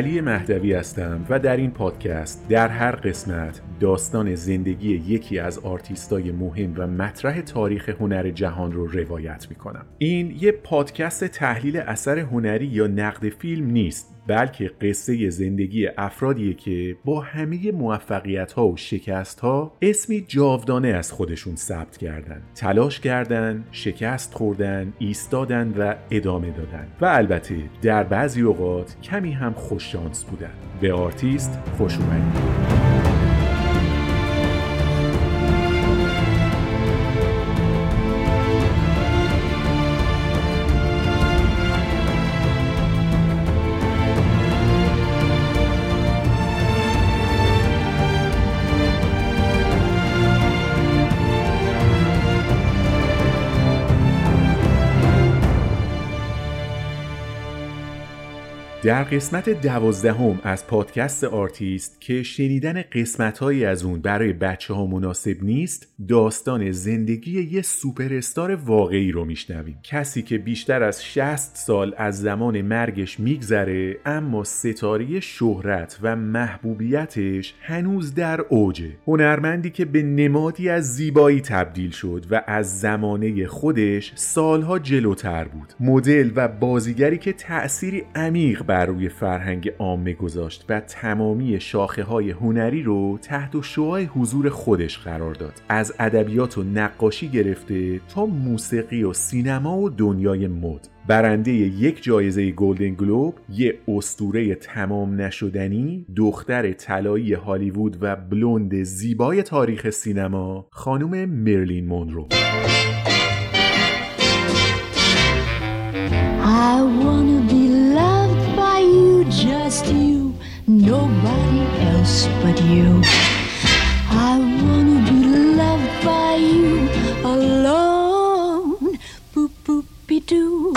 علی مهدوی هستم و در این پادکست در هر قسمت داستان زندگی یکی از آرتیستای مهم و مطرح تاریخ هنر جهان رو روایت می‌کنم. این یه پادکست تحلیل اثر هنری یا نقد فیلم نیست. بلکه قصه زندگی افرادیه که با همه موفقیت ها و شکست ها اسمی جاودانه از خودشون ثبت کردن. تلاش کردن شکست خوردن ایستادن و ادامه دادن. و البته در بعضی اوقات کمی هم خوششانس بودن. به آرتیست خوش اومدید. در قسمت دوازدهم از پادکست آرتیست که شنیدن قسمتهایی از اون برای بچه ها مناسب نیست داستان زندگی یه سوپر واقعی رو میشنویم. کسی که بیشتر از 60 سال از زمان مرگش میگذره اما ستاره شهرت و محبوبیتش هنوز در اوجه. هنرمندی که به نمادی از زیبایی تبدیل شد و از زمانه خودش سالها جلوتر بود. مدل و بازیگری که تأثیری عمیق بر روی فرهنگ عامه گذاشت و تمامی شاخه های هنری رو تحت شعاع حضور خودش قرار داد. از ادبیات و نقاشی گرفته تا موسیقی و سینما و دنیای مد. برنده یک جایزه گلدن گلوب یه استوره تمام نشدنی دختر طلایی هالیوود و بلوند زیبای تاریخ سینما خانم مرلین مونرو. Nobody else but you. I wanna be loved by you alone. Boop boop be doo.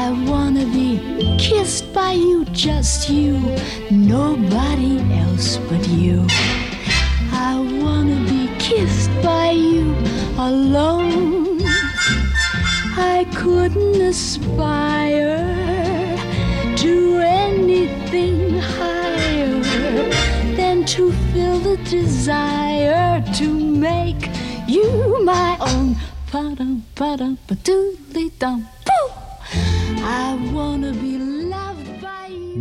I wanna be kissed by you, just you, nobody else but you. I wanna be kissed by you alone. I couldn't aspire anything to feel the desire to make you my own. Ba-dum, ba-dum, ba-doodly-dum, I wanna be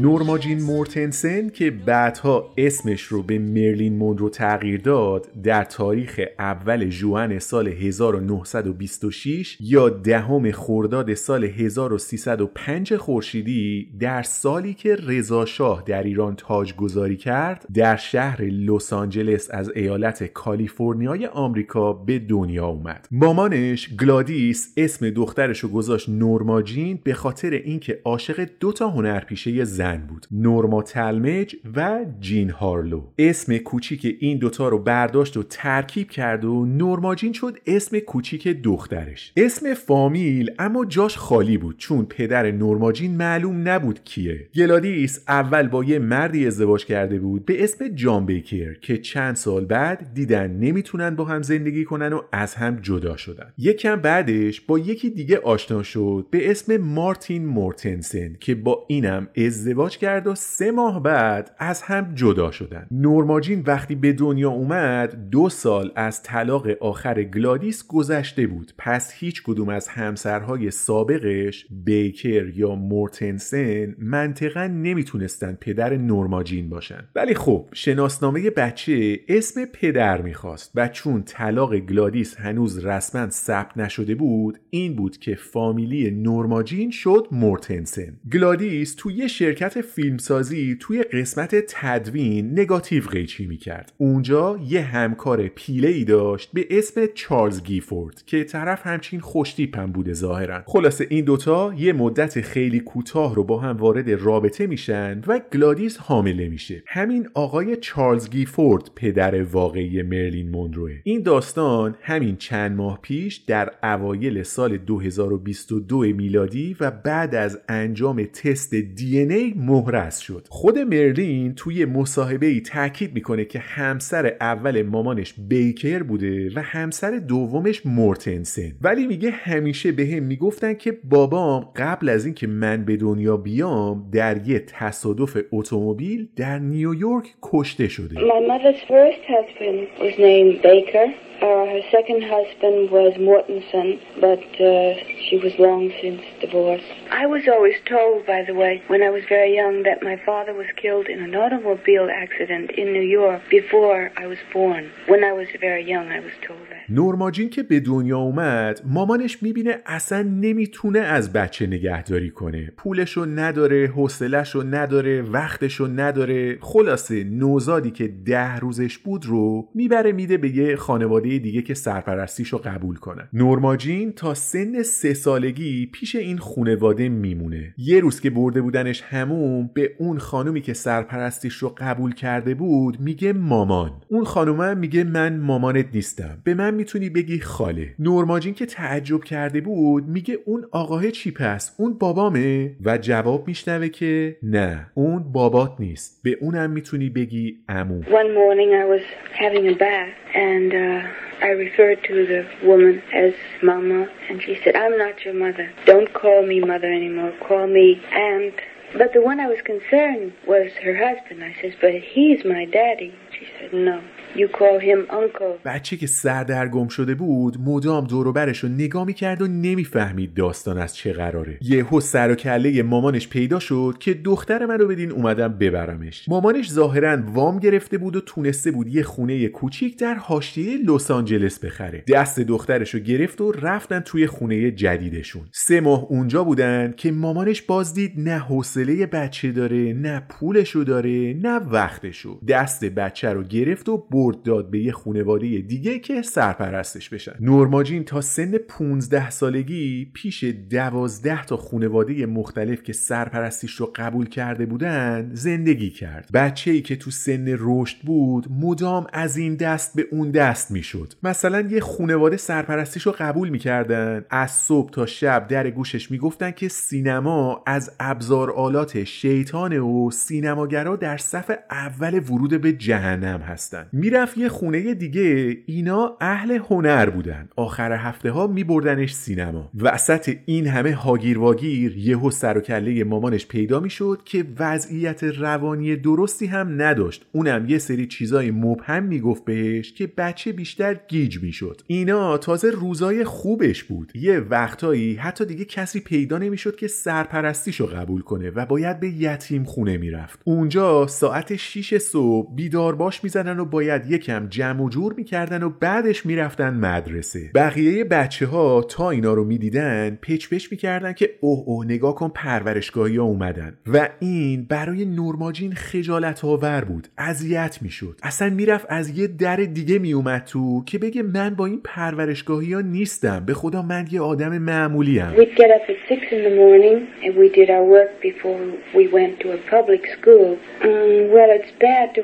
نورماجین مورتنسن که بعدها اسمش رو به مرلین مونرو تغییر داد در تاریخ اول جوان سال 1926 یا دهم خرداد سال 1305 خورشیدی در سالی که رضا شاه در ایران تاج گذاری کرد در شهر لس آنجلس از ایالت کالیفرنیای آمریکا به دنیا اومد. مامانش گلادیس اسم دخترش رو گذاشت نورماجین به خاطر اینکه عاشق دو تا هنرپیشه زن بود. نورما تلمج و جین هارلو. اسم کوچیک این دوتا رو برداشت و ترکیب کرد و نورما جین شد اسم کوچیک دخترش. اسم فامیل اما جاش خالی بود چون پدر نورما جین معلوم نبود کیه. گلادیس اول با یه مردی ازدواج کرده بود به اسم جان بیکر که چند سال بعد دیدن نمی‌تونن با هم زندگی کنن و از هم جدا شدن. یکم بعدش با یکی دیگه آشنا شد به اسم مارتین مورتنسن که با اینم ازدواج ازدواج کرد و سه ماه بعد از هم جدا شدن. نورماجین وقتی به دنیا اومد دو سال از طلاق آخر گلادیس گذشته بود. پس هیچ کدوم از همسرهای سابقش بیکر یا مورتنسن منطقا نمی‌تونستن پدر نورماجین باشن. ولی خب شناسنامه بچه اسم پدر می‌خواست و چون طلاق گلادیس هنوز رسما ثبت نشده بود این بود که فامیلی نورماجین شد مورتنسن. گلادیس توی یه شرکت شرکت فیلمسازی توی قسمت تدوین نگاتیو قیچی می‌کرد. اونجا یه همکار پیله ای داشت به اسم چارلز گیفورد که طرف همچین خوشتیپم بوده ظاهرا. خلاصه این دوتا یه مدت خیلی کوتاه رو با هم وارد رابطه میشن و گلادیس حامله میشه. همین آقای چارلز گیفورد پدر واقعی مرلین مونروه. این داستان همین چند ماه پیش در اوایل سال 2022 میلادی و بعد از انجام تست دی ای مهرس شد. خود مرلین توی مصاحبه ای تاکید می‌کنه که همسر اول مامانش بیکر بوده و همسر دومش مورتنسن. ولی میگه همیشه به هم می‌گفتن که بابام قبل از اینکه من به دنیا بیام در یه تصادف اتومبیل در نیویورک کشته شده. My mother's first husband was named Baker. Uh, her second husband was Mortensen, but uh, she was long since divorced. I was always told, by the way, when I was very young, that my father was killed in an automobile accident in New York before I was born. When I was very young, I was told that. نورما جین که به دنیا اومد مامانش می‌بینه اصلا نمی‌تونه از بچه نگهداری کنه پولشو نداره حوصلهشو نداره وقتشو نداره خلاصه نوزادی که ده روزش بود رو می‌بره میده به یه خانواده دیگه که سرپرستیشو قبول کنن نورما جین تا سن سه سالگی پیش این خانواده میمونه. یه روز که برده بودنش هموم به اون خانومی که سرپرستیش رو قبول کرده بود میگه مامان. اون خانومم میگه من مامانت نیستم. به من می‌تونی بگی خاله. نورماجین که تعجب کرده بود میگه اون آقاه چی پس؟ اون بابامه؟ و جواب میشنوه که نه اون بابات نیست. به اونم می‌تونی بگی امو One morning I was having a bath and uh, I referred to the woman as Mama and she said, I'm not your mother. Don't call me mother anymore. Call me aunt. But the one I was concerned was her husband. I says, but he's my daddy. She said, no. You call him uncle. بچه که سردرگم شده بود مدام دور و برش رو نگاه می‌کرد و نمی‌فهمید داستان از چه قراره. یهو سر و کله مامانش پیدا شد که دختر منو بدین اومدم ببرمش. مامانش ظاهرا وام گرفته بود و تونسته بود یه خونه کوچیک در حاشیه لس آنجلس بخره. دست دخترش رو گرفت و رفتن توی خونه جدیدشون. سه ماه اونجا بودن که مامانش بازدید نه حوصله بچه داره نه پولشو داره نه وقتشو. دست بچه رو گرفت و برد. داد به یه خونواده دیگه که سرپرستش بشن. نورماجین تا سن 15 سالگی پیش دوازده تا خونواده مختلف که سرپرستیش رو قبول کرده بودن زندگی کرد. بچه ای که تو سن رشد بود مدام از این دست به اون دست می‌شد. مثلا یه خونواده سرپرستیش رو قبول می‌کردن. از صبح تا شب در گوشش می‌گفتن که سینما از ابزار آلات شیطانه و سینماگرا در صف اول ورود به جهنم هستن. می‌رفت یه خونه دیگه. اینا اهل هنر بودن. آخر هفته ها میبردنش سینما. وسط این همه هاگیر واگیر یهو سر و کله مامانش پیدا می‌شد که وضعیت روانی درستی هم نداشت. اونم یه سری چیزای مبهم می‌گفت بهش که بچه بیشتر گیج می‌شد. اینا تازه روزای خوبش بود. یه وقتایی حتی دیگه کسی پیدا نمی‌شد که سرپرستیشو قبول کنه و باید به یتیم خونه می‌رفت. اونجا ساعت 6 صبح بیدار باش می‌زنن و باید یکم جمع و جور می‌کردن و بعدش می‌رفتن مدرسه. بقیه بچه ها تا اینا رو می‌دیدن پچ پچ می‌کردن که اوه اوه نگاه کن پرورشگاهی ها اومدن. و این برای نورماجین خجالت آور بود اذیت می‌شد. اصلا می‌رفت از یه در دیگه میومد تو که بگه من با این پرورشگاهی ها نیستم. به خدا من یه آدم معمولی ام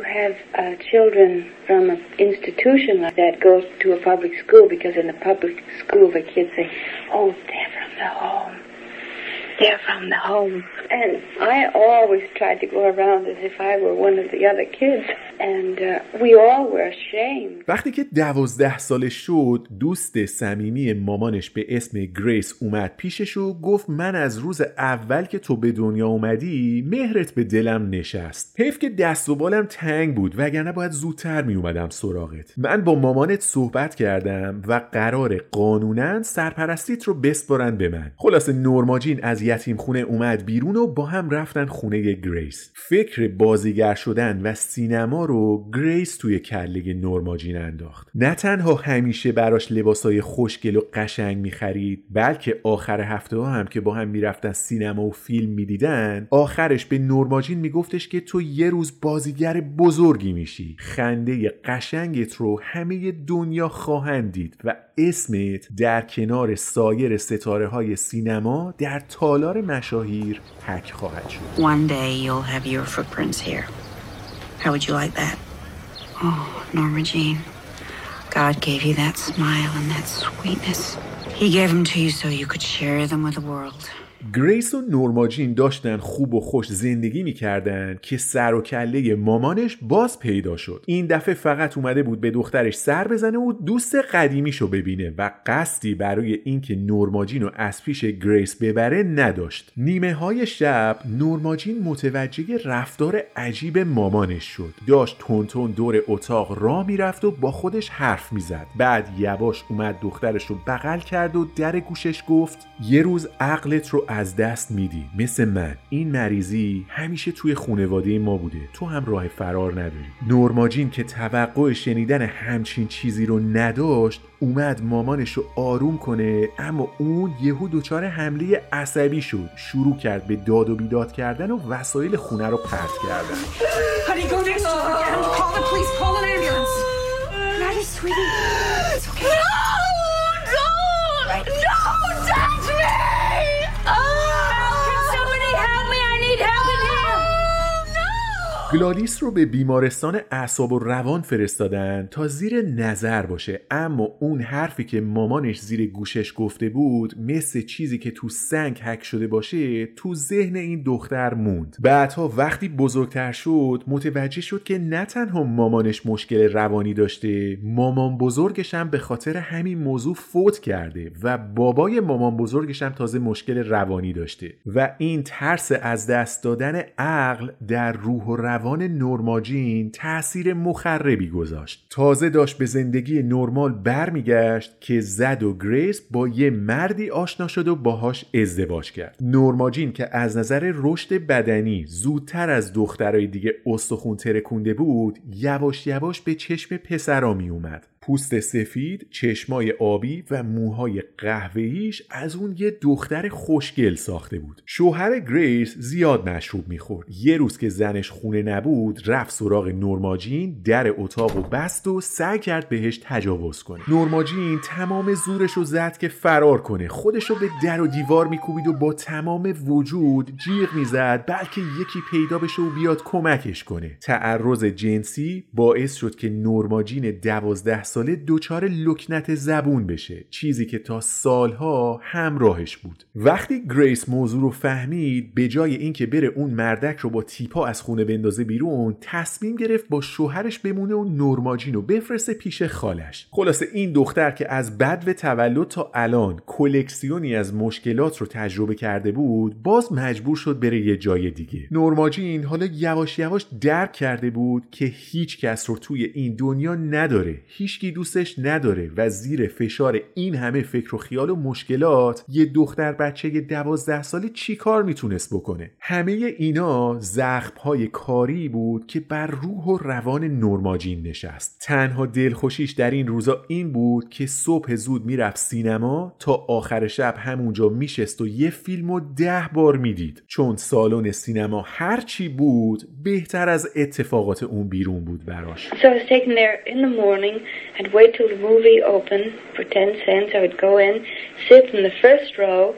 have uh, children from an institution like that go to a public school because in the public school the kids say, oh, they're from the home. They're from the home. And I always tried to go around as if I were one of the other kids. And uh, we all were ashamed. وقتی که دوازده سالش شد دوست صمیمی مامانش به اسم گریس اومد پیشش و گفت من از روز اول که تو به دنیا اومدی مهرت به دلم نشست حیف که دست و بالم تنگ بود وگرنه باید زودتر می اومدم سراغت من با مامانت صحبت کردم و قرار قانونا سرپرستیت رو بسپارن به من خلاصه نورماجین از یتیم خونه اومد بیرون و با هم رفتن خونه گریس. فکر بازیگر شدن و سینما رو گریس توی کله نورماجین انداخت. نه تنها همیشه براش لباسای خوشگل و قشنگ می‌خرید بلکه آخر هفته ها هم که با هم می‌رفتن سینما و فیلم می‌دیدن آخرش به نورماجین میگفتش که تو یه روز بازیگر بزرگی میشی. خنده قشنگت رو همه دنیا خواهند دید و اسمت در کنار سایر ستاره های سینما در تالار مشاهیر حک خواهد شد One day you'll have your footprints here. How would you like that? Oh, Norma Jean. God gave you that smile and that sweetness. He gave them to you so you could share them with the world. گریس و نورماجین داشتن خوب و خوش زندگی می‌کردن که سر و کله مامانش باز پیدا شد. این دفعه فقط اومده بود به دخترش سر بزنه و دوست قدیمیشو ببینه و قصدی برای اینکه نورماجین رو از پیش گریس ببره نداشت. نیمه های شب نورماجین متوجه رفتار عجیب مامانش شد. داشت تندتند دور اتاق راه می‌رفت و با خودش حرف می‌زد. بعد یواش اومد دخترش رو بغل کرد و در گوشش گفت یه روز عقلت رو از دست میدی. مثل من. این مریضی همیشه توی خونواده ما بوده. تو هم راه فرار نداری. نورماجین که توقع شنیدن همچین چیزی رو نداشت اومد مامانش رو آروم کنه اما اون یهو دچار حمله عصبی شد. شروع کرد به داد و بیداد کردن و وسایل خونه رو پرت کردن. Honey, go گلادیس رو به بیمارستان اعصاب و روان فرستادن تا زیر نظر باشه. اما اون حرفی که مامانش زیر گوشش گفته بود مثل چیزی که تو سنگ حک شده باشه تو ذهن این دختر موند. بعدها وقتی بزرگتر شد متوجه شد که نه تنها مامانش مشکل روانی داشته مامان بزرگش هم به خاطر همین موضوع فوت کرده و بابای مامان بزرگش هم تازه مشکل روانی داشته. و این ترس از دست دادن عقل در روح و روان نورماجین تاثیر مخربی گذاشت. تازه داشت به زندگی نرمال برمیگشت که زد و گریس با یه مردی آشنا شد و باهاش ازدواج کرد. نورماجین که از نظر رشد بدنی زودتر از دخترای دیگه استخون ترکونده بود یواش یواش به چشم پسرا می اومد پوست سفید، چشمای آبی و موهای قهوه‌ایش از اون یه دختر خوشگل ساخته بود. شوهر گریس زیاد مشروب می‌خورد. یه روز که زنش خونه نبود، رفت سراغ نورماجین، در اتاق و بست و سعی کرد بهش تجاوز کنه. نورماجین تمام زورش رو زد که فرار کنه. خودش رو به در و دیوار میکوبید و با تمام وجود جیغ می‌زد بلکه یکی پیدا بشه و بیاد کمکش کنه. تعرض جنسی باعث شد که نورماجین دوازده ساله دچار لکنت زبون بشه چیزی که تا سالها همراهش بود. وقتی گریس موضوع رو فهمید به جای اینکه بره اون مردک رو با تیپا از خونه بندازه بیرون تصمیم گرفت با شوهرش بمونه و نورماجین رو بفرسته پیش خالش. خلاصه این دختر که از بدو تولد تا الان کلکسیونی از مشکلات رو تجربه کرده بود باز مجبور شد بره یه جای دیگه. نورماجین حالا یواش یواش درک کرده بود که هیچ کس رو توی این دنیا نداره هیچکی دوستش نداره. و زیر فشار این همه فکر و خیال و مشکلات یه دختر بچه دوازده ساله چی کار می‌تونست بکنه؟ همه اینا زخمهای کاری بود که بر روح و روان نورماجین نشست. تنها دلخوشیش در این روزا این بود که صبح زود می‌رفت سینما تا آخر شب همونجا میشست و یه فیلم رو ده بار می‌دید. چون سالن سینما هرچی بود بهتر از اتفاقات اون بیرون بود براش. So I'd wait till the movie opened for 10 cents. I would go in, sit in the first row,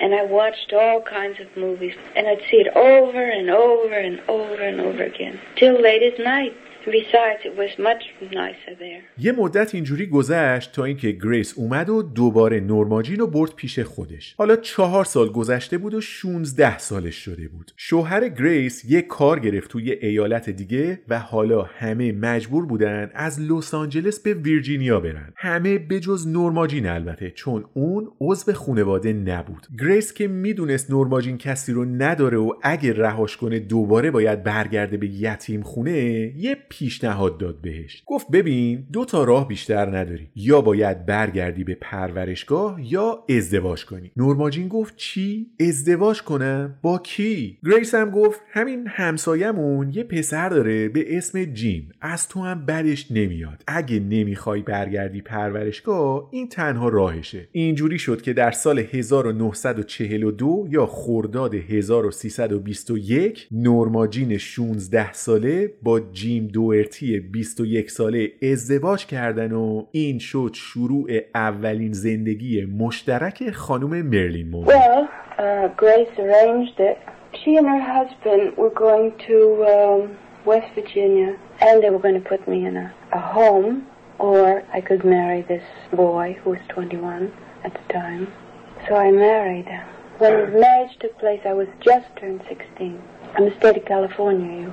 and I watched all kinds of movies. And I'd see it over and over and over and over again till late at night. یه مدت اینجوری گذشت تا اینکه گریس اومد و دوباره نورماجین رو برد پیش خودش. حالا چهار سال گذشته بود و 16 سالش شده بود. شوهر گریس یه کار گرفت توی ایالت دیگه و حالا همه مجبور بودن از لس آنجلس به ویرجینیا برن. همه بجز نورماجین البته چون اون عضو خانواده نبود. گریس که می‌دونست نورماجین کسی رو نداره و اگه رهاش کنه دوباره باید برگرده به یتیم خونه یه پیشنهاد داد بهش. گفت ببین دو تا راه بیشتر نداری. یا باید برگردی به پرورشگاه یا ازدواج کنی. نورماجین گفت چی؟ ازدواج کنم؟ با کی؟ گریس هم گفت همین همسایمون یه پسر داره به اسم جیم. از تو هم بدش نمیاد. اگه نمی‌خوای برگردی پرورشگاه این تنها راهشه. اینجوری شد که در سال 1942 یا خرداد 1321 نورماجین 16 ساله با جیم دوئرتی 21 ساله ازدواج کردن و این شد شروع اولین زندگی مشترک خانم مرلین مونرو Well, uh, Grace arranged it. She and her husband were going to um, West Virginia, and they were going to put me in a, a home, or I could marry this boy who was 21 at the time. So I married. When the marriage took place, I was just turned 16. In the state of California, you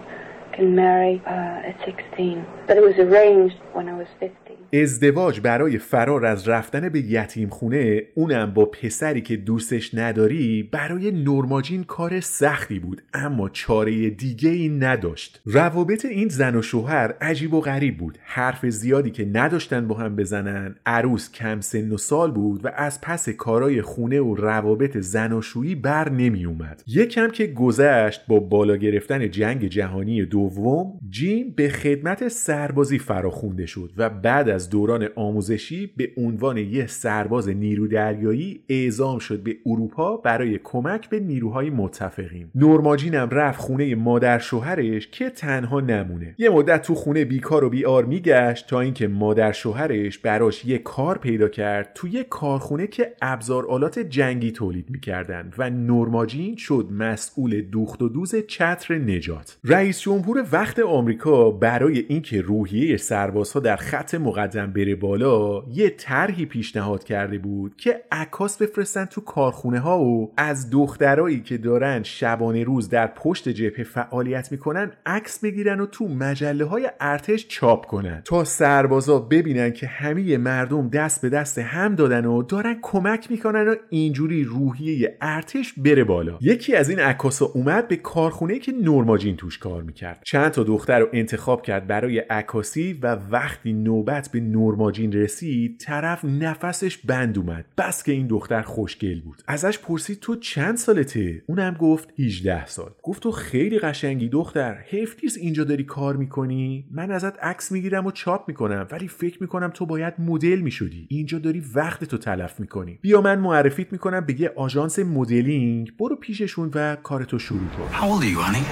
can marry uh, at 16, but it was arranged when I was 15. ازدواج برای فرار از رفتن به یتیم خونه اونم با پسری که دوستش نداری برای نورماجین کار سختی بود اما چاره دیگه ای نداشت. روابط این زن و شوهر عجیب و غریب بود. حرف زیادی که نداشتن با هم بزنن عروس کم سن و سال بود و از پس کارای خونه و روابط زناشویی بر نمی اومد یکم که گذشت با بالا گرفتن جنگ جهانی دوم جیم به خدمت سربازی فراخونده شد و بعد از دوران آموزشی به عنوان یه سرباز نیرو دریایی اعزام شد به اروپا برای کمک به نیروهای متفقین. نورماجین هم رفت خونه مادر شوهرش که تنها نمونه. یه مدت تو خونه بیکار و بیار میگشت تا اینکه مادر شوهرش براش یه کار پیدا کرد تو یه کارخونه که ابزار آلات جنگی تولید می‌کردن و نورماجین شد مسئول دوخت و دوز چتر نجات. رئیس جمهور وقت آمریکا برای اینکه روحیه سربازها در خط مقدم بره بالا یه طرحی پیشنهاد کرده بود که عکاس بفرستن تو کارخونه ها و از دخترایی که دارن شبانه روز در پشت جبهه فعالیت می‌کنن عکس بگیرن و تو مجله های ارتش چاپ کنن. تا سربازا ببینن که همه مردم دست به دست هم دادن و دارن کمک می‌کنن و اینجوری روحیه ارتش بره بالا. یکی از این عکاسا اومد به کارخونه که نورماجین توش کار می‌کرد. چند تا دختر رو انتخاب کرد برای عکاسی و وقتی نوبت به نورماجین رسید طرف نفسش بند اومد. بس که این دختر خوشگل بود. ازش پرسید تو چند سالته؟ اونم گفت 18 سال. گفت تو خیلی قشنگی دختر. حیف نیست اینجا داری کار می‌کنی؟ من ازت عکس می‌گیرم و چاپ می‌کنم. ولی فکر می‌کنم تو باید مدل می‌شدی. اینجا داری وقت تو تلف می‌کنی. بیا من معرفیت می‌کنم به یه آژانس مدلینگ. برو پیششون و کارتو شروع کن. How old are you, honey?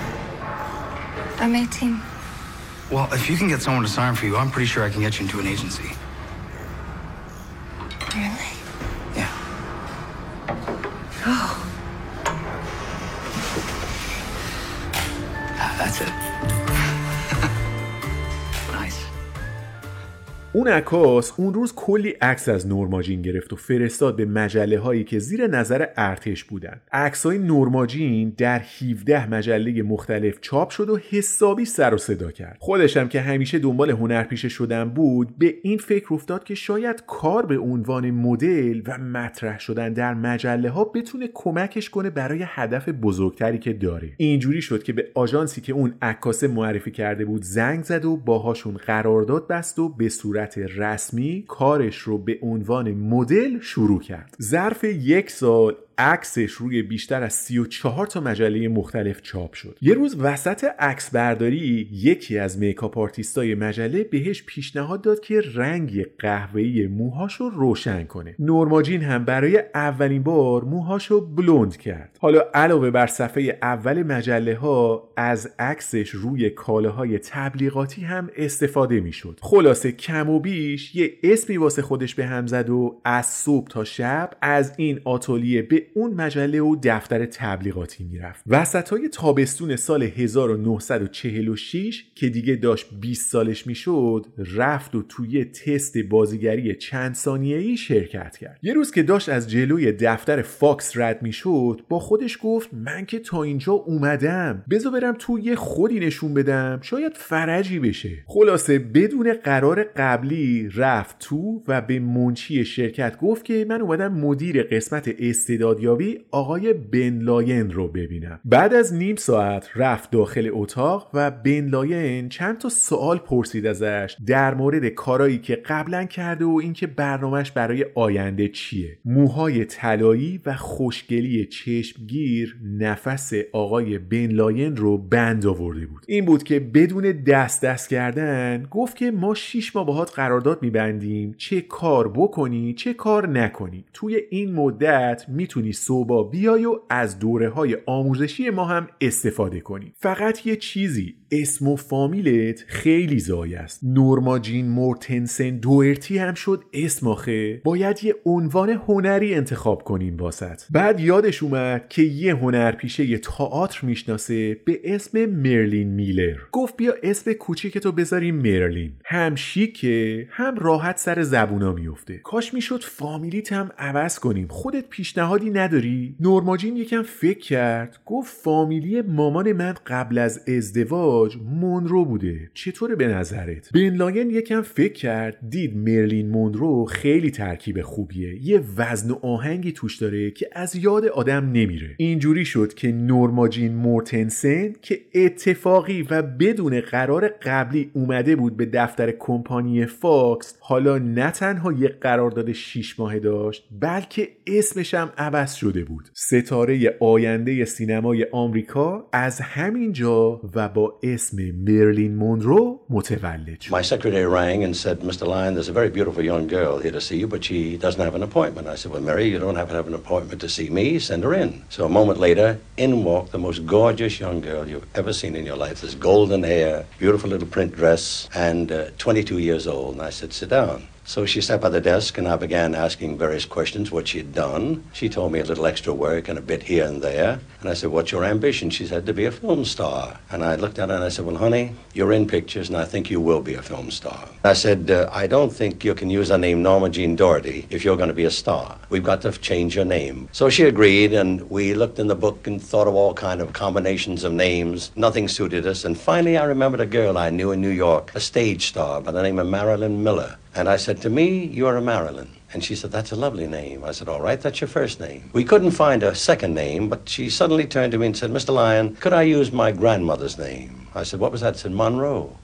I'm 18. Well, if you can get someone to sign for you, I'm pretty sure I can get you into an agency. اون عکاس اون روز کلی عکس از نورماجین گرفت و فرستاد به مجله هایی که زیر نظر ارتش بودن. عکس های نورماجین در 17 مجله مختلف چاپ شد و حسابی سر و صدا کرد. خودشم که همیشه دنبال هنرپیشه شدن بود به این فکر افتاد که شاید کار به عنوان مدل و مطرح شدن در مجله ها بتونه کمکش کنه برای هدف بزرگتری که داره. اینجوری شد که به آژانسی که اون عکاسه معرفی کرده بود زنگ زد و باهاشون قرارداد بست و به صورت رسمی کارش رو به عنوان مدل شروع کرد. ظرف یک سال عکسش روی بیشتر از 34 تا مجله مختلف چاپ شد. یه روز وسط عکس برداری یکی از makeup artist ای مجله بهش پیشنهاد داد که رنگ قهوه‌ای موهاشو روشن کنه. نورماجین هم برای اولین بار موهاشو بلوند کرد. حالا علاوه بر صفحه اول مجله ها از عکسش روی کالاهای تبلیغاتی هم استفاده می‌شد. خلاصه کم و بیش یه اسمی واسه خودش به هم زد و از صبح تا شب از این آتلیه به اون مجله و دفتر تبلیغاتی می‌رفت. وسط های تابستون سال 1946 که دیگه داشت 20 سالش می‌شد رفت و توی تست بازیگری چند ثانیه‌ای شرکت کرد. یه روز که داشت از جلوی دفتر فاکس رد می‌شد با خودش گفت من که تا اینجا اومدم بذار برم تو یه خودی نشون بدم شاید فرجی بشه. خلاصه بدون قرار قبل قبلی رفت تو و به منشی شرکت گفت که من اومدم مدیر قسمت استعدادیابی آقای بن لاین رو ببینم. بعد از نیم ساعت رفت داخل اتاق و بن لاین چند تا سوال پرسید ازش در مورد کارایی که قبلا کرده و اینکه برنامهش برای آینده چیه. موهای طلایی و خوشگلی چشمگیر نفس آقای بن لاین رو بند آورده بود. این بود که بدون دست دست کردن گفت که ما شیش ماه باهات قرارداد میبندیم. چه کار بکنی چه کار نکنی. توی این مدت می‌تونی صبحا بیای و از دوره های آموزشی ما هم استفاده کنی. فقط یه چیزی اسم و فامیلت خیلی ضایع است. نورما جین مورتنسن دوئرتی هم شد اسم آخه. باید یه عنوان هنری انتخاب کنیم واست. بعد یادش اومد که یه هنرپیشه تئاتر می‌شناسه به اسم مرلین میلر. گفت بیا اسم کوچیک تو بذاریم مرلین. هم شیکه هم راحت سر زبونا میفته کاش می‌شد فامیلیت هم عوض کنیم. خودت پیشنهادی نداری؟ نورما جین یکم فکر کرد گفت فامیلی مامان من قبل از ازدواج مونرو بوده. چطوره به نظرت؟ بن لاین یکم فکر کرد دید مرلین مونرو خیلی ترکیب خوبیه. یه وزن و آهنگی توش داره که از یاد آدم نمیره. اینجوری شد که نورماجین مورتنسن که اتفاقی و بدون قرار قبلی اومده بود به دفتر کمپانی فاکس حالا نه تنها یه قرارداد 6 ماهه داشت بلکه اسمش هم عوض شده بود ستاره آینده سینمای آمریکا از همین جا و با اسم مرلین مونرو متولد شد My secretary rang and said, Mr. Lyon, there's a very beautiful young girl here to see you, but she doesn't have an appointment. I said, Well, Mary, you don't have to have an appointment to see me. Send her in. So a moment later, in walked the most gorgeous young girl you've ever seen in your life. This golden hair, beautiful little print dress, and uh, 22 years old. And I said, Sit down. So she sat by the desk and I began asking various questions, what she'd done. She told me a little extra work and a bit here and there. And I said, what's your ambition? She said, to be a film star. And I looked at her and I said, well, honey, you're in pictures and I think you will be a film star. I said, uh, I don't think you can use the name Norma Jean Doherty if you're going to be a star. We've got to change your name. So she agreed and we looked in the book and thought of all kind of combinations of names. Nothing suited us. And finally I remembered a girl I knew in New York, a stage star by the name of Marilyn Miller. And I said, to me, you're a Marilyn. And she said, that's a lovely name. I said, all right, that's your first name. We couldn't find a second name, but she suddenly turned to me and said, Mr. Lyon, could I use my grandmother's name? I said, what was that? said, Monroe.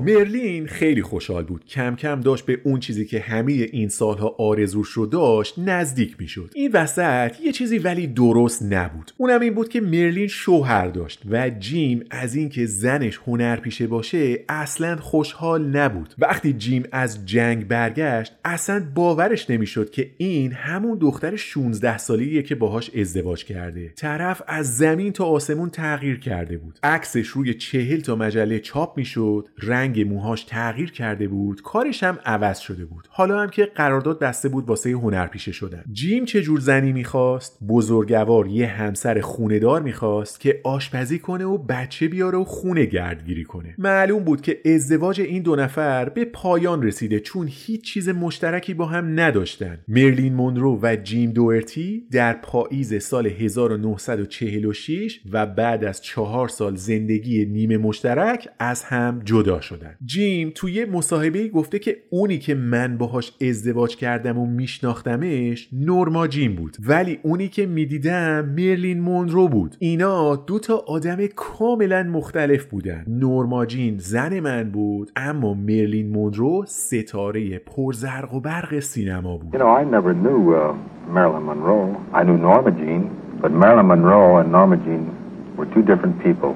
مرلین خیلی خوشحال بود. کم کم داشت به اون چیزی که همه این سالها آرزوش رو داشت نزدیک می‌شد. این وسط یه چیزی ولی درست نبود. اونم این بود که مرلین شوهر داشت و جیم از اینکه زنش هنرپیشه باشه اصلا خوشحال نبود. وقتی جیم از جنگ برگشت اصلا باورش نمی‌شد که این همون دختر 16 ساله‌ایه که باهاش ازدواج کرده. طرف از زمین تا آسمون تغییر کرده بود. عکسش روی چهل تا مجله چاپ می‌شد رنگ موهاش تغییر کرده بود کارش هم عوض شده بود. حالا هم که قرارداد بسته بود واسه هنرپیشه شدن. جیم چه جور زنی می‌خواست؟ بزرگوار یه همسر خوندار می‌خواست که آشپزی کنه و بچه بیاره و خونه گردگیری کنه. معلوم بود که ازدواج این دو نفر به پایان رسیده چون هیچ چیز مشترکی با هم نداشتن. مرلین مونرو و جیم دوئرتی در پاییز سال 1946 و بعد از چهار سال زندگی نیمه مشترک از هم جدا شدن. جیم توی مصاحبه گفته که اونی که من باهاش ازدواج کردم و میشناختمش نورما جیم بود. ولی اونی که می‌دیدم مرلین مونرو بود. اینا دو تا آدم کاملا مختلف بودن. نورما جین زن من بود اما مرلین مونرو ستاره پرزرق و برق سینما بود. You know, I never knew uh, Marilyn Monroe. I knew Norma Jean, but Marilyn Monroe and Norma Jean were two different people.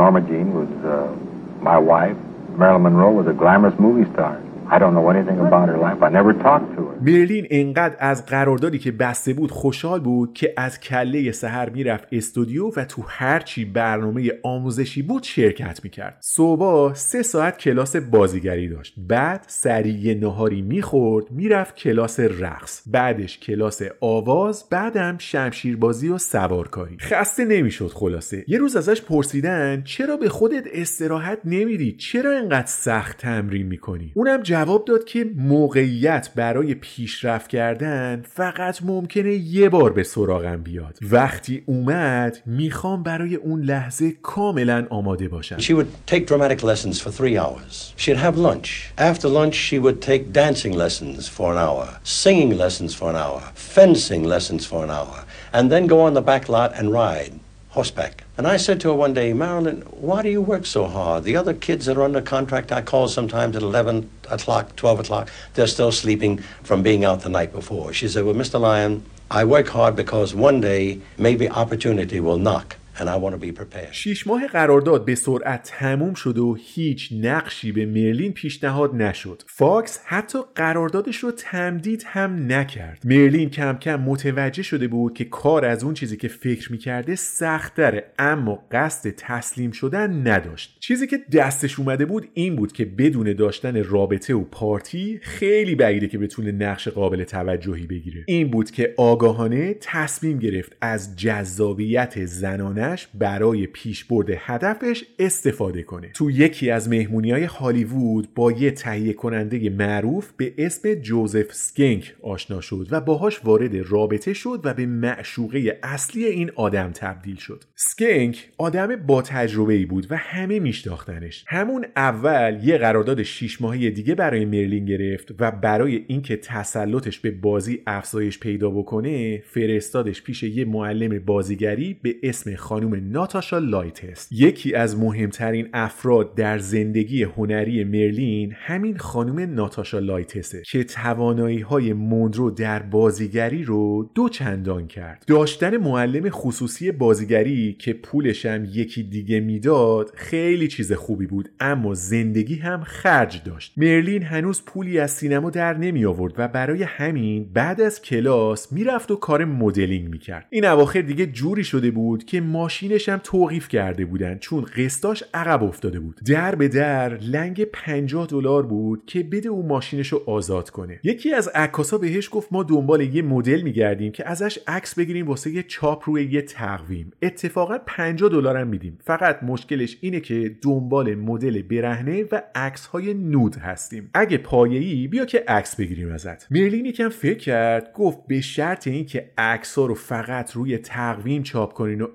Norma Jean was uh, my wife. Marilyn Monroe was a glamorous movie star. I don't know anything about her life. I never talked to her. مرلین انقدر از قراردادی که بسته بود خوشحال بود که از کله سحر می‌رفت استودیو و تو هرچی برنامه آموزشی بود شرکت می‌کرد. صبح سه ساعت کلاس بازیگری داشت. بعد سریع نهاری می‌خورد می‌رفت کلاس رقص. بعدش کلاس آواز بعدم شمشیربازی و سوارکاری. خسته نمی‌شد خلاصه. یه روز ازش پرسیدن چرا به خودت استراحت نمیدی؟ چرا انقدر سخت تمرین می‌کنی؟ اونم جواب داد که موقعیت برای پیشرفت کردن فقط ممکنه یه بار به سراغم بیاد وقتی اومد می‌خوام برای اون لحظه کاملا آماده باشم She would take dramatic lessons for three hours. She'd have lunch. After lunch, she would take dancing lessons for an hour, singing lessons for an hour, fencing lessons for an hour, and then go on the back lot and ride horseback. And I said to her one day, Marilyn, why do you work so hard? The other kids that are under contract, I call sometimes at 11 o'clock, 12 o'clock, they're still sleeping from being out the night before. She said, well, Mr. Lyon, I work hard because one day maybe opportunity will knock. And I want to be prepared. شیش ماه قرارداد به سرعت تموم شد و هیچ نقشی به مرلین پیشنهاد نشد. فاکس حتی قراردادش رو تمدید هم نکرد. مرلین کم کم متوجه شده بود که کار از اون چیزی که فکر می‌کرده سختره اما قصد تسلیم شدن نداشت. چیزی که دستش اومده بود این بود که بدون داشتن رابطه و پارتی خیلی بعیده که بتونه نقش قابل توجهی بگیره. این بود که آگاهانه تصمیم گرفت از جذابیت زنانه برای پیشبرد هدفش استفاده کنه. تو یکی از مهمونی های هالیوود با یه تهیه کننده معروف به اسم جوزف سکنک آشنا شد و باهاش وارد رابطه شد و به معشوقه اصلی این آدم تبدیل شد. سکنک آدم با تجربه ای بود و همه میشناختنش. همون اول یه قرارداد شیش ماهه دیگه برای مرلین گرفت و برای اینکه تسلطش به بازی افزایش پیدا بکنه فرستادش پیش یه معلم بازیگری به اسم خانم ناتاشا لایتس یکی از مهمترین افراد در زندگی هنری مرلین همین خانم ناتاشا لایتسه که توانایی های مونرو در بازیگری رو دو چندان کرد. داشتن معلم خصوصی بازیگری که پولش هم یکی دیگه می‌داد خیلی چیز خوبی بود اما زندگی هم خرج داشت. مرلین هنوز پولی از سینما در نمی آورد و برای همین بعد از کلاس می‌رفت و کار مدلینگ می‌کرد. این اواخر دیگه جوری شده بود که ماشینش هم توقیف کرده بودن. چون قسطاش عقب افتاده بود. در به در لنگ 50 دلار بود که بده اون ماشینش رو آزاد کنه. یکی از عکاسا بهش گفت ما دنبال یه مدل میگردیم که ازش عکس بگیریم واسه یه چاپ روی یه تقویم. اتفاقا 50 دلار هم میدیم. فقط مشکلش اینه که دنبال مدل برهنه و عکس های نود هستیم. اگه پایه‌ای بیا که عکس بگیریم ازت. مرلین یکم فکر کرد گفت به شرط اینکه عکس رو فقط روی تقویم چاپ کنین و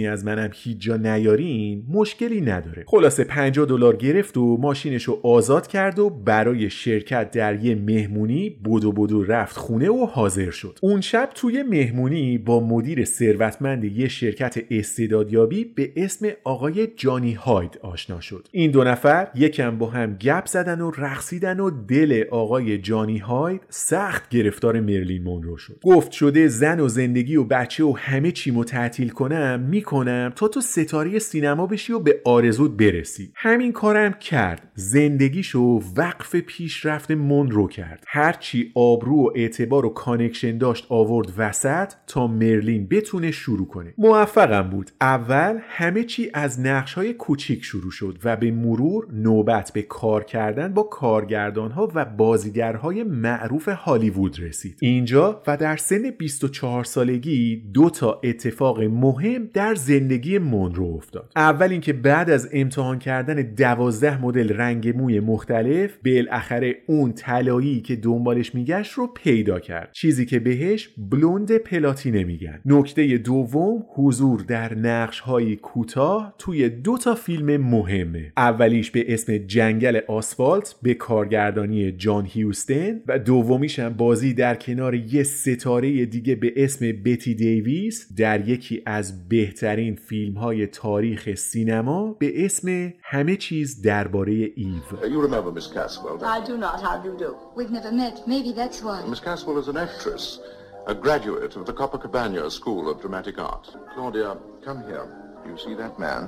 اسمی از منم هیچ جا نیارین مشکلی نداره. خلاصه 50 دلار گرفت و ماشینش رو آزاد کرد و برای شرکت در یه مهمونی بدو بدو رفت خونه و حاضر شد. اون شب توی مهمونی با مدیر ثروتمند یه شرکت استعدادیابی به اسم آقای جانی هاید آشنا شد. این دو نفر یکم با هم گپ زدن و رقصیدن و دل آقای جانی هاید سخت گرفتار مرلین مونرو شد. گفت شده زن و زندگی و بچه و همه چیمو تعطیل کنم می‌کنم تا تو ستاره سینما بشی و به آرزوت برسی. همین کارم کرد. زندگیشو وقف پیشرفت مونرو کرد. هرچی آبرو و اعتبار و connection داشت آورد وسط تا مرلین بتونه شروع کنه. موفقم بود. اول همه چی از نقش های کوچیک شروع شد و به مرور نوبت به کار کردن با کارگردان ها و بازیگرهای معروف هالیوود رسید. اینجا و در سن 24 سالگی دو تا اتفاق مهم در زندگی مونرو افتاد. اول اینکه بعد از امتحان کردن دوازده مدل رنگ موی مختلف بالاخره اون طلایی که دنبالش میگشت رو پیدا کرد. چیزی که بهش بلوند پلاتینه میگن. نکته دوم حضور در نقش های کوتاه توی دو تا فیلم مهمه. اولیش به اسم جنگل آسفالت به کارگردانی جان هیوستن و دومیش هم بازی در کنار یه ستاره دیگه به اسم بتی دیویس در یکی از بهترین فیلم های تاریخ سینما به اسم همه چیز درباره ایو You remember Miss Caswell? don't I do not. How do you do? We've never met. Maybe that's why. you? Miss Caswell is an actress, a graduate of the Copacabana School of Dramatic Art. Claudia, come here. You see that man?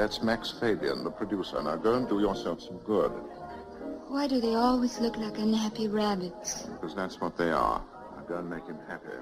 That's Max Fabian, the producer. Now go and do yourself some good, Why do they always look like unhappy rabbits? because that's what they are.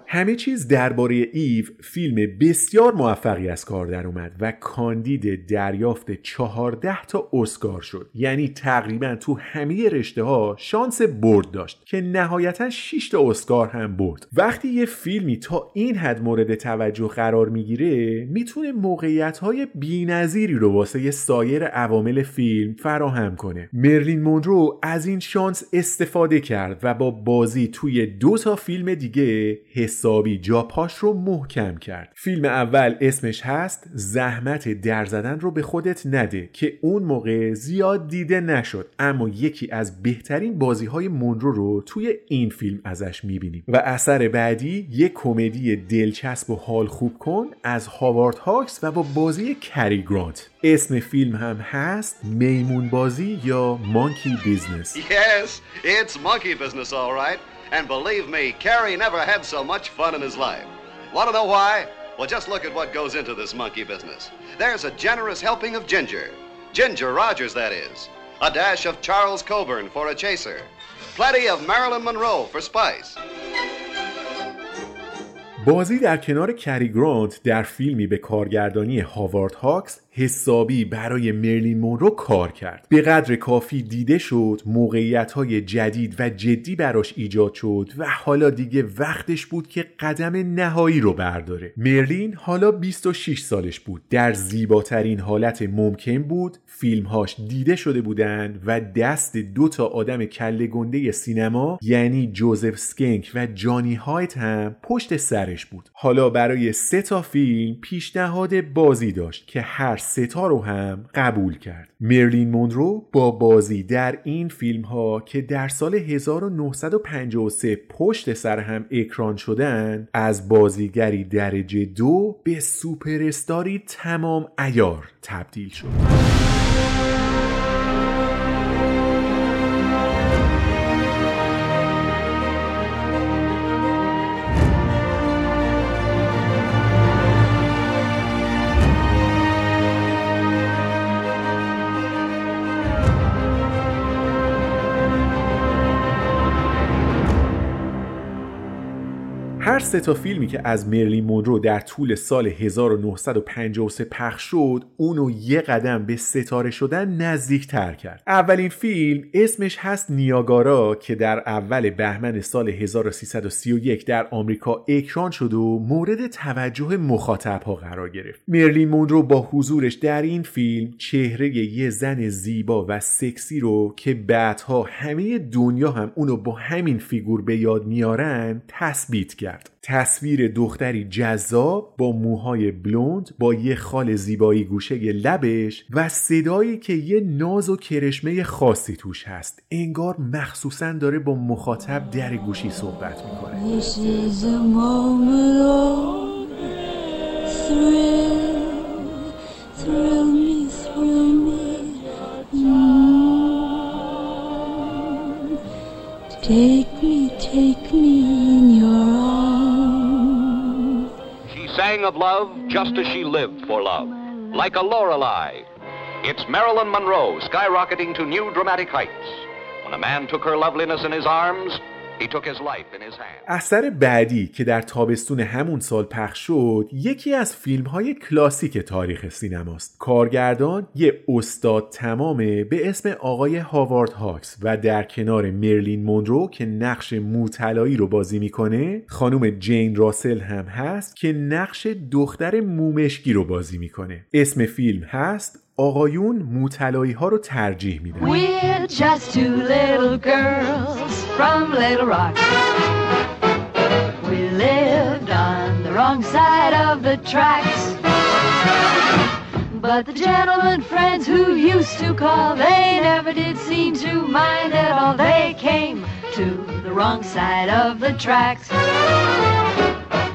همه چیز درباره ایو فیلم بسیار موفقی از کار در اومد و کاندید دریافت 14 تا اسکار شد. یعنی تقریبا تو همه رشته ها شانس برد داشت که نهایتا 6 تا اسکار هم برد. وقتی یه فیلمی تا این حد مورد توجه قرار می‌گیره می‌تونه موقعیت های بی‌نظیری رو واسه سایر عوامل فیلم فراهم کنه. مرلین مونرو از این شانس استفاده کرد و با بازی توی دو تا فیلم دیگه حسابی جاپاش رو محکم کرد. فیلم اول اسمش هست زحمت در زدن رو به خودت نده که اون موقع زیاد دیده نشد. اما یکی از بهترین بازی های مونرو رو توی این فیلم ازش می‌بینیم. و اثر بعدی یک کمدی دلچسب و حال خوب کن از هاوارد هاکس و با بازی کری گرانت. اسم فیلم هم هست میمون بازی یا Monkey Business. Yes, it's monkey business, all right. And believe me, Carrie never had so much fun in his life. Want to know why? Well, just look at what goes into this monkey business. There's a generous helping of ginger. Ginger Rogers, that is. A dash of Charles Coburn for a chaser. Plenty of Marilyn Monroe for spice. بازی در کنار کری گرانت در فیلمی به کارگردانی هاوارد هاکس حسابی برای مرلین مونرو کار کرد. به قدر کافی دیده شد موقعیت های جدید و جدی براش ایجاد شد و حالا دیگه وقتش بود که قدم نهایی رو برداره. مرلین حالا 26 سالش بود. در زیباترین حالت ممکن بود فیلمهاش دیده شده بودند و دست دو تا آدم کله گنده سینما یعنی جوزف سکنک و جانی هایت هم پشت سرش بود. حالا برای سه تا فیلم پیشنهاد بازی داشت که هر ستا رو هم قبول کرد. مرلین مونرو با بازی در این فیلم ها که در سال 1953 پشت سر هم اکران شدن از بازیگری درجه دو به سوپرستاری تمام ایار تبدیل شد. هر سه تا فیلمی که از مرلین مونرو در طول سال 1953 پخش شد اونو یه قدم به ستاره شدن نزدیک تر کرد. اولین فیلم اسمش هست نیاگارا که در اول بهمن سال 1331 در آمریکا اکران شد و مورد توجه مخاطب ها قرار گرفت. مرلین مونرو با حضورش در این فیلم چهره یه زن زیبا و سکسی رو که بعدها همه دنیا هم اونو با همین فیگور به یاد میارن تثبیت کرد. تصویر دختری جذاب با موهای بلوند با یه خال زیبایی گوشه لبش و صدایی که یه ناز و کرشمه خاصی توش هست انگار مخصوصا داره با مخاطب در گوشی صحبت می‌کنه. Mm. Take me, take me in your sang of love just as she lived for love, like a Lorelei. It's Marilyn Monroe skyrocketing to new dramatic heights. When a man took her loveliness in his arms, اثر بعدی که در تابستون همون سال پخش شد یکی از فیلم های کلاسیک تاریخ سینماست. کارگردان یه استاد تمامه به اسم آقای هاوارد هاکس و در کنار مرلین مونرو که نقش موطلایی رو بازی می‌کنه خانم جین راسل هم هست که نقش دختر مومشکی رو بازی می‌کنه. اسم فیلم هست آقایون موطلایی ها رو ترجیح میدن We're just two little girls from Little Rock. We lived on the wrong side of the tracks. But the gentlemen friends who used to call, they never did seem to mind at all. They came to the wrong side of the tracks.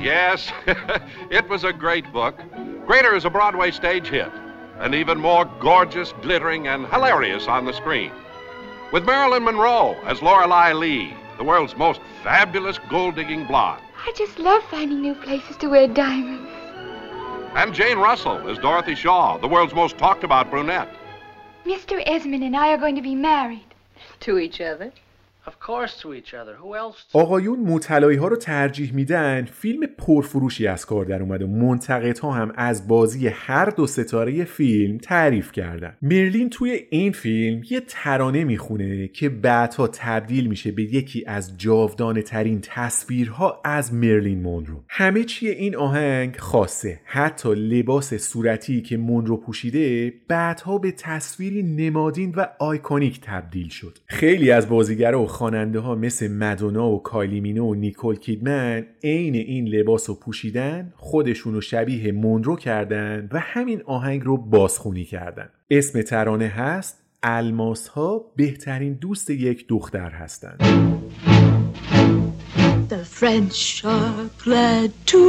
Yes, it was a great book. Greater as a Broadway stage hit, and even more gorgeous, glittering, and hilarious on the screen. With Marilyn Monroe as Lorelei Lee, the world's most fabulous gold digging blonde, I just love finding new places to wear diamonds. and Jane Russell as Dorothy Shaw, the world's most talked about brunette. Mr. Esmond and I are going to be married. To each other? آقایون مطلعی ها رو ترجیح میدن فیلم پرفروشی از کار در اومد و منتقدها هم از بازی هر دو ستاره فیلم تعریف کردن. مرلین توی این فیلم یه ترانه می‌خونه که بعدها تبدیل میشه به یکی از جاودانه ترین تصویرها از مرلین مونرو. همه چی این آهنگ خاصه. حتی لباس صورتی که مونرو پوشیده بعدها به تصویری نمادین و آیکونیک تبدیل شد. خیلی از بازیگرها و خواننده ها مثل مدونا و کایلی مینو و نیکول کیدمن عین این لباس رو پوشیدن خودشون رو شبیه مونرو کردن و همین آهنگ رو بازخونی کردن اسم ترانه هست الماس ها بهترین دوست یک دختر هستند The French are to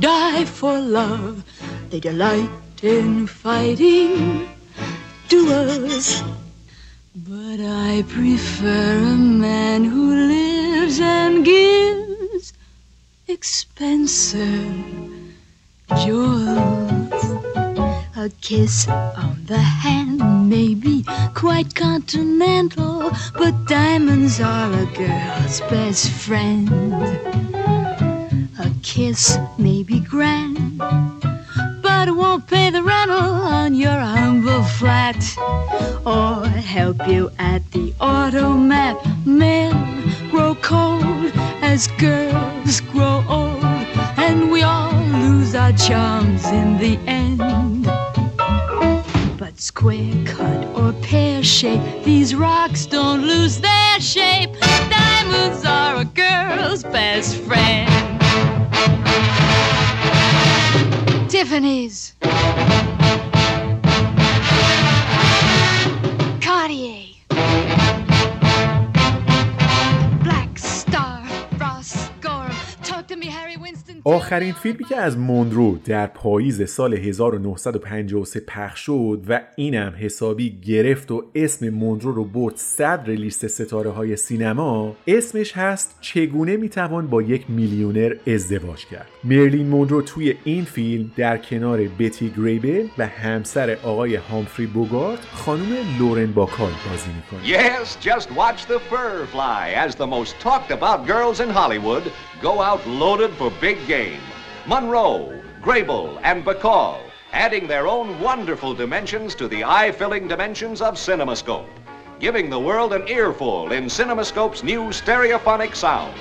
die for love. They delight in fighting duels. But I prefer a man who lives and gives expensive jewels. A kiss on the hand may be quite continental, but diamonds are a girl's best friend. A kiss may be grand, but won't pay the rental on your humble flat or help you at the automat. Men grow cold as girls grow old, and we all lose our charms in the end. But square cut or pear shape, these rocks don't lose their shape. Diamonds are a girl's best friend. Tiffany's. آخرین فیلمی که از موندرو در پاییز سال 1953 پخش شد و اینم حسابی گرفت و اسم موندرو رو برد صدر لیست ستاره های سینما اسمش هست چگونه می‌توان با یک میلیونر ازدواج کرد؟ مرلین موندرو توی این فیلم در کنار بتی گریبل و همسر آقای هامفری بوگارت خانم لورن باکال بازی می‌کنه. Yes, just watch the fur fly as the most talked about girls in Hollywood go out loaded for big game. Monroe, Grable, and Bacall, adding their own wonderful dimensions to the eye-filling dimensions of CinemaScope, giving the world an earful in CinemaScope's new stereophonic sound,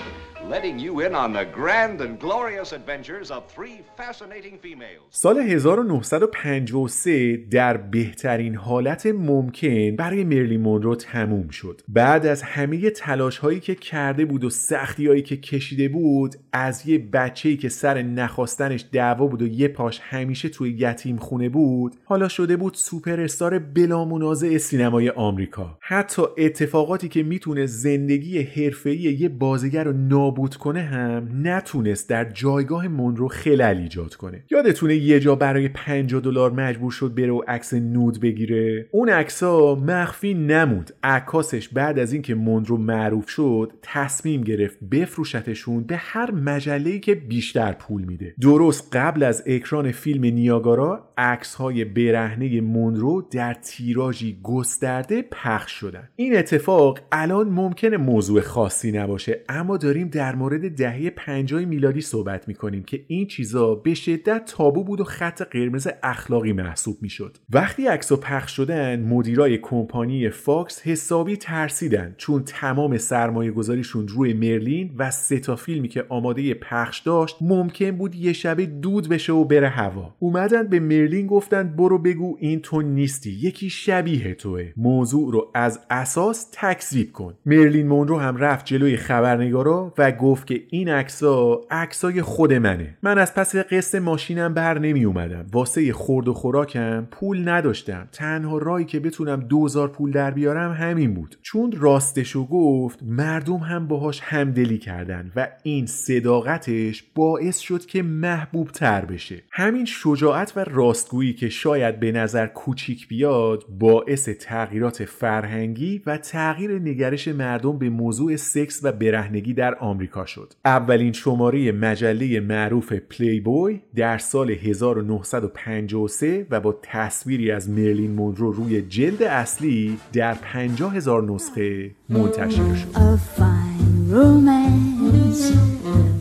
letting you in on the grand and glorious adventures of three fascinating females. سال 1953 در بهترین حالت ممکن برای مرلی مونرو تموم شد بعد از همه تلاش هایی که کرده بود و سختی هایی که کشیده بود از یه بچه‌ای که سر نخواستنش دعوا بود و یه پاش همیشه توی یتیم خونه بود حالا شده بود سوپر استار بلا منازع سینمای آمریکا حتی اتفاقاتی که می‌تونه زندگی حرفه‌ای یه بازیگر رو نابود کنه هم نتونست در جایگاه مونرو خلل ایجاد کنه. یادتونه یه جا برای 50 دلار مجبور شد بره و عکس نود بگیره؟ اون عکسا مخفی نمود. عکاسش بعد از اینکه مونرو معروف شد تصمیم گرفت بفروشتشون به هر مجله‌ای که بیشتر پول میده. درست قبل از اکران فیلم نیاگارا عکس های برهنه مونرو در تیراژی گسترده پخش شدن. این اتفاق الان ممکنه موضوع خاصی نباشه اما داریم در مورد دهه 50 میلادی صحبت می‌کنیم که این چیزا به شدت تابو بود و خط قرمز اخلاقی محسوب می‌شد. وقتی عکسا پخش شدن مدیرای کمپانی فاکس حسابی ترسیدن چون تمام سرمایه گذاریشون روی مرلین و سه تا فیلمی که آماده پخش داشت ممکن بود یه شبه دود بشه و بره هوا. اومدن به مرلین گفتن برو بگو این تو نیستی یکی شبیه توه. موضوع رو از اساس تکذیب کن. مرلین مونرو هم رفت جلوی خبرنگارا و گفت که این عکسا عکسای خود منه. من از پس قسط ماشینم بر نمی اومدم واسه خورد و خوراکم پول نداشتم. تنها رایی که بتونم دوزار پول در بیارم همین بود. چون راستشو گفت مردم هم باهاش همدلی کردن و این صداقتش باعث شد که محبوب تر بشه. همین شجاعت و راستگویی که شاید به نظر کوچیک بیاد باعث تغییرات فرهنگی و تغییر نگرش مردم به موضوع سکس و برهنگی در آمریکا آمریکا شد اولین شماره مجله معروف پلی بوی در سال 1953 و با تصویری از مرلین مونرو روی جلد اصلی در 50 هزار نسخه منتشر شد A fine romance,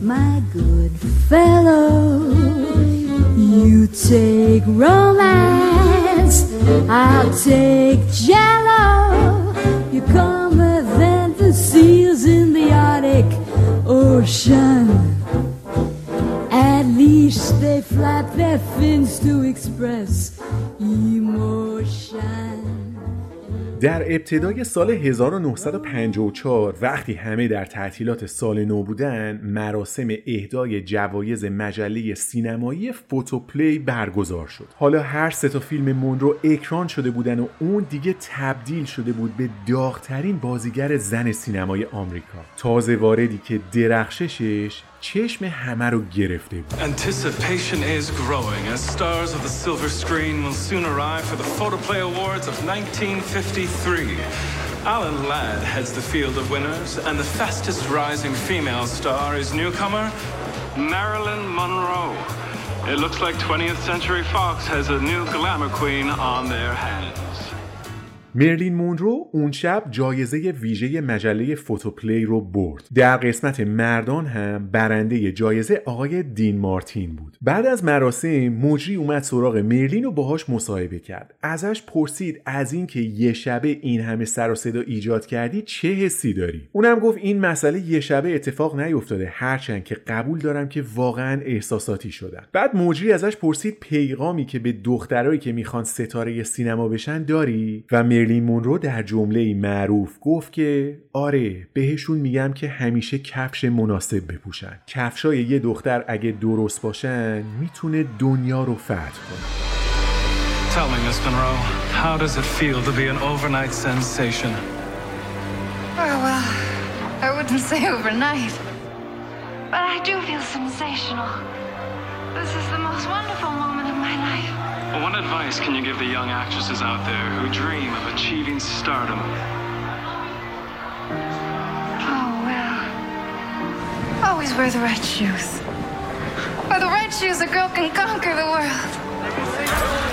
my good fellow. You take romance, I'll take jello. You come than the seals in the Arctic Ocean. At least they flap their fins to express emotion. در ابتدای سال 1954 وقتی همه در تعطیلات سال نو بودن مراسم اهدای جوایز مجله سینمایی فوتوپلی برگزار شد. حالا هر سه تا فیلم مونرو اکران شده بودن و اون دیگه تبدیل شده بود به داغترین بازیگر زن سینمای آمریکا. تازه واردی که درخششش چشم همه رو گرفته بود Anticipation is growing as stars of the silver screen will soon arrive for the Photoplay Awards of 1953. Alan Ladd heads the field of winners, and the fastest rising female star is newcomer Marilyn Monroe. It looks like 20th Century Fox has a new glamour queen on their hands. مرلین مونرو اون شب جایزه ویژه مجله فوتوپلی رو برد. در قسمت مردان هم برنده جایزه آقای دین مارتین بود. بعد از مراسم مجری اومد سراغ مرلین و باهاش مصاحبه کرد. ازش پرسید از اینکه یه شبه این همه سر و صدا ایجاد کردی چه حسی داری؟ اونم گفت این مسئله یه شبه اتفاق نیفتاده. هرچند که قبول دارم که واقعا احساساتی شدم بعد مجری ازش پرسید پیغامی که به دخترایی که می‌خوان ستاره سینما بشن داری؟ و مرلین مونرو در جمله معروف گفت که آره بهشون میگم که همیشه کفش مناسب بپوشن کفشای یه دختر اگه درست باشن می‌تونه دنیا رو فتح کنه Tell me, Miss Monroe, how does it feel to be an overnight sensation? Oh, well, I wouldn't say overnight. But I do feel sensational. This is the most wonderful moment of my life. What advice can you give the young actresses out there who dream of achieving stardom? Oh, well. Always wear the right shoes. With the right shoes, a girl can conquer the world.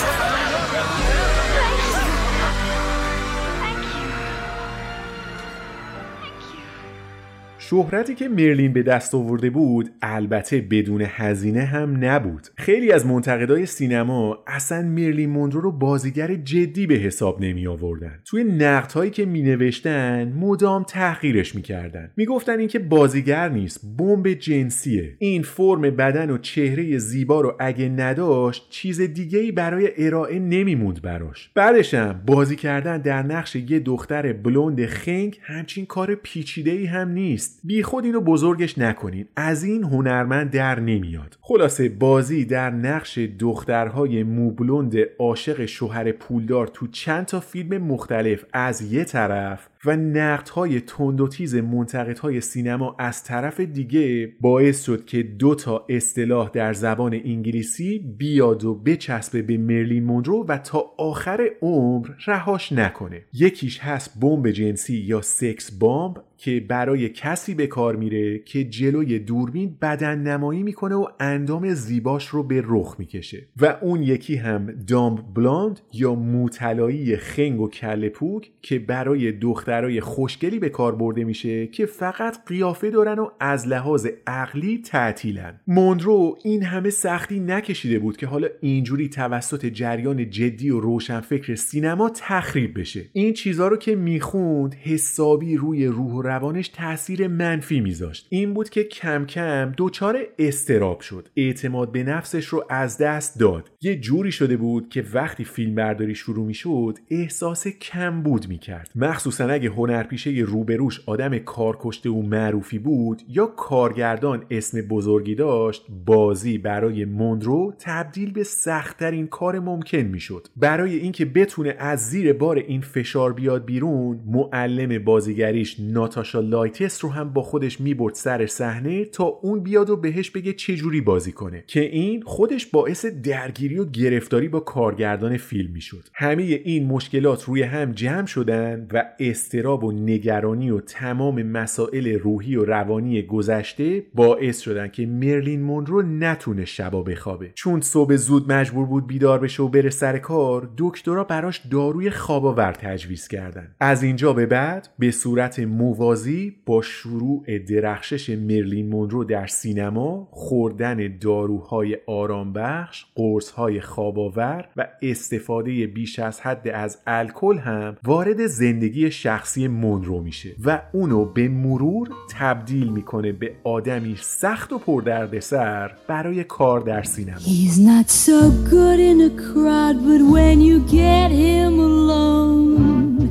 شهرتی که مرلین به دست آورده بود البته بدون هزینه هم نبود. خیلی از منتقدای سینما اصلا مرلین مونرو رو بازیگر جدی به حساب نمی آوردن. توی نقد هایی که می نوشتن مدام تحقیرش می کردن. می گفتن اینکه بازیگر نیست بمب جنسیه. این فرم بدن و چهره زیبا رو اگه نداشت چیز دیگه ای برای ارائه نمیموند براش. بعدشم بازی کردن در نقش یه دختر بلوند خنگ همچین کار پیچیده ای هم نیست. بی خود اینو بزرگش نکنین. از این هنرمند در نمیاد. خلاصه بازی در نقش دخترهای موبلوند عاشق شوهر پولدار تو چند تا فیلم مختلف از یه طرف و نقدهای تند و تیز منتقدهای سینما از طرف دیگه باعث شد که دو تا اصطلاح در زبان انگلیسی بیاد و بچسبه به مرلین مونرو و تا آخر عمر رهاش نکنه. یکیش هست بمب جنسی یا سکس بامب که برای کسی به کار میره که جلوی دوربین بدن نمایی می‌کنه و اندام زیباش رو به رخ می‌کشه. و اون یکی هم دامب بلاند یا موطلایی خنگ و کله پوک که برای دخترای خوشگلی به کار برده میشه که فقط قیافه دارن و از لحاظ عقلی تعطیلن. موندرو این همه سختی نکشیده بود که حالا اینجوری توسط جریان جدی و روشنفکر سینما تخریب بشه. این چیزها رو که می‌خوند حسابی روی روح و روانش تاثیر منفی میذاشت. این بود که کم کم دچار استراب شد. اعتماد به نفسش رو از دست داد. یه جوری شده بود که وقتی فیلم برداری شروع می‌شد احساس کمبود می‌کرد. مخصوصا اگه هنرپیشه روبروش آدم کارکشته و معروفی بود یا کارگردان اسم بزرگی داشت بازی برای موندرو تبدیل به سختترین کار ممکن می‌شد. برای اینکه بتونه از زیر بار این فشار بیاد بیرون معلم بازیگریش ناتاشا لایتس رو هم با خودش می‌برد سر صحنه تا اون بیاد و بهش بگه چه جوری بازی کنه. که این خودش باعث درگیری و گرفتاری با کارگردان فیلم می‌شد. همه این مشکلات روی هم جمع شدن و استراب و نگرانی و تمام مسائل روحی و روانی گذشته باعث شدن که مرلین مونرو نتونه شبا بخوابه. چون صبح زود مجبور بود بیدار بشه و بره سر کار دکترها براش داروی خواباور تجویز کردن. از اینجا به بعد به صورت موازی با شروع درخشش مرلین مونرو در سینما خوردن داروهای آرامبخش قرصهای خواباور و استفاده بیش از حد از الکل هم وارد زندگی شخصی مونرو میشه و اونو به مرور تبدیل می‌کنه به آدمی سخت و پردردسر برای کار در سینما He's not so good in a crowd, but when you get him alone,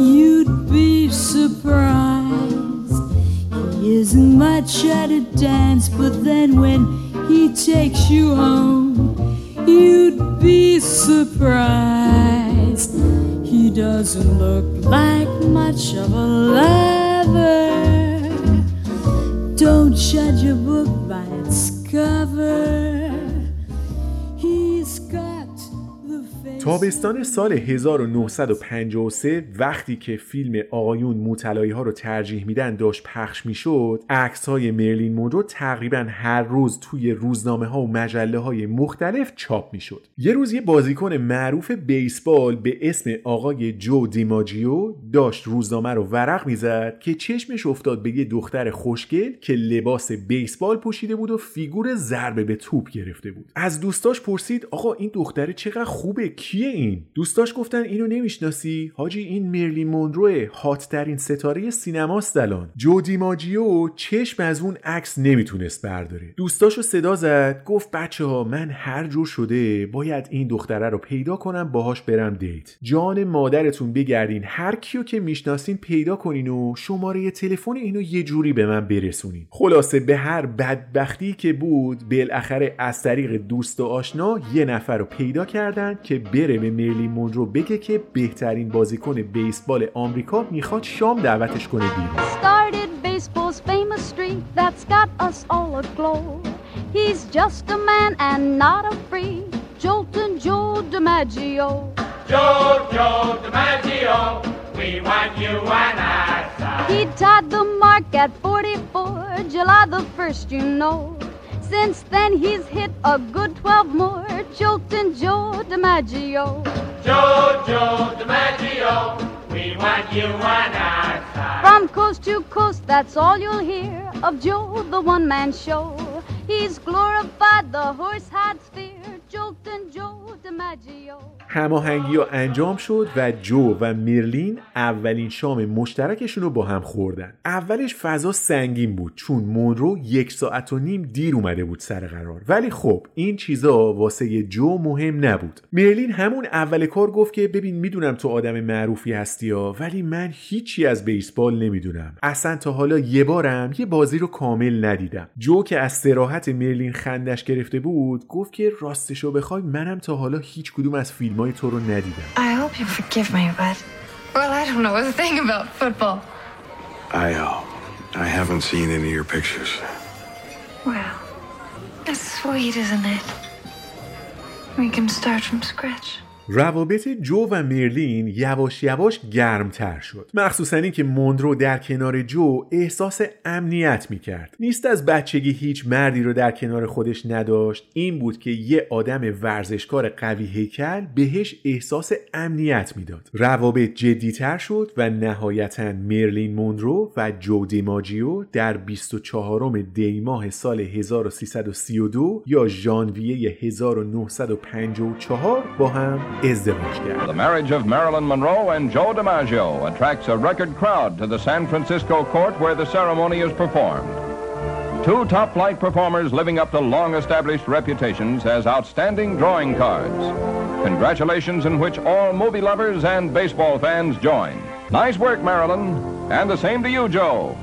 you'd be surprised. He isn't much at a dance, but then when he takes you home, you'd be surprised. He doesn't look like much of a lover. Don't judge a book by its cover. تابستان سال 1953 وقتی که فیلم آقایون موطلایی ها رو ترجیح میدن داشت پخش می‌شد عکس های مرلین مونرو تقریبا هر روز توی روزنامه ها و مجله های مختلف چاپ می‌شد. یه روز یه بازیکن معروف بیسبال به اسم آقای جو دیماجیو داشت روزنامه رو ورق می‌زد که چشمش افتاد به یه دختر خوشگل که لباس بیسبال پوشیده بود و فیگور ضربه به توپ گرفته بود. از دوستاش پرسید آقا این دختره چقدر خوبه؟ کیه این؟ دوستاش گفتن اینو نمی‌شناسی؟ حاجی این مرلین مونروه هات ترین ستاره سینماست الان. جو دیماجیو چشم از اون عکس نمی‌تونست برداره. دوستاشو صدا زد گفت بچه ها من هر جور شده باید این دختره رو پیدا کنم باهاش برم دیت. جان مادرتون بگردین هر کیو که می‌شناسین پیدا کنین و شماره تلفن اینو یه جوری به من برسونین. خلاصه به هر بدبختی که بود بالاخره از طریق دوست و آشنا یه نفر رو پیدا کردن که بره به مرلین مونرو بگه که بهترین بازیکن بیسبال آمریکا می‌خواد شام دعوتش کنه بیرون started baseball's famous streak that's got us all aglow. He's just a man and not a freak. Jolton Joe DiMaggio. Joe, Joe DiMaggio, we want you and I. He tied the mark at 44, July the 1st, you know. Since then, he's hit a good 12 more. Jolton Joe DiMaggio. Joe, Joe DiMaggio, we want you and I. From coast to coast, that's all you'll hear of Joe, the one man show. He's glorified the horse had هماهنگی ها انجام شد و جو و میرلین اولین شام مشترکشون رو با هم خوردن. اولش فضا سنگین بود چون مونرو یک ساعت و نیم دیر اومده بود سر قرار. ولی خب این چیزا واسه جو مهم نبود. میرلین همون اول کار گفت که ببین می‌دونم تو آدم معروفی هستی ها ولی من هیچی از بیسبال نمی‌دونم. اصلا تا حالا یه بارم یه بازی رو کامل ندیدم. جو که از سراحت میرلین خندش گرفته بود گفت که راستشو بخوای منم تا حالا هیچ کدوم از فیلم های تو رو ندیدم I hope you forgive me, but. Well, I don't know a thing about football. I, uh, I haven't seen any of your pictures. Well, it's sweet, isn't it? We can start from scratch. روابط جو و مرلین یواش یواش گرمتر شد. مخصوصا اینکه موندرو در کنار جو احساس امنیت می‌کرد. نیست از بچگی هیچ مردی رو در کنار خودش نداشت. این بود که یه آدم ورزشکار قوی هیکل بهش احساس امنیت می‌داد. روابط جدیتر شد و نهایتا مرلین موندرو و جو دیماجیو در 24 دی ماه سال 1332 یا ژانویه 1954 با هم ازدواج کرد The marriage of Marilyn Monroe and Joe DiMaggio attracts a record crowd to the San Francisco court where the ceremony is performed. Two top flight performers living up to long established reputations as outstanding drawing cards. Congratulations in which all movie lovers and baseball fans join. Nice work, Marilyn. And the same to you, Joe.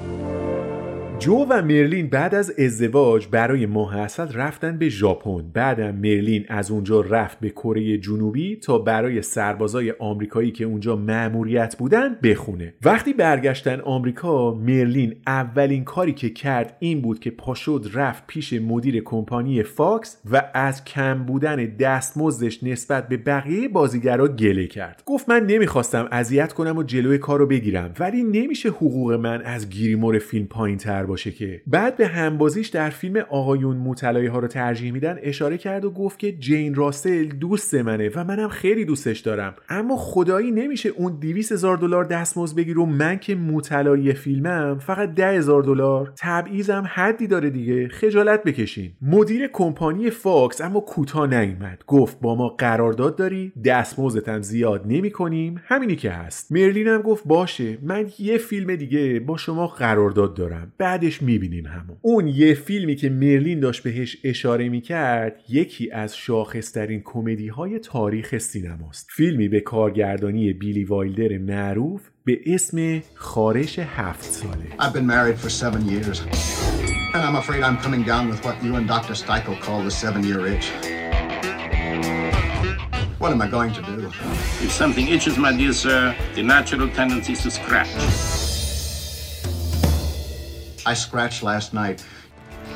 جو و مرلین بعد از ازدواج برای ماه عسل رفتن به ژاپن. بعدم مرلین از اونجا رفت به کره جنوبی تا برای سربازای آمریکایی که اونجا مأموریت بودن بخونه. وقتی برگشتن آمریکا مرلین اولین کاری که کرد این بود که پاشد رفت پیش مدیر کمپانی فاکس و از کم بودن دستمزدش نسبت به بقیه بازیگرا گله کرد. گفت من نمی‌خواستم اذیت کنم و جلوی کارو بگیرم ولی نمیشه حقوق من از گریمور فیلم پایین تر باشه که. بعد به همبازیش در فیلم آقایون موطلایی ها رو ترجیح میدن اشاره کرد و گفت که جین راسل دوست منه و منم خیلی دوستش دارم. اما خدایی نمیشه اون 200 هزار دلار دستمزد بگیره و من که موطلایی فیلمم فقط 10 هزار دلار؟ تبعیضم حدی داره دیگه. خجالت بکشین. مدیر کمپانی فاکس اما کوتاه نیومد. گفت با ما قرارداد داری؟ دستمزدتم زیاد نمی کنیم همینی که هست. مرلینم گفت باشه. من یه فیلم دیگه با شما قرارداد دارم. بعدش می‌بینیم همون اون یه فیلمی که مرلین داشت بهش اشاره می‌کرد یکی از شاخصترین کمدی های تاریخ سینماست فیلمی به کارگردانی بیلی وایلدر معروف به اسم خارش هفت ساله I've been married for seven years, and I'm afraid I'm coming down with what you and Dr. Steichel call the seven-year itch. What am I going to do? If something itches, my dear sir, the natural tendency is to scratch. I scratched last night.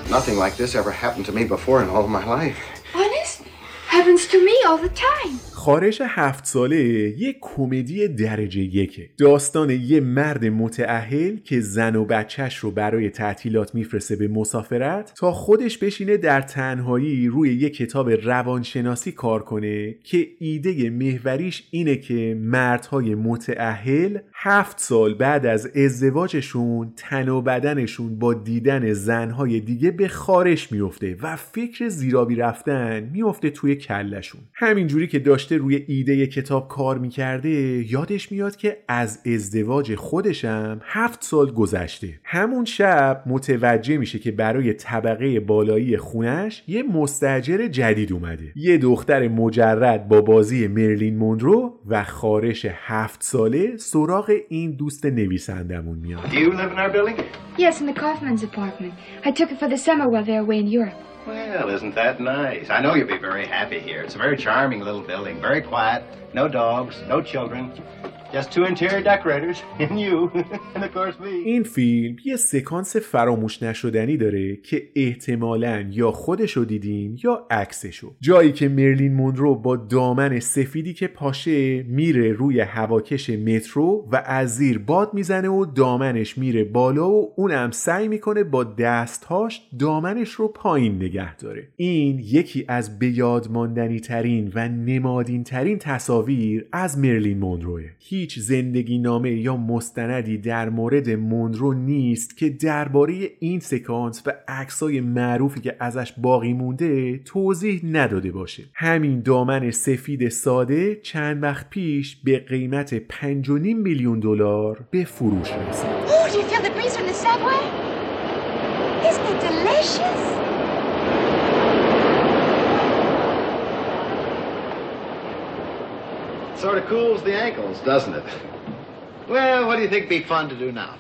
Nothing like this ever happened to me before in all of my life. Honest? Happens to me all the time. خارش هفت ساله یک کمدی درجه یکه داستان یه مرد متعهل که زن و بچهش رو برای تعطیلات میفرسته به مسافرت تا خودش بشینه در تنهایی روی یک کتاب روانشناسی کار کنه که ایده محوریش اینه که مردهای متعهل هفت سال بعد از ازدواجشون تن و بدنشون با دیدن زنهای دیگه به خارش میفته و فکر زیرابی رفتن میفته توی کلشون همینجوری که داشته روی ایده کتاب کار می‌کرده یادش میاد که از ازدواج خودشم هفت سال گذشته. همون شب متوجه میشه که برای طبقه بالایی خونش یه مستجر جدید اومده. یه دختر مجرد با بازی مرلین مونرو و خارش هفت ساله سراغ این دوست نویسندمون میاد Do you live in our building? Yes, in the Kaufman's apartment. I took it for the summer while they were away in Europe. Well, isn't that nice? I know you'll be very happy here. It's a very charming little building, very quiet, no dogs, no children, Just two interior decorators, and you, and of course me. این فیلم یه سکانس فراموش نشدنی داره که احتمالا یا خودشو دیدین یا عکسشو. جایی که مرلین مونرو با دامن سفیدی که پاشه میره روی هواکش مترو و از زیر باد می‌زنه و دامنش میره بالا و اونم سعی می‌کنه با دستهاش دامنش رو پایین نگه داره. این یکی از بیادماندنی ترین و نمادین ترین تصاویر از مرلین مونروه. هیچ زندگی نامه یا مستندی در مورد مونرو نیست که درباره این سکانس و عکسای معروفی که ازش باقی مونده توضیح نداده باشه. همین دامن سفید ساده چند وقت پیش به قیمت 5.5 میلیون دلار به فروش رسید. Oh, do you feel the breeze from the subway? Isn't it delicious? Sort of cools the ankles, doesn't it? Well, what do you think be fun to do now?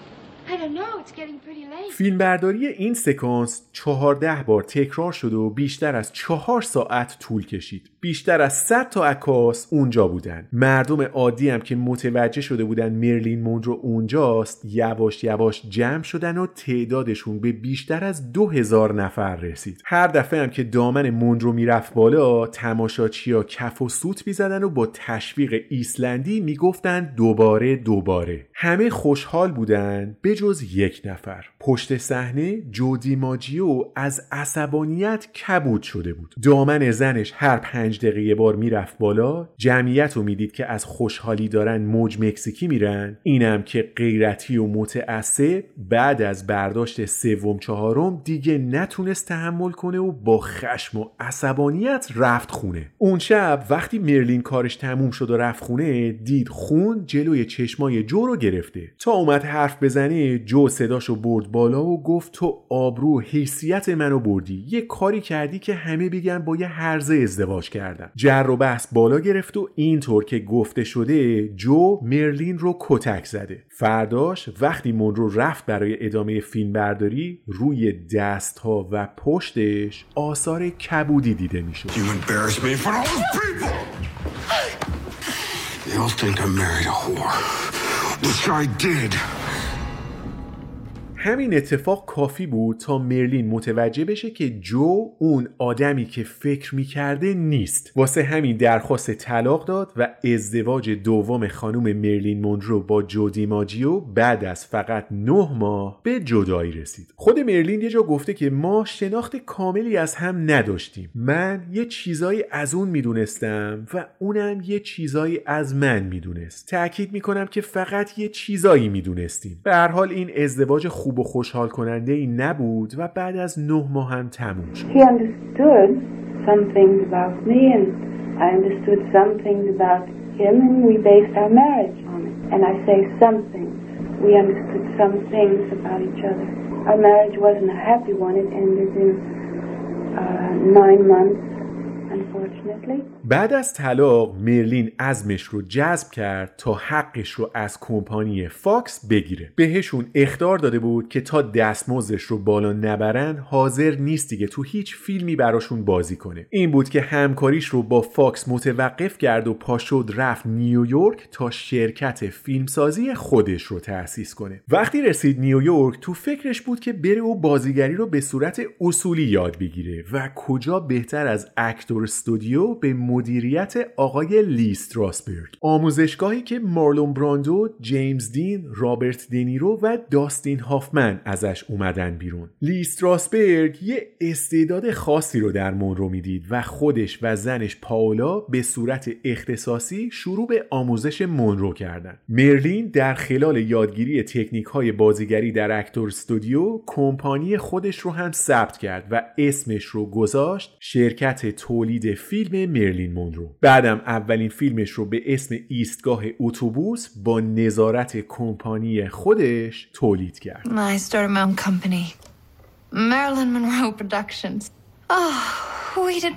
I don't know. It's getting pretty late. فیلمبرداری این سکانس 14 بار تکرار شد و بیشتر از چهار ساعت طول کشید بیشتر از 100 تا عکاس اونجا بودن. مردم عادی هم که متوجه شده بودن مرلین مونرو اونجاست یواش یواش جمع شدن و تعدادشون به بیشتر از 2000 نفر رسید. هر دفعه هم که دامن مونرو می‌رفت بالا تماشاچیا کف و سوت می‌زدن و با تشویق ایسلندی می‌گفتن دوباره دوباره. همه خوشحال بودن به جز یک نفر. پشت صحنه جودی ماجیو از عصبانیت کبود شده بود. دامن زنش هر پنج دقیقه بار می‌رفت بالا جمعیت رو می‌دید که از خوشحالی دارن موج مکزیکی میرن. اینم که غیرتی و متعصب بعد از برداشت سوم چهارم دیگه نتونست تحمل کنه و با خشم و عصبانیت رفت خونه. اون شب وقتی مرلین کارش تموم شد و رفت خونه دید خون جلوی چشمای جو رو گرفته. تا اومد حرف بزنه جو صداشو برد بالا و گفت تو آبرو و حیثیت منو بردی. یه کاری کردی که همه بگن با یه هرزه ازدواج کردم. جر و بحث بالا گرفت و اینطور که گفته شده جو مرلین رو کتک زده. فرداش وقتی مونرو رفت برای ادامه فیلم برداری روی دست ها و پشتش آثار کبودی دیده می‌شد. همین اتفاق کافی بود تا مرلین متوجه بشه که جو اون آدمی که فکر می‌کرده نیست. واسه همین درخواست طلاق داد و ازدواج دوم خانم مرلین مونرو با جو دیماجیو بعد از فقط نه ماه به جدایی رسید. خود مرلین یه جا گفته که ما شناخت کاملی از هم نداشتیم. من یه چیزایی از اون می‌دونستم و اونم یه چیزایی از من می‌دونست. تاکید می‌کنم که فقط یه چیزایی می‌دونستیم. به هر حال این ازدواج خوب و خوشحال کننده ای نبود و بعد از نه ماه هم تموم شد uh. بعد از طلاق مرلین عزمش رو جزم کرد تا حقش رو از کمپانی فاکس بگیره. بهشون اخطار داده بود که تا دستمزدش رو بالا نبرن حاضر نیست دیگه تو هیچ فیلمی براشون بازی کنه. این بود که همکاریش رو با فاکس متوقف کرد و پاشد رفت نیویورک تا شرکت فیلمسازی خودش رو تأسیس کنه. وقتی رسید نیویورک تو فکرش بود که بره و بازیگری رو به صورت اصولی یاد بگیره. و کجا بهتر از اکتور استودیو به مدیریت آقای لی استراسبرگ آموزشگاهی که مارلون براندو، جیمز دین، رابرت دنیرو و داستین هافمن ازش اومدن بیرون. لی استراسبرگ یه استعداد خاصی رو در مونرو می‌دید و خودش و زنش پاولا به صورت اختصاصی شروع به آموزش مونرو کردن. مرلین در خلال یادگیری تکنیک های بازیگری در اکتور استودیو کمپانی خودش رو هم ثبت کرد و اسمش رو گذاشت شرکت تولید فیلم مرلین مونرو بعدم اولین فیلمش رو به اسم ایستگاه اتوبوس با نظارت کمپانی خودش تولید کرد I started my own company. Marilyn Monroe Productions. Oh, we did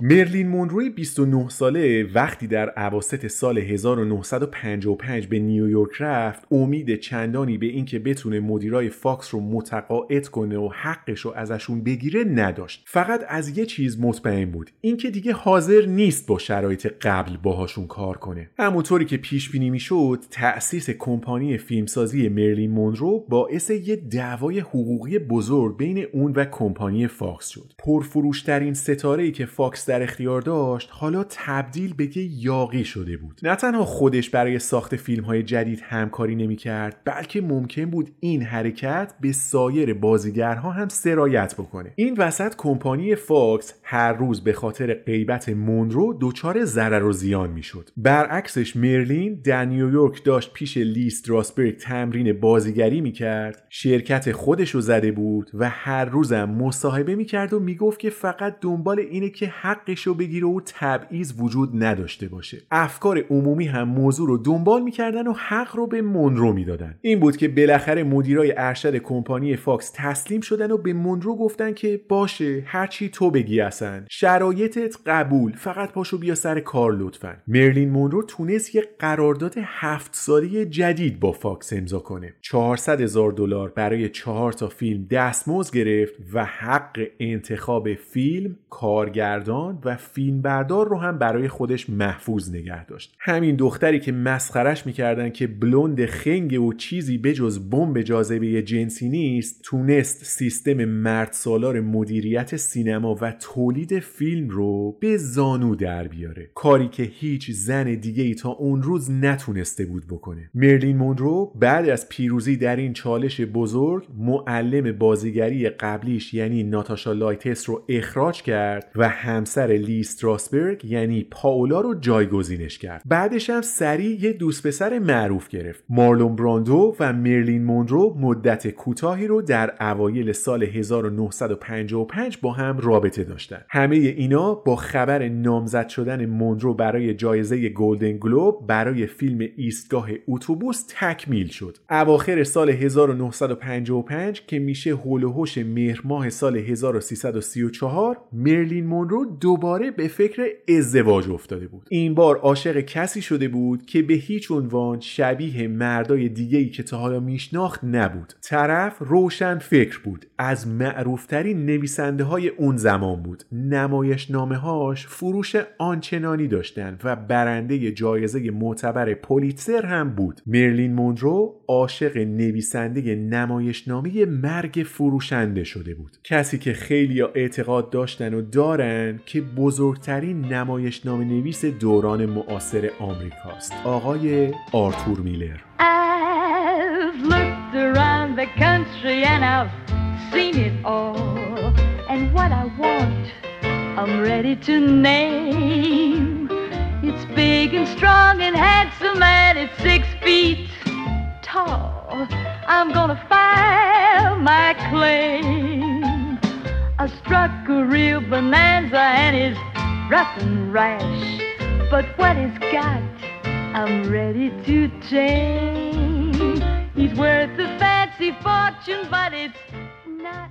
مرلین مونروی 29 ساله وقتی در اواسط سال 1955 به نیویورک رفت امید چندانی به اینکه بتونه مدیرای فاکس رو متقاعد کنه و حقش رو ازشون بگیره نداشت. فقط از یه چیز مطمئن بود اینکه دیگه حاضر نیست با شرایط قبل باهاشون کار کنه. همونطوری که پیش بینی می‌شد تأسیس کمپانی فیلمسازی مرلین مونرو باعث یه دعوای حقوقی بزرگ بین اون و کمپانی فاکس شد. پرفروشترین ستاره ای که فاکس در اختیار داشت حالا تبدیل به یه یاغی شده بود. نه تنها خودش برای ساخت فیلم های جدید همکاری نمی‌کرد بلکه ممکن بود این حرکت به سایر بازیگرها هم سرایت بکنه. این وسط کمپانی فاکس هر روز به خاطر غیبت مونرو دچار ضرر و زیان می‌شد. برعکسش مرلین در نیویورک داشت پیش لی استراسبرگ تمرین بازیگری می‌کرد شرکت خودش رو زده بود و هر روزم مصاحبه می‌کرد و می‌گفت که فقط دنبال اینه که حقش رو بگیره و تبعیض وجود نداشته باشه. افکار عمومی هم موضوع رو دنبال می‌کردن و حق رو به مونرو می‌دادن. این بود که بالاخره مدیرای ارشد کمپانی فاکس تسلیم شدن و به مونرو گفتن که باشه هرچی تو بگی اصلا. شرایطت قبول فقط پاشو بیا سر کار لطفا. مرلین مونرو تونست یه قرارداد هفت ساله جدید با فاکس امضا کنه. 400 هزار دلار برای چهار تا فیلم دستمزد گرفت و حق انتخاب فیلم کارگردان و فیلمبردار رو هم برای خودش محفوظ نگه داشت. همین دختری که مسخرش می‌کردن که بلوند خنگ و چیزی بجز بمب جاذبه جنسی نیست تونست سیستم مرد سالار مدیریت سینما و تولید فیلم رو به زانو در بیاره. کاری که هیچ زن دیگه ای تا اون روز نتونسته بود بکنه. مرلین مونرو بعد از پیروزی در این چالش بزرگ معلم بازیگری قبلیش یعنی ناتاشا لایتس رو اخراج کرد و همسر لی استراسبرگ یعنی پاولا رو جایگزینش کرد. بعدش هم سریع یه دوست پسر معروف گرفت. مارلون براندو و مرلین مونرو مدت کوتاهی رو در اوایل سال 1955 با هم رابطه داشتن. همه اینا با خبر نامزد شدن مونرو برای جایزه گلدن گلوب برای فیلم ایستگاه اتوبوس تکمیل شد. اواخر سال 1955 که میشه حول و مهر ماه سال 1334 مرلین مونرو دوباره به فکر ازدواج افتاده بود. این بار عاشق کسی شده بود که به هیچ عنوان شبیه مردای دیگه ای که تا حالا میشناخت نبود. طرف روشن فکر بود. از معروفترین نویسنده های اون زمان بود. نمایش نامه هاش فروش آنچنانی داشتن و برنده جایزه معتبر پولیتسر هم بود. مرلین مونرو عاشق نویسنده نمایشنامه مرگ فروشنده شده بود. کسی که خیلی اعتقاد داشتن و دارن که بزرگترین نمایشنامه نویس دوران معاصر آمریکاست. آقای آرتور میلر. I've the country and I've seen it all. And what I want, I'm ready to name. It's big and strong and handsome and it's six feet tall. I'm gonna file my claim. I struck a real bonanza and it's rough and rash. But what it's got, I'm ready to tame. He's worth a fancy fortune, but it's not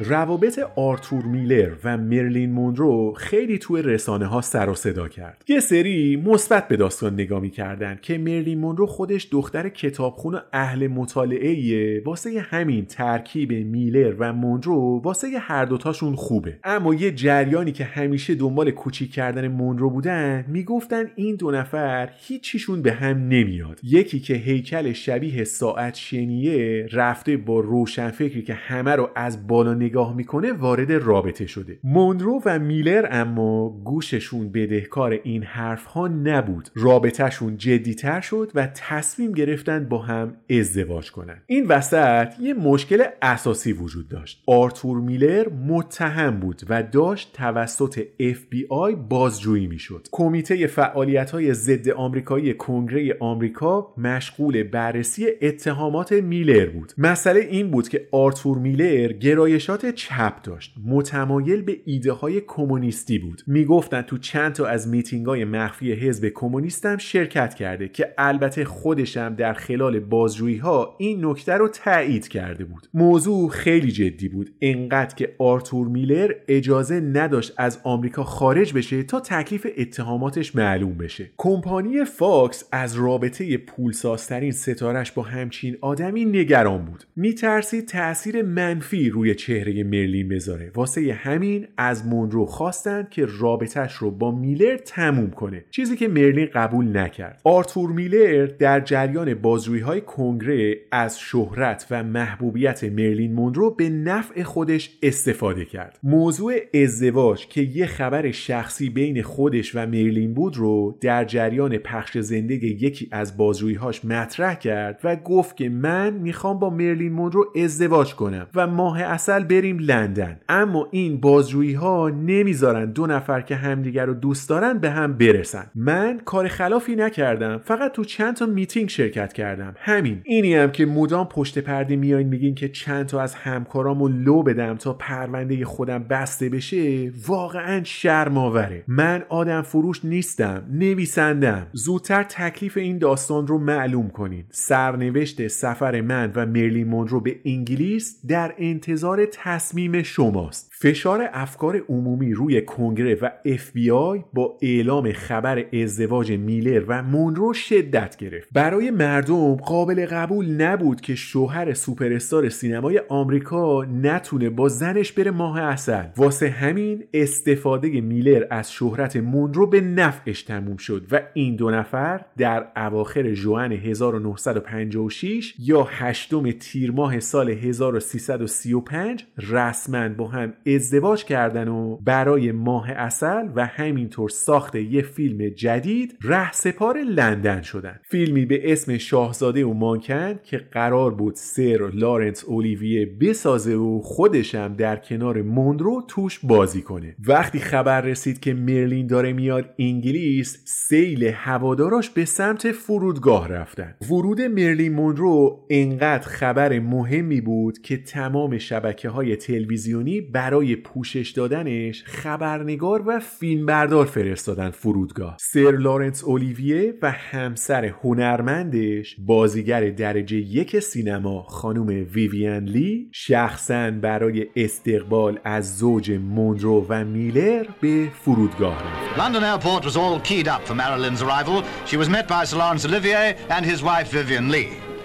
روابط آرتور میلر و مرلین مونرو خیلی توی رسانه ها سر و صدا کرد. یه سری مثبت به داستان نگاه می‌کردن که مرلین مونرو خودش دختر کتابخون و اهل مطالعه واسه همین ترکیب میلر و مونرو واسه هر دوتاشون خوبه. اما یه جریانی که همیشه دنبال کوچیک کردن مونرو بودن می‌گفتن این دو نفر هیچیشون به هم نمیاد. یکی که هیکل شبیه ساعت شنیه رفته با روشنفکری که همه رو از بالا نگاه می‌کنه وارد رابطه شده. مونرو و میلر اما گوششون بدهکار این حرف ها نبود. رابطهشون جدیتر شد و تصمیم گرفتن با هم ازدواج کنن. این وسط یه مشکل اساسی وجود داشت. آرتور میلر متهم بود و داشت توسط FBI بازجویی می‌شد. کمیته فعالیت های ضد آمریکایی کنگره آمریکا مشغول بررسی اتهامات میلر بود. مسئله این بود که آرتور میلر گرایشات چپ داشت. متمایل به ایده های کمونیستی بود. می‌گفتن تو چند تا از میتینگ های مخفی حزب کمونیست هم شرکت کرده که البته خودشم در خلال بازجویی ها این نکته رو تایید کرده بود. موضوع خیلی جدی بود. انقدر که آرتور میلر اجازه نداشت از آمریکا خارج بشه تا تکلیف اتهاماتش معلوم بشه. کمپانی فاکس از رابطه پولسازترین ستارش با همچین آدمی نگران بود. میترسید تاثیر منفی روی چهره مرلین بذاره. واسه همین از مونرو خواستند که رابطش رو با میلر تموم کنه. چیزی که مرلین قبول نکرد. آرتور میلر در جریان بازجویی های کنگره از شهرت و محبوبیت مرلین مونرو به نفع خودش استفاده کرد. موضوع ازدواج که یه خبر شخصی بین خودش و مرلین بود رو در جریان پخش زندگی یکی از بازجوییهاش مطرح کرد و گفت که من می‌خوام با مرلین مونرو ازدواج کنم و ماه اصل بریم لندن. اما این بازجویی ها نمی‌ذارن دو نفر که همدیگر رو دوست دارن به هم برسن. من کار خلافی نکردم. فقط تو چند تا میتینگ شرکت کردم. همین. اینی هم که مدام پشت پرده میایین میگین که چند تا از همکارامو لو بدم تا پرونده خودم بسته بشه واقعا شرم آوره من آدم فروش نیستم نویسندم. زودتر تکلیف این داستان رو معلوم کنین. سرنوشت سفر من و مرلین مونرو به انگلیس در انتظار تصمیم شماست. فشار افکار عمومی روی کنگره و FBI با اعلام خبر ازدواج میلر و مونرو شدت گرفت. برای مردم قابل قبول نبود که شوهر سوپرستار سینمای آمریکا نتونه با زنش بره ماه اصل واسه همین استفاده میلر از شهرت مونرو به نفعش تموم شد و این دو نفر در اواخر جوان 1956 یا هشتم تیر ماه سال 1335 رسما با هم ازدواج کردن و برای ماه اصل و همینطور ساخت یه فیلم جدید رهسپار لندن شدن. فیلمی به اسم شاهزاده و مانکن که قرار بود سر لارنس اولیویه بسازه و خودشم در کنار موندرو توش بازی کنه. وقتی خبر رسید که مرلین داره میاد انگلیس سیل هواداراش به سمت فرودگاه رفتن. ورود مرلین مونرو انقدر خبر مهمی بود که تمام شبکه های تلویزیونی برای پوشش دادنش خبرنگار و فیلمبردار فرستادن فرودگاه سر لارنس اولیویه و همسر هنرمندش بازیگر درجه یک سینما خانم ویویان لی شخصا برای استقبال از زوج موندرو و میلر به فرودگاه رفتن London airport was all keyed up for Marilyn's arrival. She was met by Sir Laurence Olivier and his wife Vivian Lee.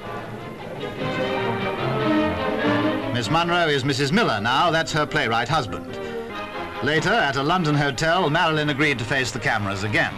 Miss Munro is Mrs. Miller now, that's her playwright husband. Later, at a London hotel, Marilyn agreed to face the cameras again.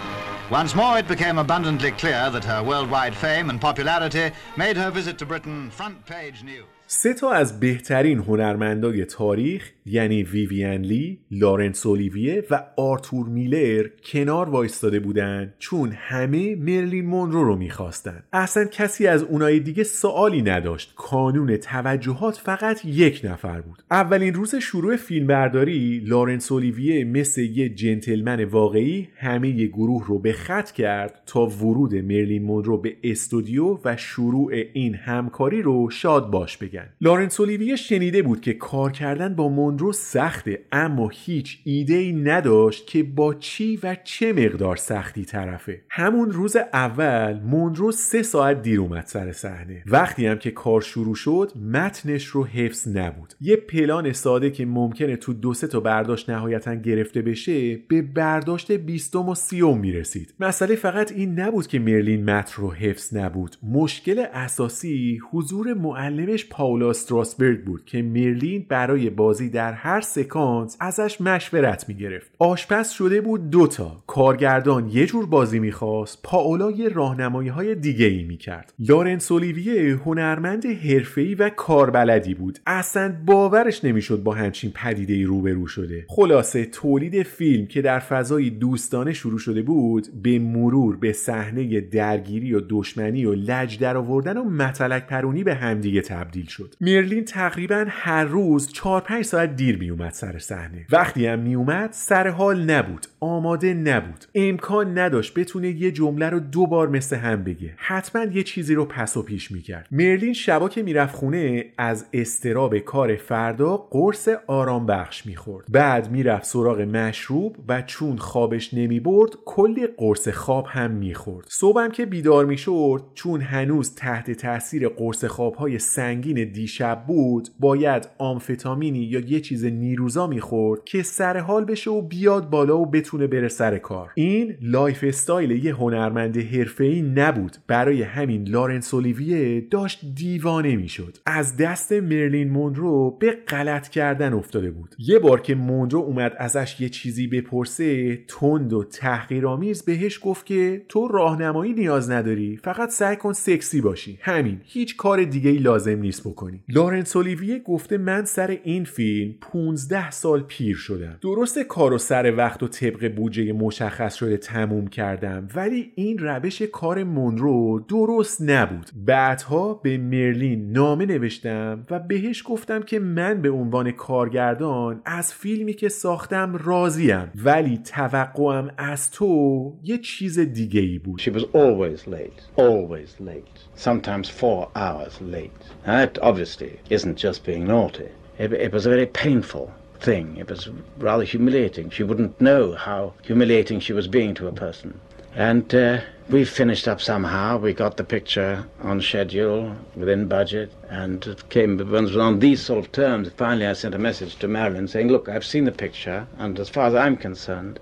Once more, it became abundantly clear that her worldwide fame and popularity made her visit to Britain front page news. سه تا از بهترین هنرمندای تاریخ یعنی ویویان لی، لارنس اولیویه و آرتور میلر کنار وایستاده بودن چون همه مرلین مونرو رو می‌خواستن. اصلا کسی از اونای دیگه سوالی نداشت. کانون توجهات فقط یک نفر بود. اولین روز شروع فیلمبرداری لارنس اولیویه مثل یه جنتلمن واقعی همه ی گروه رو به خط کرد تا ورود مرلین مونرو به استودیو و شروع این همکاری رو شاد باش بگن. لارنس اولیویه شنیده بود که کار کردن با موندرو سخته اما هیچ ایده ای نداشت که با چی و چه مقدار سختی طرفه. همون روز اول موندرو سه ساعت دیر اومد سر صحنه. وقتی هم که کار شروع شد متنش رو حفظ نبود. یه پلان ساده که ممکنه تو دو سه تا برداشت نهایتا گرفته بشه به برداشت بیستم و سیوم می‌رسید. مسئله فقط این نبود که مرلین متن رو حفظ نبود. مشکل اساسی حضور معلمش پاولا استراسبرگ بود که مرلین برای بازی در هر سکانس ازش مشورت می‌گرفت. آشپز شده بود دوتا کارگردان یه جور بازی می‌خواست پاولا یه راهنمایی های دیگه ای می‌کرد. لارنس اولیویه هنرمند حرفه‌ای و کاربلدی بود. اصلا باورش نمی‌شد با همچین پدیده روبرو شده. خلاصه تولید فیلم که در فضای دوستانه شروع شده بود به مرور به صحنه درگیری و دشمنی و لج درآوردن و متلک پرونی به همدیگه تبدیل شد. مرلین تقریبا هر روز 4 5 ساعت دیر می اومد سر صحنه. وقتی هم می اومد سر حال نبود آماده نبود. امکان نداشت بتونه یه جمله رو دو بار مثل هم بگه. حتما یه چیزی رو پس و پیش می‌کرد. مرلین شبا که می‌رفت خونه از استرس کار فردا قرص آرام بخش می‌خورد. بعد می‌رفت سراغ مشروب و چون خوابش نمی‌برد کلی قرص خواب هم می‌خورد. صبحم که بیدار می‌شد چون هنوز تحت تاثیر قرص خوابهای سنگین دیشب بود باید آمفتامینی یا یه چیز نیروزا می‌خورد که سر حال بشه و بیاد بالا و بتونه بره سر کار. این lifestyle یه هنرمند حرفه‌ای نبود. برای همین لارنس اولیویه داشت دیوانه می‌شد. از دست مرلین مونرو به غلط کردن افتاده بود. یه بار که مونرو اومد ازش یه چیزی بپرسه تند و تحقیرآمیز بهش گفت که تو راهنمایی نیاز نداری فقط سعی کن سکسی باشی. همین. هیچ کار دیگه ای لازم نیست بکنی. لارنس اولیویه گفته من سر این فیلم 15 سال پیر شدم درست کار و سر وقت و طبق بودجه مشخص شده تموم کردم ولی این روش کار مونرو درست نبود بعدها به مرلین نامه نوشتم و بهش گفتم که من به عنوان کارگردان از فیلمی که ساختم راضیم ولی توقعم از تو یه چیز دیگه ای بود She was always late, always late, sometimes four hours late. That obviously isn't just being naughty. It, it was a very painful thing. It was rather humiliating. She wouldn't know how humiliating she was being to a person. And uh, we finished up somehow. We got the picture on schedule, within budget, and it came on these sort of terms. Finally, I sent a message to Marilyn saying, "Look, I've seen the picture, and as far as I'm concerned."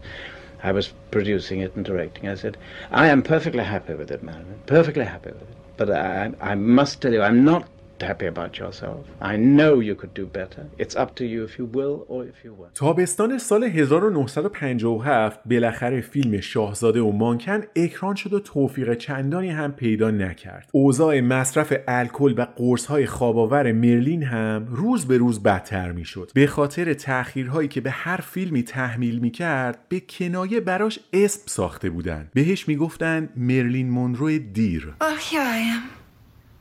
I was producing it and directing. I said, I am perfectly happy with it, Marilyn, perfectly happy with it. But I, I must tell you, I'm not happy about yourself. I know you could do better. It's up to you if you will or if you won't. تابستان سال 1957 بالاخره فیلم شاهزاده و مانکن اکران شد و توفیق چندانی هم پیدا نکرد. اوضاع مصرف الکل و قرص‌های خواباور مرلین هم روز به روز بدتر می‌شد. به خاطر تأخیرهایی که به هر فیلمی تحمیل می‌کرد به کنایه براش اسم ساخته بودن. بهش می‌گفتن مرلین مونرو دیر. Well, here I am. The late Marilyn Monroe.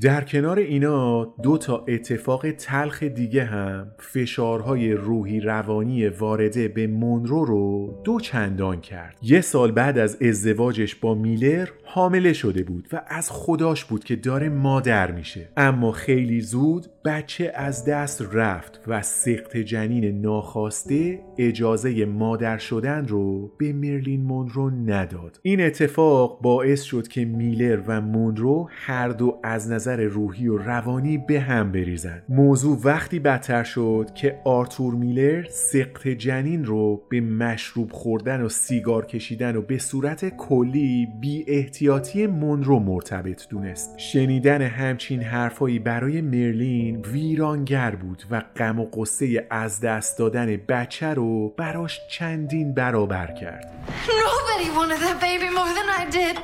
در کنار اینا دو تا اتفاق تلخ دیگه هم فشارهای روحی روانی وارده به مونرو رو دو چندان کرد. یه سال بعد از ازدواجش با میلر حامله شده بود و از خداش بود که داره مادر میشه. اما خیلی زود بچه از دست رفت و سقط جنین ناخواسته اجازه مادر شدن رو به مرلین مونرو نداد. این اتفاق باعث شد که میلر و مونرو هر دو از نظر روحی و روانی به هم بریزن. موضوع وقتی بدتر شد که آرتور میلر سقط جنین رو به مشروب خوردن و سیگار کشیدن و به صورت کلی بی احتیاطی مونرو مرتبط دونست شنیدن همچین حرفایی برای مرلین ویرانگر بود و غم و قصه از دست دادن بچه رو براش چندین برابر کرد Nobody wanted that baby more than I did.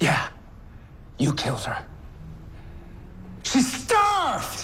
Yeah, you killed her. She starved!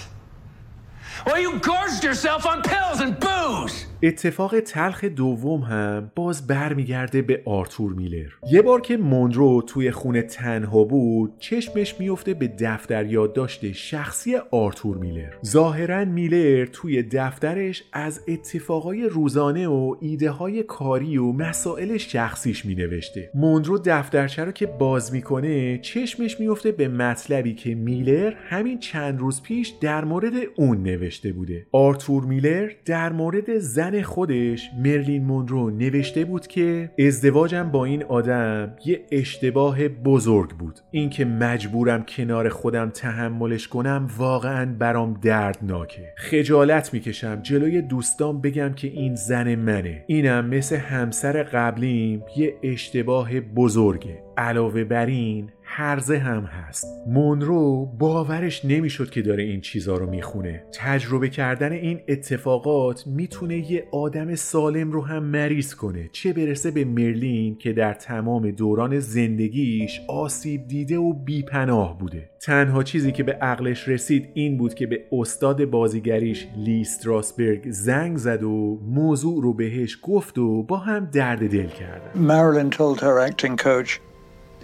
Well, you gorged yourself on pills and booze! اتفاق تلخ دوم هم باز برمیگرده به آرتور میلر. یه بار که مونرو توی خونه تنها بود چشمش میفته به دفتر یادداشت شخصی آرتور میلر. ظاهرا میلر توی دفترش از اتفاقای روزانه و ایده های کاری و مسائل شخصیش مینوشته. مونرو دفترچه رو که باز می‌کنه چشمش میفته به مطلبی که میلر همین چند روز پیش در مورد اون نوشته بوده. آرتور میلر در مورد زن خودش مرلین مونرو نوشته بود که ازدواجم با این آدم یه اشتباه بزرگ بود. اینکه مجبورم کنار خودم تحملش کنم واقعا برام دردناکه. خجالت می‌کشم جلوی دوستان بگم که این زن منه. اینم مثل همسر قبلیم یه اشتباه بزرگه. علاوه بر این هرزه هم هست. مونرو باورش نمی‌شد که داره این چیزا رو می‌خونه. تجربه کردن این اتفاقات می‌تونه یه آدم سالم رو هم مریض کنه. چه برسه به مرلین که در تمام دوران زندگیش آسیب دیده و بیپناه بوده. تنها چیزی که به عقلش رسید این بود که به استاد بازیگریش لی ستراسبرگ زنگ زد و موضوع رو بهش گفت و با هم درد دل کردن. Marilyn told her acting coach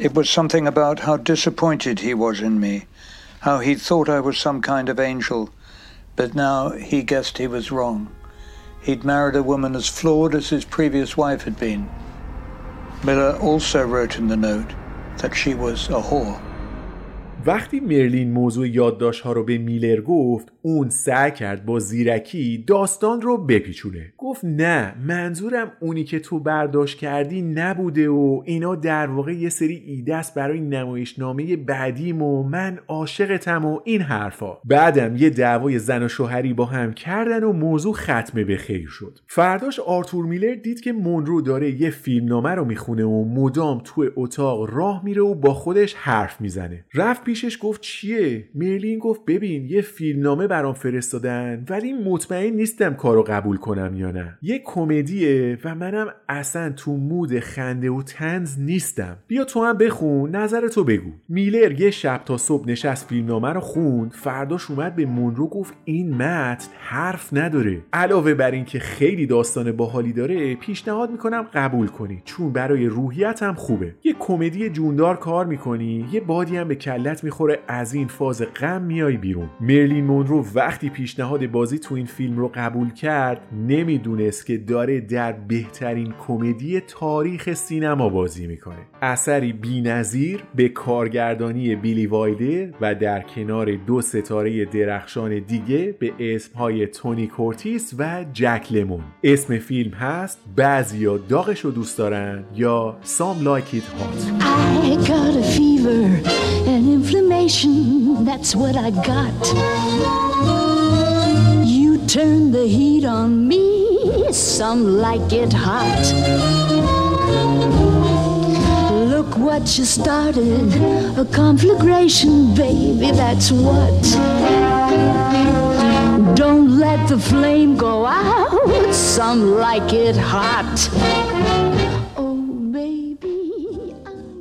it was something about how disappointed he was in me, how he thought I was some kind of angel, but now he guessed he was wrong. He'd married a woman as flawed as his previous wife had been. Miller also wrote in the note that she was a whore. وقتی مرلین موضوع یادداشت ها رو به میلر گفت اون سعی کرد با زیرکی داستان رو بپیچونه. گفت نه منظورم اونی که تو برداشت کردی نبوده و اینا در واقع یه سری ایده است برای نمایشنامه بعدیم و من عاشقتم و این حرفا. بعدم یه دعوای زن و شوهری با هم کردن و موضوع ختمه به خیر شد. فرداش آرتور میلر دید که مونرو داره یه فیلمنامه رو می‌خونه و مدام تو اتاق راه میره و با خودش حرف می‌زنه. رفت پیشش گفت چیه؟ مرلین گفت ببین یه فیلمنامه برام فرستادن ولی مطمئن نیستم کارو قبول کنم یا نه. یه کمدیه و منم اصلا تو مود خنده و تنز نیستم. بیا تو هم بخون نظرتو بگو. میلر یه شب تا صبح نشست فیلمنامه رو خوند فرداش اومد به مونرو گفت این متن حرف نداره. علاوه بر اینکه خیلی داستان باحالی داره پیشنهاد می‌کنم قبول کنی چون برای روحیت هم خوبه. یه کمدی جوندار کار می‌کنی یه بادی هم به کلت می‌خوره از این فاز غم میای بیرون. مرلین مونرو وقتی پیشنهاد بازی تو این فیلم رو قبول کرد نمی‌دونست که داره در بهترین کمدی تاریخ سینما بازی می‌کنه. اثری بینظیر به کارگردانی بیلی وایلدر و در کنار دو ستاره درخشان دیگه به اسمهای تونی کورتیس و جک لمون. اسم فیلم هست بعضیا داغش رو دوست دارن یا Some Like It Hot. I got a fever and inflammation, that's what I got. You turn the heat on me, some like it hot. Look what you started. A conflagration, baby, that's what. Don't let the flame go out. Some like it hot.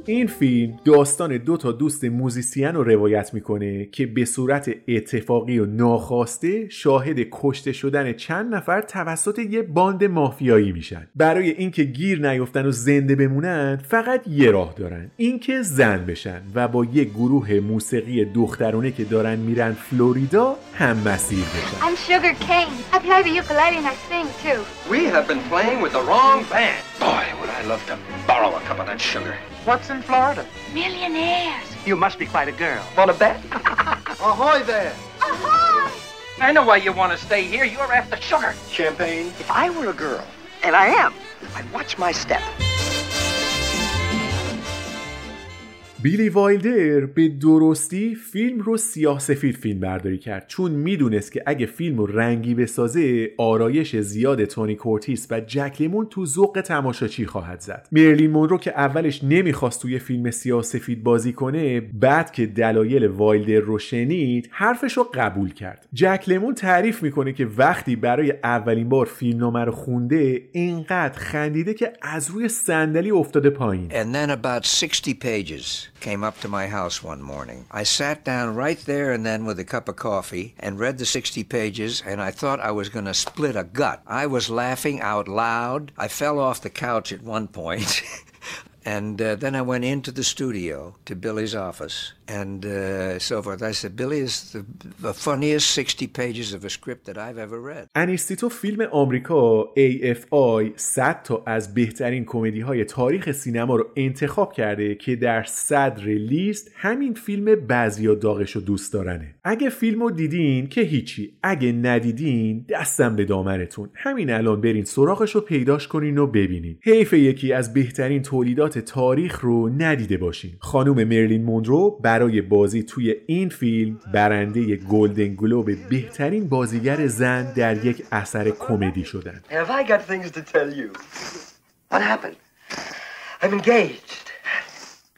این فیلم داستان دو تا دوست موزیسین رو روایت می‌کنه که به صورت اتفاقی و ناخواسته شاهد کشته شدن چند نفر توسط یه باند مافیایی میشن برای اینکه گیر نیفتن و زنده بمونن فقط یه راه دارن اینکه زن بشن و با یه گروه موسیقی دخترونه که دارن میرن فلوریدا هم مسیر بشن I'm Sugar Cane. I play the ukulele and I sing too. We have been playing with the wrong band. Boy, would I love to borrow a cup of that sugar. What's in Florida? Millionaires. You must be quite a girl. Want to bet? Ahoy there! Ahoy! I know why you want to stay here. You're after sugar. Champagne? If I were a girl, and I am, I'd watch my step. بیلی وایلدر به درستی فیلم رو سیاه سفید فیلم برداری کرد. چون می‌دونست که اگه فیلم رو رنگی بسازه آرایش زیاد تونی کورتیس و جک لیمون تو ذوق تماشاچی خواهد زد. مرلین مونرو که اولش نمی‌خواست توی فیلم سیاه سفید بازی کنه بعد که دلایل وایلدر رو شنید حرفش رو قبول کرد. جک لیمون تعریف می‌کنه که وقتی برای اولین بار فیلمنامه رو خونده اینقدر خندیده که از روی صندلی افتاده پایین. And then about 60 pages. Came up to my house one morning. I sat down right there and then with a cup of coffee and read the 60 pages, and I thought I was going to split a gut. I was laughing out loud. I fell off the couch at one point. And uh, then I went into the studio to Billy's office and uh, so forth. I said, Billy is the, the funniest 60 pages of a script that I've ever read. انیستیتو فیلم آمریکا AFI 100 تا از بهترین کمدی های تاریخ سینما رو انتخاب کرده که در صدر لیست همین فیلم بعضیا داغش و دوست دارنه اگه فیلم رو دیدین که هیچی اگه ندیدین دستم به دامنتون همین الان برین سراغش رو پیداش کنین و ببینین حیف یکی از بهترین تولیدات تاریخ رو ندیده باشین خانم مرلین موندرو برای بازی توی این فیلم برنده گلدن گلوب بهترین بازیگر زن در یک اثر کمدی شدن Have I got things to tell you? What happened? I'm engaged.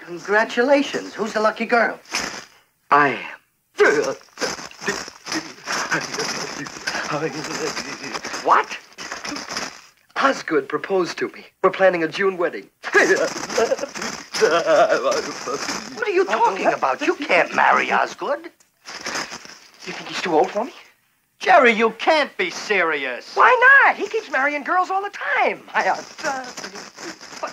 Congratulations. Who's the lucky girl? I am. What? Osgood proposed to me. We're planning a June wedding. What are you talking about? You can't marry Osgood. You think he's too old for me? Jerry, you can't be serious. Why not? He keeps marrying girls all the time. I, but,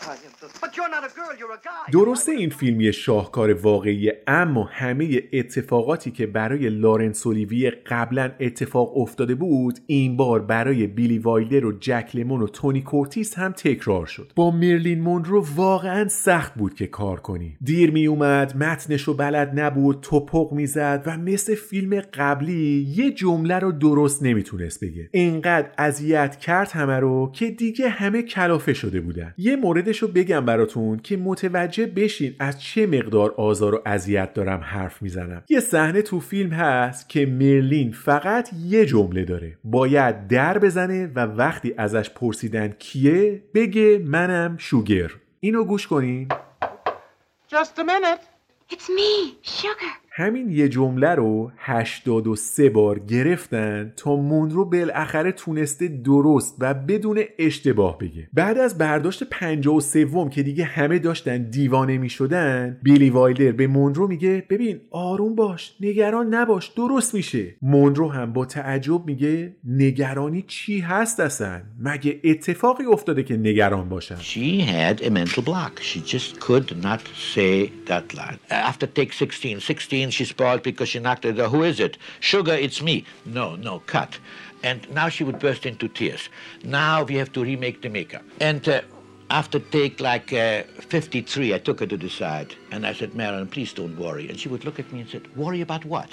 But you're not a girl, you're a guy. درسته این فیلم یه شاهکار واقعیه اما همه اتفاقاتی که برای لارنس اولیویه قبلا اتفاق افتاده بود این بار برای بیلی وایلدر و جک لیمون و تونی کورتیس هم تکرار شد با مرلین مونرو واقعا سخت بود که کار کنی دیر می اومد متنش رو بلد نبود تپق می‌زد و مثل فیلم قبلی یه جمله رو درست نمی‌تونست بگه. اینقدر اذیت کرد همه رو که دیگه همه کلافه شده بودن. یه موردش رو بگم براتون که متوجه بشین از چه مقدار آزار و اذیت دارم حرف می‌زنم. یه صحنه تو فیلم هست که مرلین فقط یه جمله داره. باید در بزنه و وقتی ازش پرسیدن کیه بگه منم شوگر. اینو گوش کنین. Just a minute. It's me, Sugar. همین یه جمله رو 83 بار گرفتن تا مونرو بالاخره تونسته درست و بدون اشتباه بگه بعد از برداشت 53 که دیگه همه داشتن دیوانه می شدن بیلی وایلدر به مونرو میگه ببین آروم باش نگران نباش درست میشه مونرو هم با تعجب میگه نگرانی چی هست اصلا مگه اتفاقی افتاده که نگران باشم She had a mental block. She just could not say that line. After take 16, 16 she spoiled because she knocked the Who is it? Sugar, it's me. No, no, cut. And now she would burst into tears. Now we have to remake the makeup. And uh, after take like uh, 53, I took her to the side and I said, Marilyn, please don't worry. And she would look at me and said, worry about what?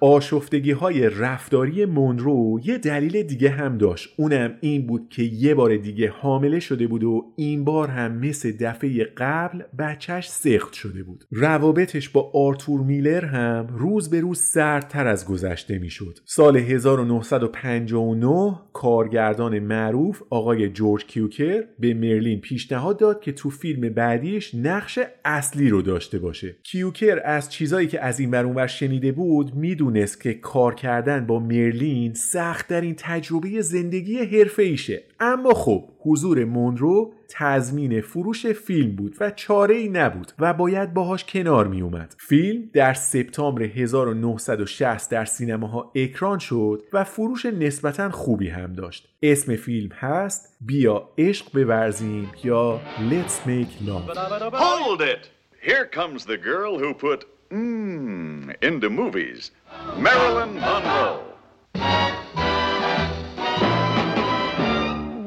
آشفتگی های رفتاری مونرو یه دلیل دیگه هم داشت. اونم این بود که یه بار دیگه حامله شده بود و این بار هم مثل دفعه قبل بچهش سخت شده بود. روابطش با آرتور میلر هم روز به روز سردتر از گذشته می‌شد. سال 1959 کارگردان معروف آقای جورج کیوکر به مرلین پیشنهاد داد که تو فیلم بعدیش نقش اصلی رو داشته باشه. کیوکر از چیزایی که از این ور شنیده بود می‌دونست که کار کردن با مرلین سخت در این تجربه زندگی حرفه ایشه اما خب حضور مونرو تضمین فروش فیلم بود و چاره ای نبود و باید باهاش کنار می اومد. فیلم در سپتامبر 1960 در سینماها اکران شد و فروش نسبتا خوبی هم داشت. اسم فیلم هست بیا عشق بورزیم یا Let's Make Love. Hold it! Here comes the girl who put mmm into movies. Marilyn Monroe.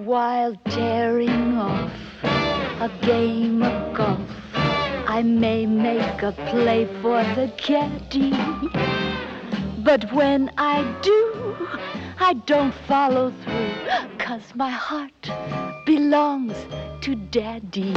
While tearing off a game of golf, I may make a play for the caddy. But when I do, I don't follow through, cause my heart belongs to daddy.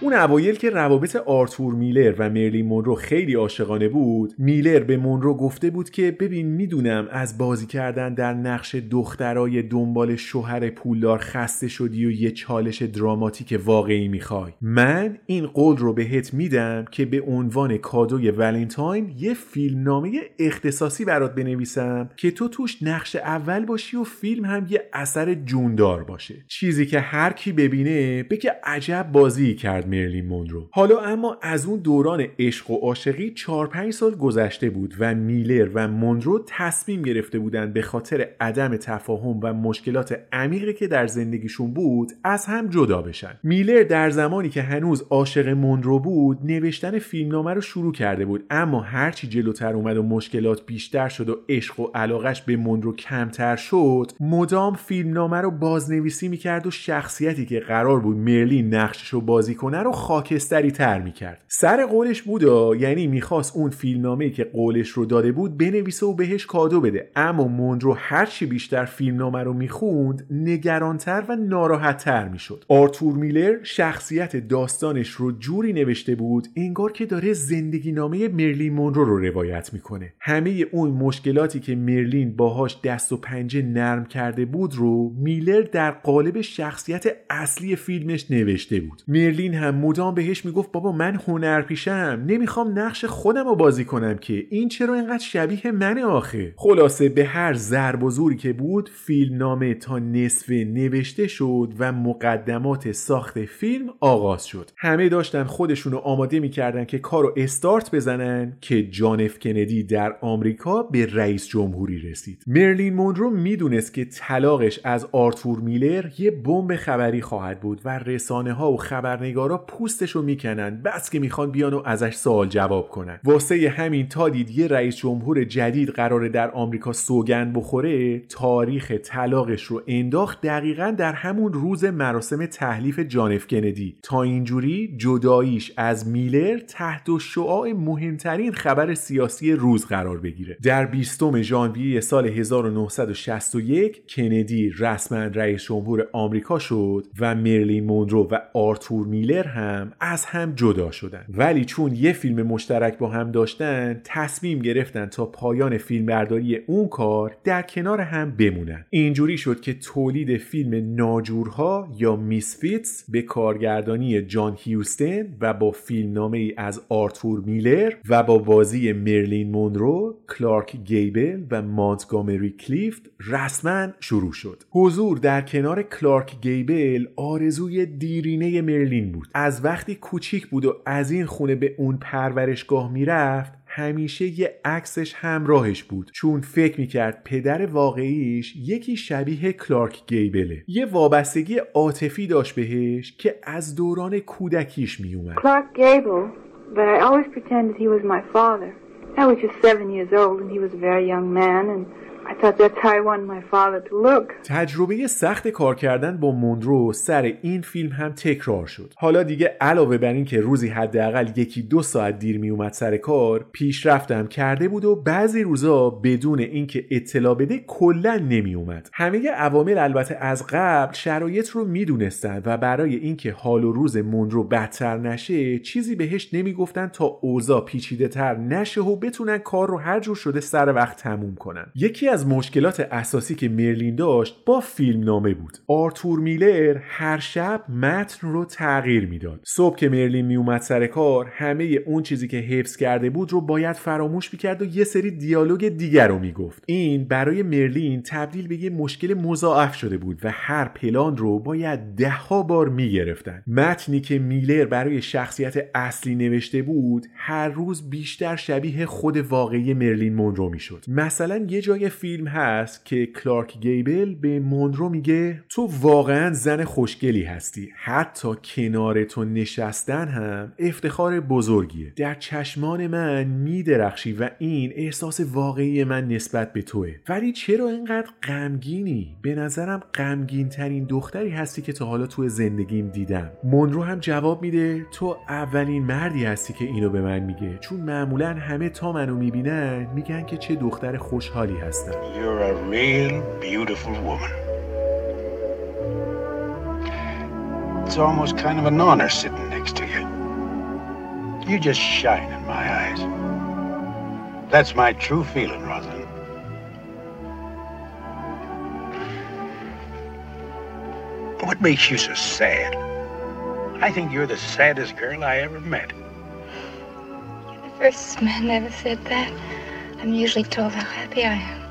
اون اوایل که روابط آرتور میلر و مرلین مونرو خیلی عاشقانه بود میلر به مونرو گفته بود که ببین می‌دونم از بازی کردن در نقش دخترای دنبال شوهر پولدار خسته شدی و یه چالش دراماتیک واقعی می‌خوای. من این قول رو بهت میدم که به عنوان کادوی ولنتاین یه فیلمنامه اختصاصی برات بنویسم که تو توش نقش اول باشی و فیلم هم یه اثر جوندار باشه. چیزی که هر کی ببینه بگه عجب بازی کرد. مرلین مونرو. حالا اما از اون دوران عشق و عاشقی 4 5 سال گذشته بود و میلر و مونرو تصمیم گرفته بودند به خاطر عدم تفاهم و مشکلات عمیقی که در زندگیشون بود از هم جدا بشن. میلر در زمانی که هنوز عاشق مونرو بود نوشتن فیلمنامه رو شروع کرده بود. اما هرچی جلوتر اومد و مشکلات بیشتر شد و عشق و علاقش به مونرو کمتر شد مدام فیلمنامه رو بازنویسی می‌کرد و شخصیتی که قرار بود مرلین نقشش بازی کنه رو خاکستری تر می‌کرد. سر قولش بودا یعنی می‌خواست اون فیلمنامه که قولش رو داده بود بنویسه و بهش کادو بده. اما مونرو هرچی بیشتر فیلمنامه رو می‌خوند نگرانتر و ناراحتتر می‌شد. آرتور میلر شخصیت داستانش رو جوری نوشته بود انگار که داره زندگی نامه مرلین مونرو رو روایت می‌کنه. همه اون مشکلاتی که مرلین باهاش دست و پنجه نرم کرده بود رو میلر در قالب شخصیت اصلی فیلمش نوشته بود. مرلین مدام بهش می‌گفت بابا من هنرپیشم نمی‌خوام نقش خودم رو بازی کنم که. این چرا اینقدر شبیه منه آخه؟ خلاصه به هر ضرب و زوری که بود فیلمنامه تا نصف نوشته شد و مقدمات ساخت فیلم آغاز شد. همه داشتن خودشون رو آماده می‌کردن که کارو استارت بزنن که جان اف کندی در آمریکا به رئیس جمهوری رسید. مرلین مونرو می‌دونست که طلاقش از آرتور میلر یه بمب خبری خواهد بود و رسانه ها و خبرنگارا پوستشو می‌کنن. بس که می‌خوان بیان و ازش سوال جواب کنن. واسه همین تا دید یه رئیس جمهور جدید قراره در آمریکا سوگن بخوره تاریخ طلاقش رو انداخت دقیقا در همون روز مراسم تحلیف جانف کندی. تا اینجوری جداییش از میلر تحت و شعاع مهمترین خبر سیاسی روز قرار بگیره. در 20 ژانویه سال 1961 کندی رسما رئیس جمهور آمریکا شد و مرلین مونرو و آرتور میلر هم از هم جدا شدن ولی چون یه فیلم مشترک با هم داشتن تصمیم گرفتن تا پایان فیلمبرداری اون کار در کنار هم بمونن اینجوری شد که تولید فیلم ناجورها یا Misfits به کارگردانی جان هیوستن و با فیلمنامه ای از آرتور میلر و با بازی مرلین مونرو، کلارک گیبل و مانتگامری کلیفت رسما شروع شد. حضور در کنار کلارک گیبل آرزوی دیرینه مرلین بود. از وقتی کوچیک بود و از این خونه به اون پرورشگاه می‌رفت همیشه یه عکسش همراهش بود. چون فکر می‌کرد پدر واقعیش یکی شبیه کلارک گیبله. یه وابستگی عاطفی داشت بهش که از دوران کودکیش میومد Clark Gable, but I always pretended he was my father. I was just seven years old and he was a very young man and تجربه سخت کار کردن با مونرو سر این فیلم هم تکرار شد. حالا دیگه علاوه بر اینکه روزی حداقل یکی دو ساعت دیر می اومد سر کار پیشرفتم کرده بود و بعضی روزا بدون اینکه اطلاع بده کلا نمی اومد همه عوامل البته از قبل شرایط رو می‌دونستند و برای اینکه حال و روز مونرو بدتر نشه چیزی بهش نمی‌گفتن تا اوضاع پیچیده تر نشه و بتونن کار رو هر جور شده سر وقت تموم کنن. یکی مشکلات اساسی که مرلین داشت با فیلم نامه بود. آرتور میلر هر شب متن رو تغییر می‌داد. صبح که مرلین میومد سر کار همه اون چیزی که حفظ کرده بود رو باید فراموش می‌کرد و یه سری دیالوگ دیگر رو می‌گفت. این برای مرلین تبدیل به یه مشکل مضاعف شده بود و هر پلان رو باید دهها بار می‌گرفتن. متنی که میلر برای شخصیت اصلی نوشته بود هر روز بیشتر شبیه خود واقعی مرلین مونرو می‌شد. مثلا یه جای هست که کلارک گیبل به مونرو میگه تو واقعا زن خوشگلی هستی. حتی کنار تو نشستن هم افتخار بزرگیه. در چشمان من میدرخشی و این احساس واقعی من نسبت به توه. ولی چرا اینقدر غمگینی؟ به نظرم غمگین ترین دختری هستی که تا حالا تو زندگیم دیدم. مونرو هم جواب میده تو اولین مردی هستی که اینو به من میگه. چون معمولا همه تا منو می‌بینن میگن که چه دختر خوشحالی هستم. You're a real beautiful woman. It's almost kind of an honor sitting next to you. You just shine in my eyes. That's my true feeling, Rosalind. What makes you so sad? I think you're the saddest girl I ever met. The first man never said that. I'm usually told how happy I am.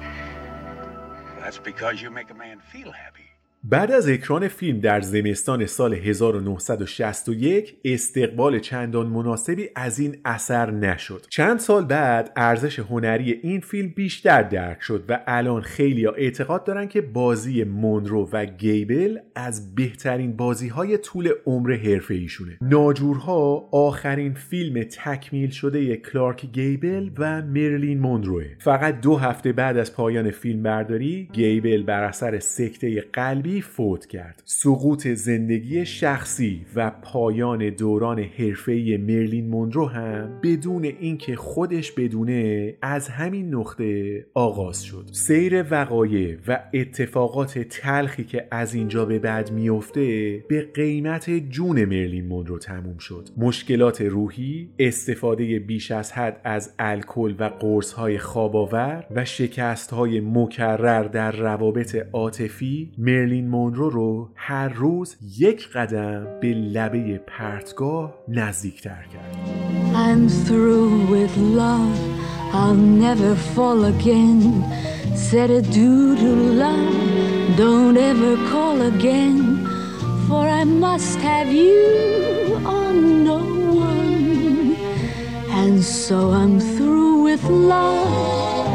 That's because you make a man feel happy. بعد از اکران فیلم در زمستان سال 1961 استقبال چندان مناسبی از این اثر نشد. چند سال بعد ارزش هنری این فیلم بیشتر درک شد و الان خیلی ها اعتقاد دارن که بازی مونرو و گیبل از بهترین بازی های طول عمر حرفه ایشونه. ناجورها آخرین فیلم تکمیل شده کلارک گیبل و مرلین مونروه. فقط دو هفته بعد از پایان فیلم برداری گیبل بر اثر سکته قلبی فوت کرد. سقوط زندگی شخصی و پایان دوران حرفه‌ای مرلین مونرو هم بدون اینکه خودش بدونه از همین نقطه آغاز شد. سیر وقایع و اتفاقات تلخی که از اینجا به بعد میفته به قیمت جون مرلین مونرو تموم شد. مشکلات روحی استفاده بیش از حد از الکل و قرص‌های خواب‌آور و شکست‌های مکرر در روابط عاطفی مرلین مونرو رو هر روز یک قدم به لبه پرتگاه نزدیکتر کرد I'm through with love, I'll never fall again. Said adieu to love, don't ever call again. For I must have you or no one. And so I'm through with love.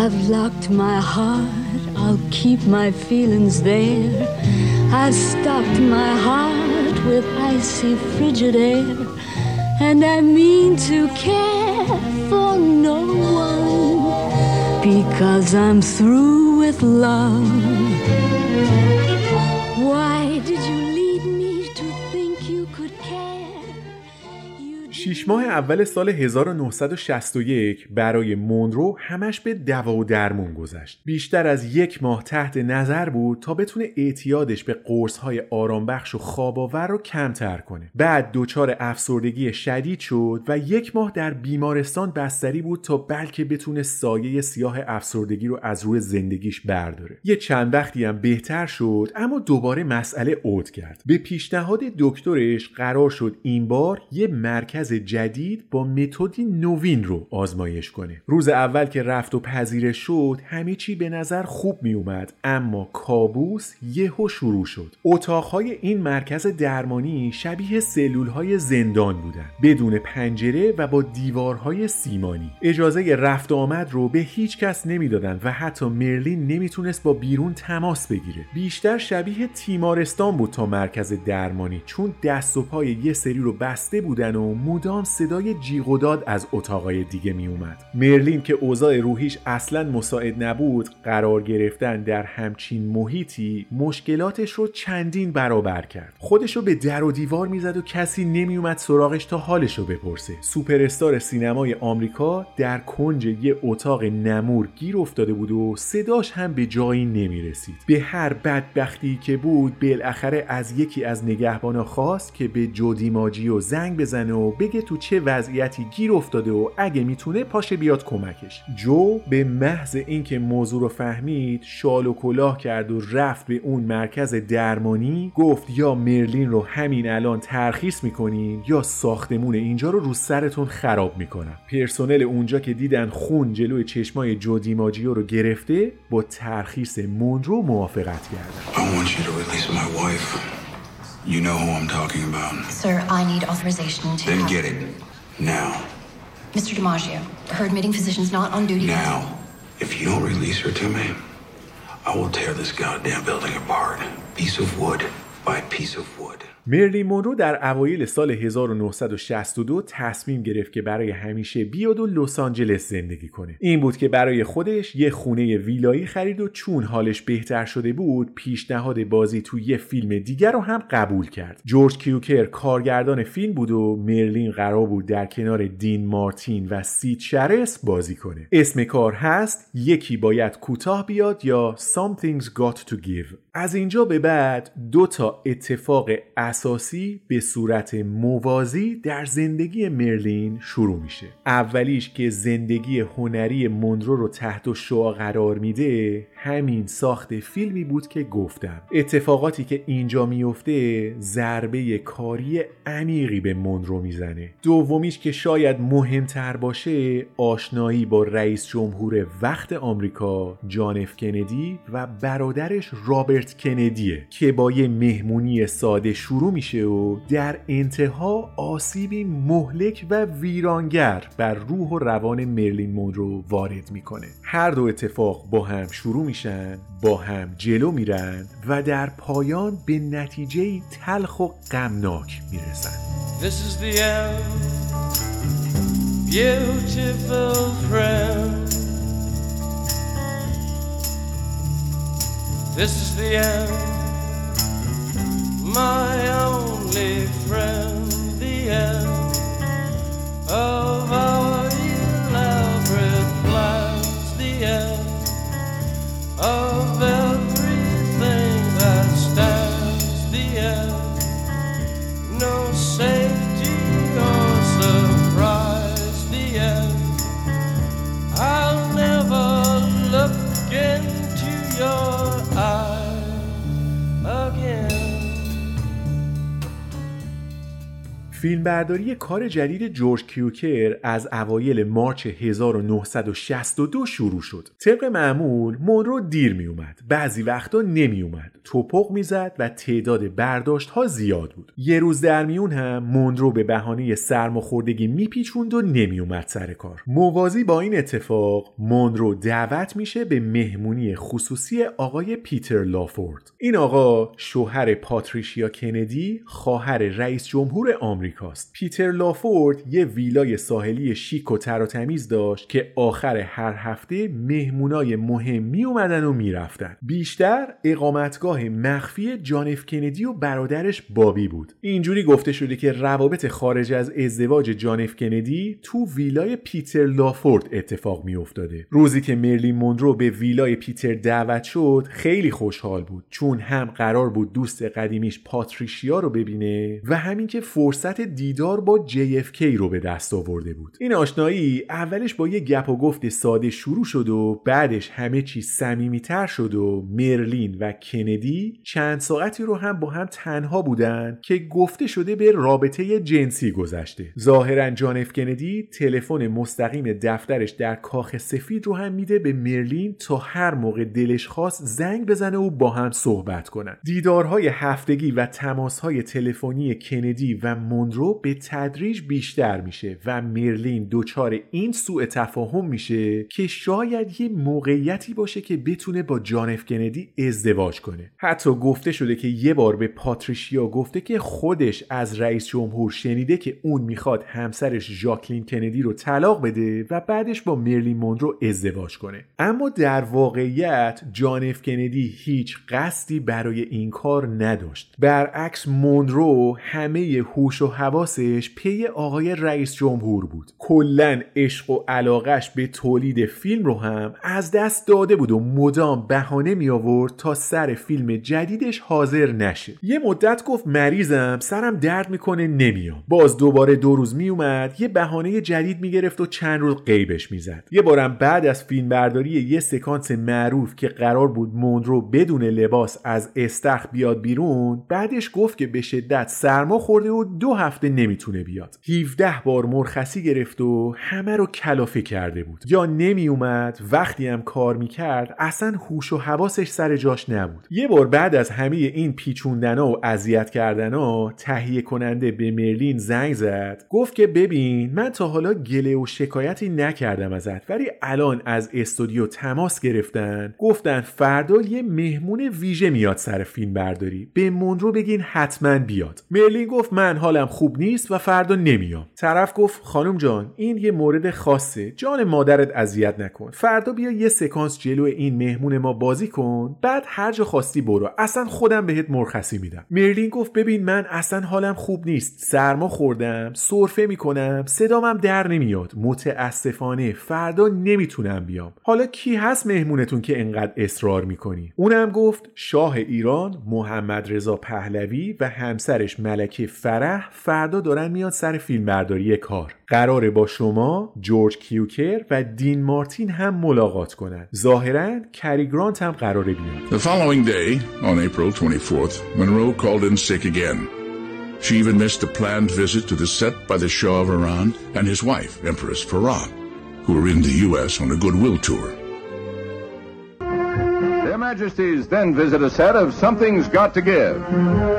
I've locked my heart, I'll keep my feelings there. I've stopped my heart with icy frigid air. And I mean to care for no one because I'm through with love. شیش ماه اول سال 1961 برای مونرو همش به دوا و درمون گذشت. بیشتر از یک ماه تحت نظر بود تا بتونه اعتیادش به قرص‌های آرامبخش و خواباور رو کمتر کنه. بعد دچار افسردگی شدید شد و یک ماه در بیمارستان بستری بود تا بلکه بتونه سایه سیاه افسردگی رو از روی زندگیش برداره. یه چند وقتی هم بهتر شد اما دوباره مسئله عود کرد. به پیشنهاد دکترش قرار شد این بار یه مرکز جدید با متدی نوین رو آزمایش کنه. روز اول که رفت و پذیرش شد همه چی به نظر خوب می اومد اما کابوس یهو شروع شد. اتاقهای این مرکز درمانی شبیه سلول های زندان بودن بدون پنجره و با دیوارهای سیمانی. اجازه رفت آمد رو به هیچ کس نمی‌دادن و حتی مرلین نمی‌تونست با بیرون تماس بگیره. بیشتر شبیه تیمارستان بود تا مرکز درمانی چون دست و پای یه سری رو بسته بودن و مدام صدای جیغ و داد از اتاقای دیگه می اومد. مرلین که اوضاع روحیش اصلا مساعد نبود قرار گرفتن در همچین محیطی مشکلاتش رو چندین برابر کرد. خودش رو به در و دیوار می‌زد و کسی نمیومد سراغش تا حالش رو بپرسه. سوپر استار سینمای آمریکا در کنج یه اتاق نمور گیر افتاده بود و صداش هم به جایی نمی رسید. به هر بدبختی که بود بالاخره از یکی از نگهبانا خواست که به جودی و زنگ بزنه و بگه تو چه وضعیتی گیر افتاده و اگه می‌تونه پاشه بیاد کمکش. جو به محض اینکه موضوع رو فهمید شال و کلاه کرد و رفت به اون مرکز درمانی گفت یا مرلین رو همین الان ترخیص می‌کنین یا ساختمون اینجا رو رو سرتون خراب می‌کنم. پرسنل اونجا که دیدن خون جلوی چشمای جودی ماجیو رو گرفته با ترخیص مونرو موافقت کردن. You to release my wife. You know who I'm talking about. Sir, I need authorization to. Then get it. Now. Mr. DiMaggio, her admitting physician's not on duty. Now. If you don't release her to me, I will tear this goddamn building apart. Piece of wood by piece of wood. مرلین مونرو در اوایل سال 1962 تصمیم گرفت که برای همیشه بیاد و لس آنجلس زندگی کنه. این بود که برای خودش یه خونه ویلایی خرید و چون حالش بهتر شده بود، پیشنهاد بازی تو یه فیلم دیگر رو هم قبول کرد. جورج کیوکر کارگردان فیلم بود و مرلین قرار بود در کنار دین مارتین و سید شرس بازی کنه. اسم کار هست یکی باید کوتاه بیاد یا Something's Got to Give. از اینجا به بعد دو تا اتفاق اساسی به صورت موازی در زندگی مرلین شروع میشه. اولیش که زندگی هنری مونرو رو تحت شعا قرار میده همین ساخت فیلمی بود که گفتم. اتفاقاتی که اینجا میفته ضربه کاری عمیقی به مونرو می‌زنه. دومیش که شاید مهمتر باشه آشنایی با رئیس جمهور وقت آمریکا جان اف کندی و برادرش رابرت کندیه که با یه مهمونی ساده شروع میشه و در انتها آسیبی مهلک و ویرانگر بر روح و روان مرلین مونرو وارد می‌کنه. هر دو اتفاق با هم شروع میشن با هم جلو میرن و در پایان به نتیجه تلخ و غمناک می‌رسن This is the end, beautiful friend. This is the end, my only friend. The end of our of فیلمبرداری کار جدید جورج کیوکر از اوایل مارچ 1962 شروع شد. طبق معمول مونرو دیر می اومد. بعضی وقتا نمی اومد. توپق می‌زد و تعداد برداشت ها زیاد بود. یه روز در میون هم مونرو به بهانه سرماخوردگی میپیچوند و نمی اومد سر کار. موازی با این اتفاق مونرو دعوت میشه به مهمونی خصوصی آقای پیتر لافورد. این آقا شوهر پاتریشیا کندی خواهر رئیس جمهور آمریکاست. پیتر لافورد یه ویلای ساحلی شیک و تر و تمیز داشت که آخر هر هفته مهمونای مهم می اومدن و می‌رفتن. بیشتر اقامتگاه مخفی جان اف کندی و برادرش بابی بود. اینجوری گفته شده که روابط خارج از ازدواج جان اف کندی تو ویلای پیتر لافورد اتفاق می افتاده. روزی که مرلین مونرو به ویلای پیتر دعوت شد خیلی خوشحال بود چون هم قرار بود دوست قدیمیش پاتریشیا رو ببینه و هم اینکه فرصت دیدار با JFK رو به دست آورده بود. این آشنایی اولش با یه گپ و گفت ساده شروع شد و بعدش همه چیز صمیمیتر شد و مرلین و کندی چند ساعتی رو هم با هم تنها بودن که گفته شده به رابطه جنسی گذشته. ظاهرا جان اف کندی تلفن مستقیم دفترش در کاخ سفید رو هم میده به مرلین تا هر موقع دلش خواست زنگ بزنه و با هم صحبت کنن. دیدارهای هفتگی و تماسهای تلفنی کندی و موندرو به تدریج بیشتر میشه و مرلین دچار این سوء تفاهم میشه که شاید یه موقعیتی باشه که بتونه با جان اف کندی ازدواج کنه. حتی گفته شده که یه بار به پاتریشیا گفته که خودش از رئیس جمهور شنیده که اون می‌خواد همسرش ژاکلین کندی رو طلاق بده و بعدش با مرلین موندرو ازدواج کنه. اما در واقعیت جان اف کندی هیچ قصدی برای این کار نداشت. برعکس مونرو همه هوش و حواسش پی آقای رئیس جمهور بود. کلا عشق و علاقش به تولید فیلم رو هم از دست داده بود و مدام بهانه می آورد تا سر فیلم جدیدش حاضر نشه. یه مدت گفت مریضم سرم درد می‌کنه نمیام. باز دوباره دو روز میومد یه بهانه جدید می‌گرفت و چند روز غیبش می‌زد یه بارم بعد از فیلم برداری یه سکانس معروف که قرار بود مونرو بدون لباس از استخر بیاد بیرون بعدش گفت که به شدت سرما خورده و دو هفته نمی‌تونه بیاد. 17 بار مرخصی گرفت و همه رو کلافه کرده بود. یا نمی اومد وقتی هم کار می‌کرد اصلا هوش و حواسش سر جاش نبود. یه بار بعد از همه این پیچوندنا و اذیت کردنا تهیه کننده به مرلین زنگ زد. گفت که ببین من تا حالا گله و شکایتی نکردم ازت ولی الان از استودیو تماس گرفتن. گفتن فردا یه مهمون ویژه میاد سر فیلم برداری. به موندرو بگین حتما بیاد. مرلین گفت من حالم خوب نیست و فردا نمیام. طرف گفت خانم جان این یه مورد خاصه. جان مادرت اذیت نکن. فردا بیا یه سکانس جلو این مهمون ما بازی کن. بعد هر جا خواستی برو. اصلا خودم بهت مرخصی میدم. مرلین گفت ببین من اصلا حالم خوب نیست. سرما خوردم سرفه می‌کنم صدامم در نمیاد. متاسفانه فردا نمی‌تونم بیام. حالا کی هست مهمونتون که انقدر اصرار می‌کنی؟ اونم گفت شاه ایران محمد رضا پهلوی و همسرش ملکه فرح فردا دارن میاد سر فیلمبرداری کار قراره با شما جورج کیوکر و دین مارتین هم ملاقات کنن ظاهرا کری گرانت هم قراره بیاد The following day, on April 24th, Monroe called in sick again. She even missed a planned visit to the set by the Shah of Iran and his wife, Empress Farah, who were in the U.S. on a goodwill tour. Majesties then visit a set of Something's Got to Give,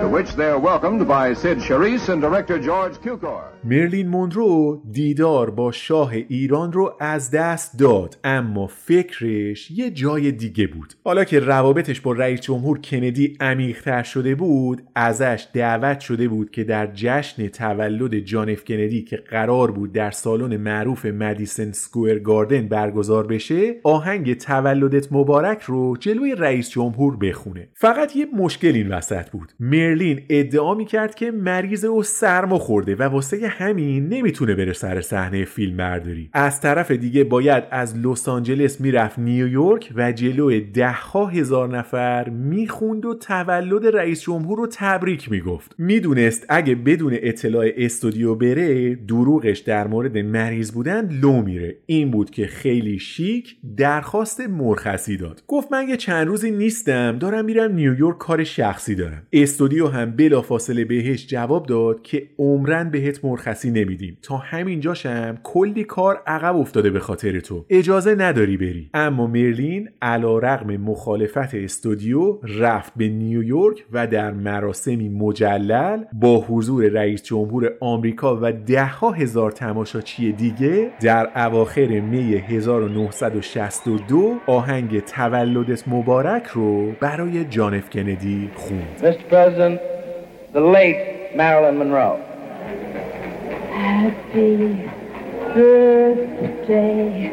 to which they are welcomed by Sid Charisse and director George Cukor. مرلین مونرو دیدار با شاه ایران رو از دست داد اما فکرش یه جای دیگه بود حالا که روابطش با رئیس جمهور کندی عمیقتر شده بود ازش دعوت شده بود که در جشن تولد جان اف کندی که قرار بود در سالن معروف مدیسن سکوئر گاردن برگزار بشه آهنگ تولدت مبارک رو جلوی رئیس جمهور بخونه. فقط یه مشکل این وسط بود. مرلین ادعا می‌کرد که مریض و سرما خورده و واسه همین نمی‌تونه بره سر صحنه فیلم برداری از طرف دیگه باید از لس آنجلس می‌رفت نیویورک و جلوی ده ها هزار نفر می‌خوند و تولد رئیس جمهور رو تبریک می‌گفت. می‌دونست اگه بدون اطلاع استودیو بره دروغش در مورد مریض بودن لو میره. این بود که خیلی شیک درخواست مرخصی داد. گفت من یه چند روزی نیستم. دارم میرم نیویورک کار شخصی دارم. استودیو هم بلافاصله بهش جواب داد که عمرن بهت مرخصی نمیدیم. تا همینجاشم کلی کار عقب افتاده به خاطر تو. اجازه نداری بری. اما مرلین علا رغم مخالفت استودیو رفت به نیویورک و در مراسمی مجلل با حضور رئیس جمهور آمریکا و دهها هزار تماشاچی دیگه در اواخر می 1962 آهنگ تولدت مبارک رو برای جان اف کندی خوند Mr. President, the late Marilyn Monroe. Happy birthday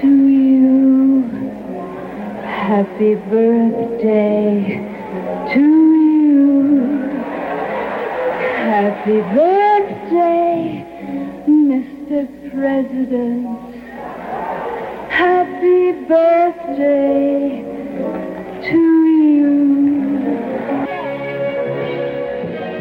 to you. Happy birthday to you. Happy birthday, Mr. President. Happy birthday to you.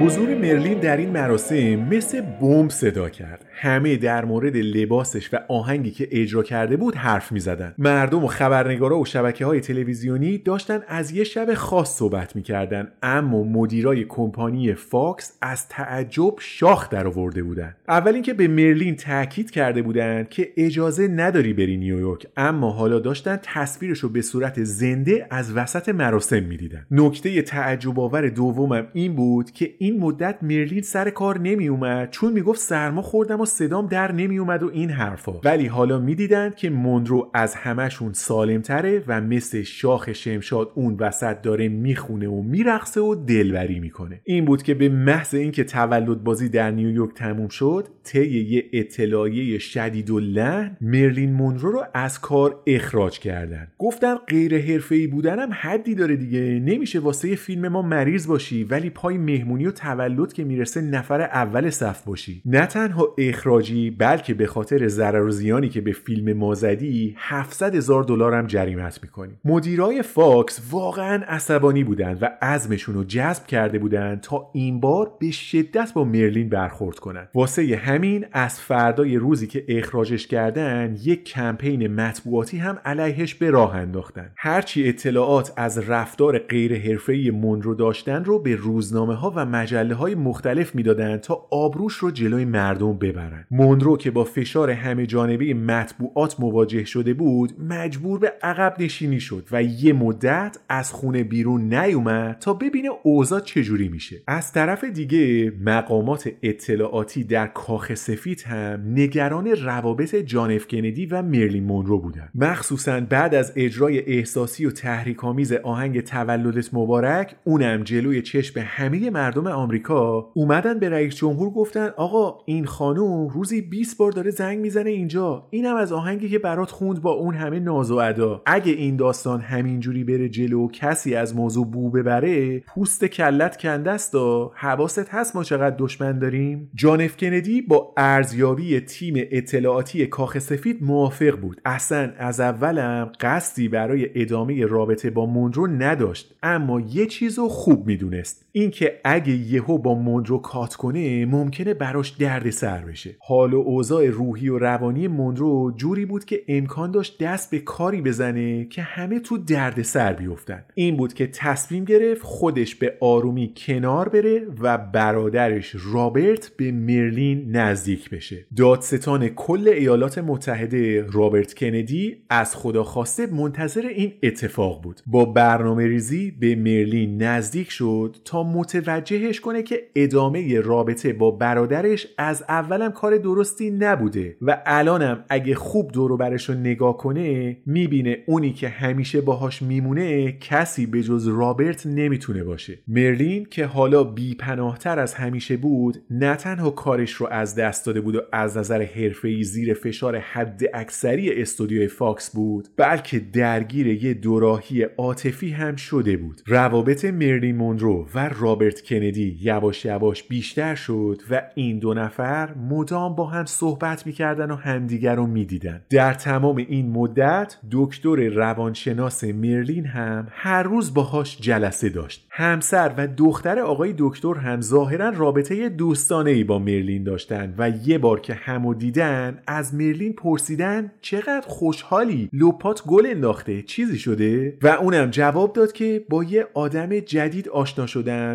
حضور مرلین در این مراسم مثل بمب صدا کرد. همه در مورد لباسش و آهنگی که اجرا کرده بود حرف می زدن. مردم و خبرنگارا و شبکه های تلویزیونی داشتن از یه شب خاص صحبت می‌کردن. اما مدیرای کمپانی فاکس از تعجب شاخ در آورده بودن. اول اینکه به مرلین تاکید کرده بودن که اجازه نداری بری نیویورک. اما حالا داشتن تصویرش رو به صورت زنده از وسط مراسم می‌دیدن. نکته تعجب آور دومم این بود که این مدت مرلین سر کار نمی اومد چون می‌گفت سرما خوردم و صدام در نمی اومد و این حرفا. ولی حالا می‌دیدند که مونرو از همشون سالمتره و مثل شاخ شمشاد اون وسط داره می‌خونه و میرقصه و دلبری می‌کنه. این بود که به محض اینکه تولد بازی در نیویورک تموم شد طی یه اطلاعیه شدیداللحن مرلین مونرو رو از کار اخراج کردن. گفتن غیر حرفه‌ای بودنم حدی داره دیگه. نمیشه واسه فیلم ما مریض باشی ولی پای مهمونی و تولد که می‌رسه نفر اول صف باشی. نه تنها اخراجی بلکه به خاطر ضرر و زیانی که به فیلم ما زدی 700 هزار دلار هم جریمت می‌کنیم. مدیرای فاکس واقعا عصبانی بودن و عزمشون رو جزم کرده بودن تا این بار به شدت با مرلین برخورد کنن واسه همین از فردای روزی که اخراجش کردن یک کمپین مطبوعاتی هم علیهش به راه انداختن. هرچی اطلاعات از رفتار غیر حرفه‌ای مونرو داشتن رو به روزنامه ها و مجله های مختلف می‌دادند تا آبروش رو جلوی مردم ببرن. مونرو که با فشار همه جانبه مطبوعات مواجه شده بود مجبور به عقب نشینی شد و یه مدت از خونه بیرون نیومد تا ببینه اوضاع چجوری میشه. از طرف دیگه مقامات اطلاعاتی در کاخ سفید هم نگران روابط جان اف کندی و مرلین مونرو بودن. مخصوصا بعد از اجرای احساسی و تحریک‌آمیز آهنگ تولدت مبارک اونم جلوی چشم همه مردم آمریکا اومدن به رئیس جمهور گفتن آقا این خانوم روزی 20 بار داره زنگ می‌زنه اینجا. اینم از آهنگی که برات خوند با اون همه ناز و ادا. اگه این داستان همینجوری بره جلو و کسی از موضوع بو ببره پوست کلت کنده است و حواست هست ما چقدر دشمن داریم؟ جان اف کندی با ارزیابی تیم اطلاعاتی کاخ سفید موافق بود. اصلا از اولم قصدی برای ادامه رابطه با مونرو نداشت اما یه چیزو خوب می‌دونست. اینکه اگه یهو با مونرو کات کنه ممکنه براش درد سر بشه. حال و اوضاع روحی و روانی مونرو جوری بود که امکان داشت دست به کاری بزنه که همه تو درد سر بیفتن. این بود که تصمیم گرفت خودش به آرومی کنار بره و برادرش رابرت به مرلین نزدیک بشه. دادستان کل ایالات متحده رابرت کندی از خدا خواسته منتظر این اتفاق بود. با برنامه ریزی به مرلین نزدیک شد تا متوجهش کنه که ادامه رابطه با برادرش از اولم کار درستی نبوده و الانم اگه خوب دورو برش رو نگاه کنه می‌بینه اونی که همیشه باهاش میمونه کسی به جز رابرت نمی‌تونه باشه. مرلین که حالا بیپناهتر از همیشه بود نه تنها کارش رو از دست داده بود و از نظر حرفه‌ای زیر فشار حداکثری استودیوی فاکس بود بلکه درگیر یه دوراهی عاطفی هم شده بود. روابط مرلین مونرو و رابرت کندی یواش یواش بیشتر شد و این دو نفر مدام با هم صحبت می‌کردن و همدیگر رو می‌دیدن. در تمام این مدت دکتر روانشناس مرلین هم هر روز باهاش جلسه داشت. همسر و دختر آقای دکتر هم ظاهرا رابطه دوستانه ای با مرلین داشتن و یه بار که همو دیدن از مرلین پرسیدن چقدر خوشحالی لوپات گل انداخته چیزی شده؟ و اونم جواب داد که با یه آدم جدید آشنا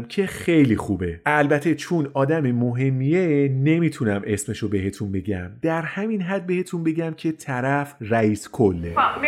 که خیلی خوبه. البته چون آدم مهمیه نمی‌تونم اسمشو بهتون بگم. در همین حد بهتون بگم که طرف رئیس کله. Well,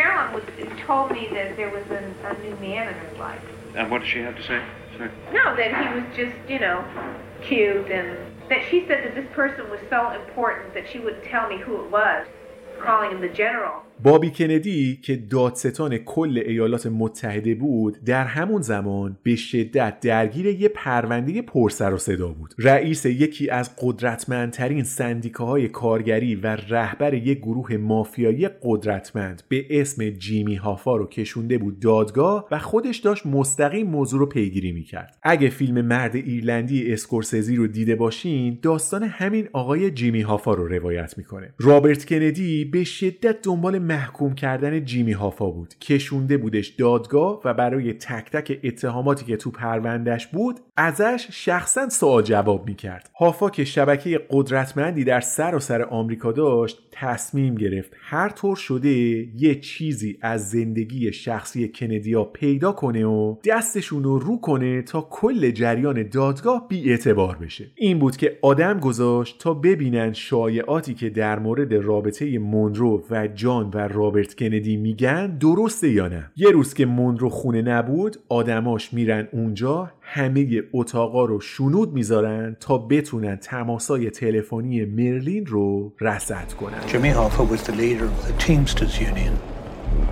بابی کندی که دادستان کل ایالات متحده بود در همون زمان به شدت درگیر یه پرونده پرسر و صدا بود. رئیس یکی از قدرتمندترین سندیکاهای کارگری و رهبر یک گروه مافیایی قدرتمند به اسم جیمی هافا رو کشونده بود دادگاه و خودش داشت مستقیم موضوع رو پیگیری می‌کرد. اگه فیلم مرد ایرلندی اسکورسزی رو دیده باشین داستان همین آقای جیمی هافا رو روایت می‌کنه. رابرت کندی به شدت دنبال محکوم کردن جیمی هافا بود. کشونده بودش دادگاه و برای تک تک اتهاماتی که تو پروندهش بود ازش شخصا سوال جواب می‌کرد. هافا که شبکه قدرتمندی در سر و سر آمریکا داشت تصمیم گرفت هر طور شده یه چیزی از زندگی شخصی کندیا پیدا کنه و دستشون رو رو کنه تا کل جریان دادگاه بی اعتبار بشه. این بود که آدم گذاشت تا ببینن شایعاتی که در مورد رابطه مونرو و جان و رابرت کندی میگن درسته یا نه. یه روز که مونرو خونه نبود آدماش میرن اونجا همه اتاقا رو شنود می‌ذارن تا بتونن تماسای تلفنی مرلین رو رصد کنن Jimmy Hoffa was the leader of the Teamsters Union,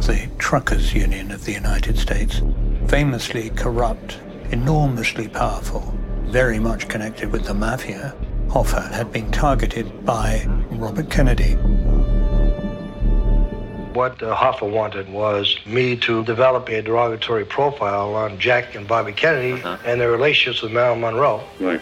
the truckers union of the United States. Famously corrupt, enormously powerful, very much connected with the mafia, Hoffa had been targeted by Robert Kennedy. What uh, Hoffa wanted was me to develop a derogatory profile on Jack and Bobby Kennedy and their relationships with Marilyn Monroe. Right.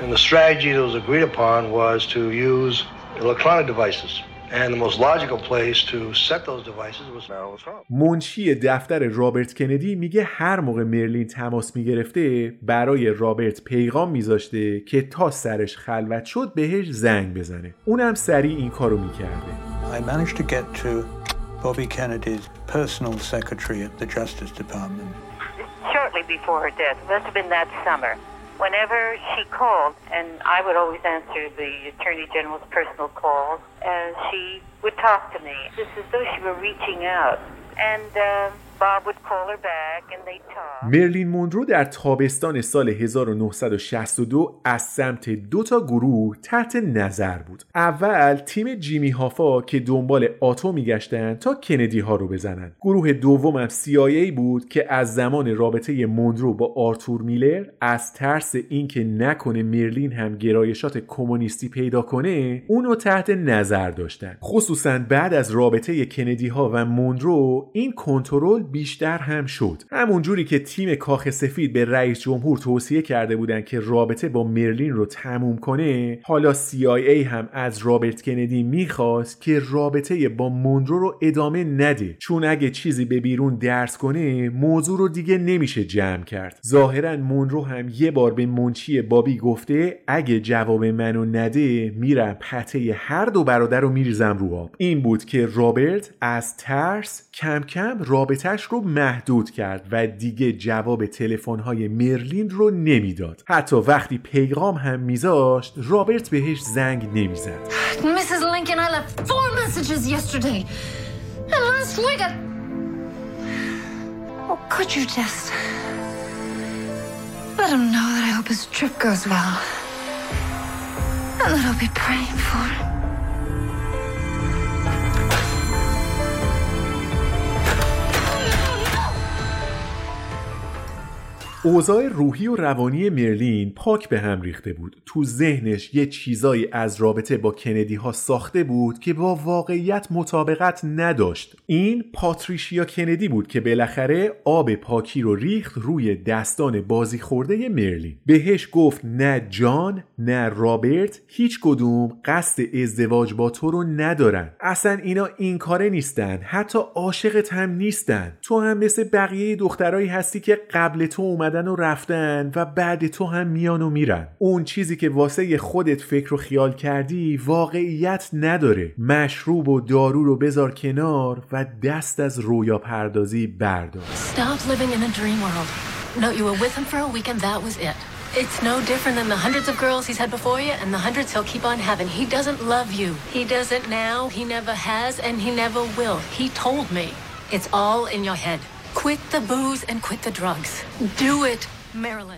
And the strategy that was agreed upon was to use electronic devices. And the most logical place to set those devices was Marilyn's home. منشی دفتر رابرت کندی میگه هر موقع مرلین تماس می‌گرفته برای رابرت پیغام میذاشته که تا سرش خلوت شد بهش زنگ بزنه اونم سریع این کارو می‌کرده I managed to get to Bobby Kennedy's personal secretary at the Justice Department. shortly before her death. It must have been that summer. Whenever she called, and I would always answer the Attorney General's personal calls, and she would talk to me. It's as though she were reaching out. And uh, مرلین مونرو در تابستان سال 1962 از سمت دو تا گروه تحت نظر بود. اول تیم جیمی هافا که دنبال آتو میگشتن تا کندی ها رو بزنن. گروه دومم CIA بود که از زمان رابطه مونرو با آرتور میلر از ترس اینکه نکنه مرلین هم گرایشات کمونیستی پیدا کنه اونو تحت نظر داشتن. خصوصا بعد از رابطه کندی ها و مونرو این کنترل بیشتر هم شد. همون جوری که تیم کاخ سفید به رئیس جمهور توصیه کرده بودن که رابطه با مرلین رو تموم کنه حالا CIA هم از رابرت کندی می‌خواست که رابطه با مونرو رو ادامه نده. چون اگه چیزی به بیرون درس کنه موضوع رو دیگه نمیشه جمع کرد. ظاهرا مونرو هم یه بار به منچی بابی گفته اگه جواب منو نده میرم پته هر دو برادر رو میریزم رو آب. این بود که رابرت از ترس کم کم رابطهش رو محدود کرد و دیگه جواب تلفن‌های مرلین رو نمی‌داد حتی وقتی پیغام هم میذاشت رابرت بهش زنگ نمی‌زد Mrs. Lincoln, I left four messages yesterday. And last week I. Oh, could you just. let him know that I hope his trip goes well? And that I'll be praying for him. اوضاع روحی و روانی مرلین پاک به هم ریخته بود. تو ذهنش یه چیزایی از رابطه با کندی ها ساخته بود که با واقعیت مطابقت نداشت. این پاتریشیا کندی بود که بالاخره آب پاکی رو ریخت روی دستان بازی خورده مرلین. بهش گفت نه جان نه رابرت هیچ کدوم قصد ازدواج با تو رو ندارن. اصلا اینا این کاره نیستن حتی عاشقت هم نیستن. تو هم مثل بقیه دخترایی هستی که قبل تو اومدن و رفتن و بعد تو هم میان و میرن اون چیزی که واسه خودت فکر و خیال کردی واقعیت نداره مشروب و دارو رو بذار کنار و دست از رویا پردازی بردار. It's no different than the hundreds of girls he's had before you and the hundreds he'll keep on having. He doesn't love you. He doesn't now, he never has, and he never will. He told me. It's all in your head. Quit the booze and quit the drugs. Do it.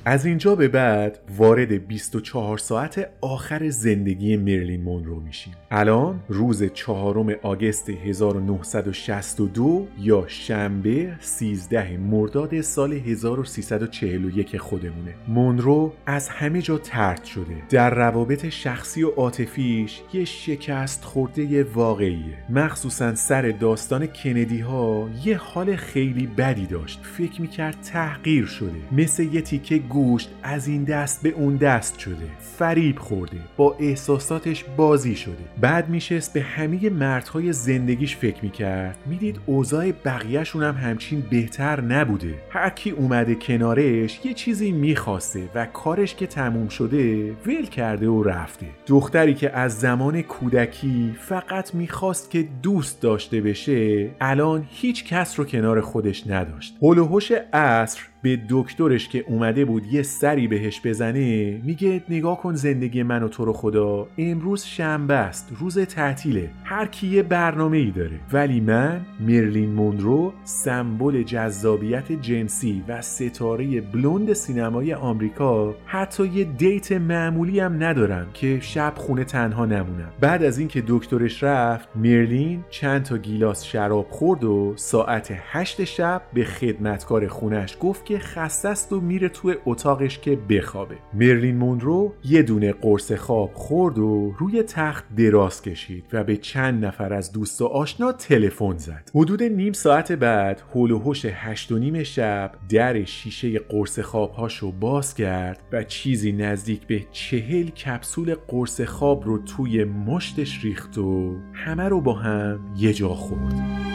از اینجا به بعد وارد 24 ساعت آخر زندگی مرلین مونرو میشیم. الان روز چهارم آگست 1962 یا شنبه 13 مرداد سال 1341 خودمونه. مونرو از همه جا ترد شده. در روابط شخصی و عاطفیش یه شکست خورده واقعیه. مخصوصا سر داستان کندی ها یه حال خیلی بدی داشت. فکر می‌کرد تحقیر شده. مثل یه تیکه گوشت از این دست به اون دست شده. فریب خورده. با احساساتش بازی شده. بعد میشست به همه مردهای زندگیش فکر می‌کرد. می‌دید اوضاع بقیهشون هم همچین بهتر نبوده. هر کی اومده کنارش یه چیزی می‌خواسته و کارش که تموم شده ول کرده و رفته. دختری که از زمان کودکی فقط می‌خواست که دوست داشته بشه الان هیچ کس رو کنار خودش نداشت. هول و هوش عصر به دکترش که اومده بود یه سری بهش بزنه میگه نگاه کن زندگی من و تو رو خدا امروز شنبه است روز تعطیله هر کی یه برنامه ای داره. ولی من مرلین مونرو سمبل جذابیت جنسی و ستاره بلوند سینمای آمریکا حتی یه دیت معمولی هم ندارم که شب خونه تنها نمونم. بعد از اینکه دکترش رفت مرلین چند تا گیلاس شراب خورد و ساعت هشت شب به خدمتکار خونش گفت که خسته است و میره توی اتاقش که بخوابه. مرلین مونرو یه دونه قرص خواب خورد و روی تخت دراز کشید و به چند نفر از دوست و آشنا تلفن زد. حدود نیم ساعت بعد هول و هوش هشت و نیم شب در شیشه قرص خوابهاش رو باز کرد و چیزی نزدیک به چهل کپسول قرص خواب رو توی مشتش ریخت و همه رو با هم یه جا خورد.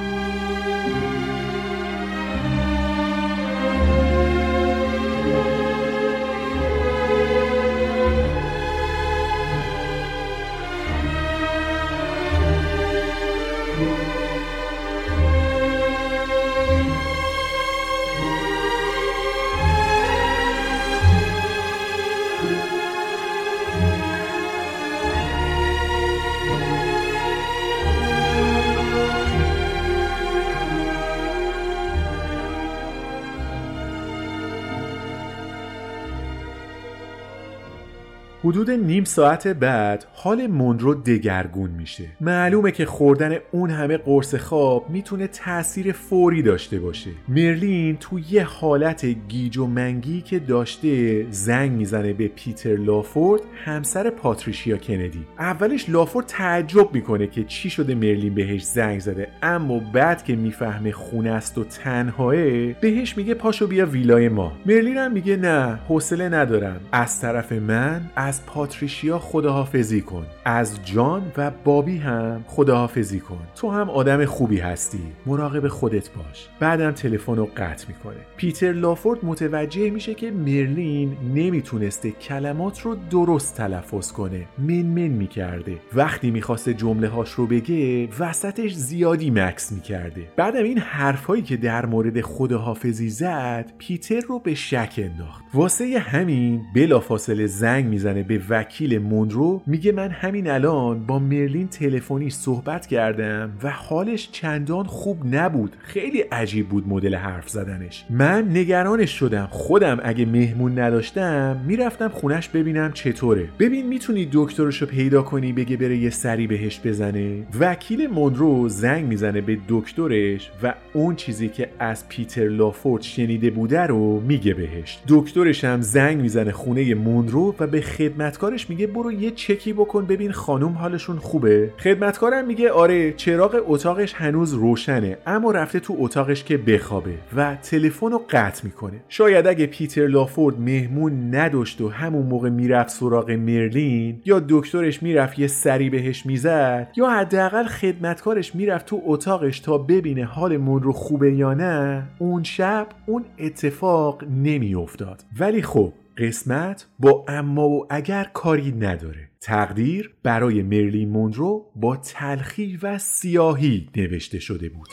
حدود نیم ساعت بعد حال مونرو دگرگون میشه. معلومه که خوردن اون همه قرص خواب می‌تونه تاثیر فوری داشته باشه. مرلین تو یه حالت گیج و منگی که داشته زنگ می‌زنه به پیتر لافورد همسر پاتریشیا کندی. اولش لافورد تعجب می‌کنه که چی شده مرلین بهش زنگ زده. اما بعد که می‌فهمه خونه است و تنهاه بهش میگه پاشو بیا ویلای ما. مرلین هم میگه نه حوصله ندارم. از طرف من از پاتریشیا خداحافظی کن. از جان و بابی هم خداحافظی کن. تو هم آدم خوبی هستی. مراقب خودت باش. بعدم تلفن رو قطع می‌کنه. پیتر لافورد متوجه میشه که مرلین نمی‌تونسته کلمات رو درست تلفظ کنه. من من می‌کرده. وقتی می‌خواسته جمله هاش رو بگه وسطش زیادی مکس می‌کرده. بعدم این حرفهایی که در مورد خداحافظی زد پیتر رو به شک انداخت. واسه همین بلافاصله زنگ می‌زنه به وکیل مونرو میگه من همین الان با مرلین تلفنی صحبت کردم و حالش چندان خوب نبود. خیلی عجیب بود مدل حرف زدنش. من نگرانش شدم. خودم اگه مهمون نداشتم می‌رفتم خونش ببینم چطوره. ببین می‌تونی دکترشو پیدا کنی بگه بره یه سری بهش بزنه؟ وکیل مونرو زنگ می‌زنه به دکترش و اون چیزی که از پیتر لافورد شنیده بوده رو میگه بهش. دکترش هم زنگ می‌زنه خونه مونرو و به خدمتکارش میگه برو یه چکی بکن ببین خانم حالشون خوبه. خدمتکارم میگه آره چراغ اتاقش هنوز روشنه اما رفته تو اتاقش که بخوابه و تلفن رو قطع می‌کنه. شاید اگه پیتر لافورد مهمون نداشت و همون موقع می‌رفت سراغ مرلین یا دکترش می‌رفت یه سری بهش می‌زد یا حداقل خدمتکارش می‌رفت تو اتاقش تا ببینه حالمون رو خوبه یا نه اون شب اون اتفاق نمیافتاد. ولی خب قسمت با اما و اگر کاری نداره. تقدیر برای مرلین مونرو با تلخی و سیاهی نوشته شده بود.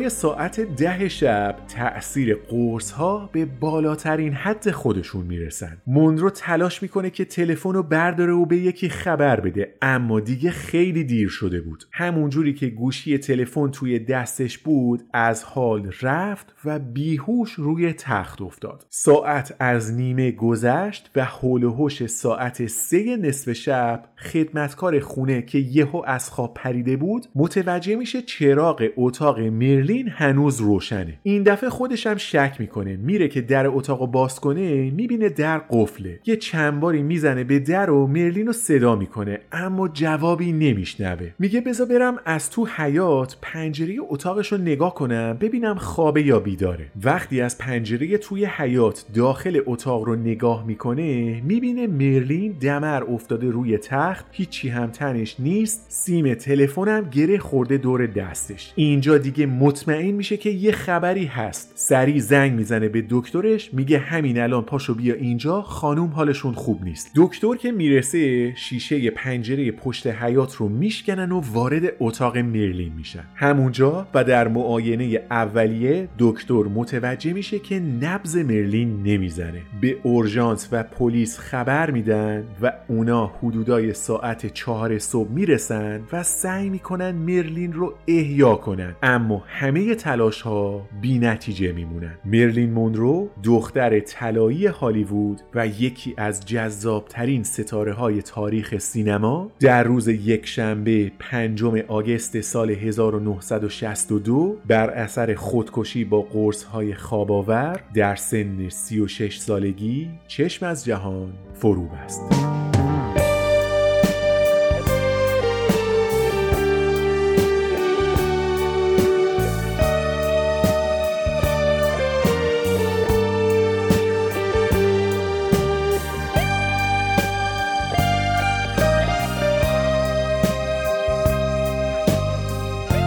حدودای ساعت ده شب تأثیر قرص ها به بالاترین حد خودشون می‌رسن. مونرو تلاش می‌کنه که تلفن رو برداره و به یکی خبر بده اما دیگه خیلی دیر شده بود. همونجوری که گوشی تلفن توی دستش بود از حال رفت و بیهوش روی تخت افتاد. ساعت از نیمه گذشت و حول و حوش ساعت سه نصف شب خدمتکار خونه که یهو از خواب پریده بود متوجه میشه چراغ اتاق مرلین مرلین هنوز روشنه. این دفعه خودش هم شک می‌کنه. میره که در اتاق باز کنه می‌بینه در قفله. یه چند باری می‌زنه به در و مرلین رو صدا می‌کنه اما جوابی نمیشنوه. میگه بذار برم از تو حیات پنجره اتاقش رو نگاه کنم ببینم خوابه یا بیداره. وقتی از پنجره توی حیات داخل اتاق رو نگاه می‌کنه می‌بینه مرلین دمر افتاده روی تخت. هیچی هم تنش نیست سیم تلفنم گره خورده دور دستش. اینجا دیگه مطمئن میشه که یه خبری هست. سریع زنگ می‌زنه به دکترش میگه همین الان پاشو بیا اینجا خانوم حالشون خوب نیست. دکتر که می‌رسه شیشه پنجره پشت حیات رو میشکنن و وارد اتاق مرلین میشن. همونجا و در معاینه اولیه دکتر متوجه میشه که نبز مرلین نمی‌زنه. به اورژانس و پلیس خبر میدن و اونا حدودای ساعت چهار صبح می‌رسن و سعی می‌کنن مرلین رو احیا کنن. اما همه تلاش ها بی نتیجه میمونن مرلین مونرو دختر طلایی هالیوود و یکی از جذابترین ستاره های تاریخ سینما در روز یک شنبه پنجم آگست سال 1962 بر اثر خودکشی با قرص های خواباور در سن 36 سالگی چشم از جهان فرو بست.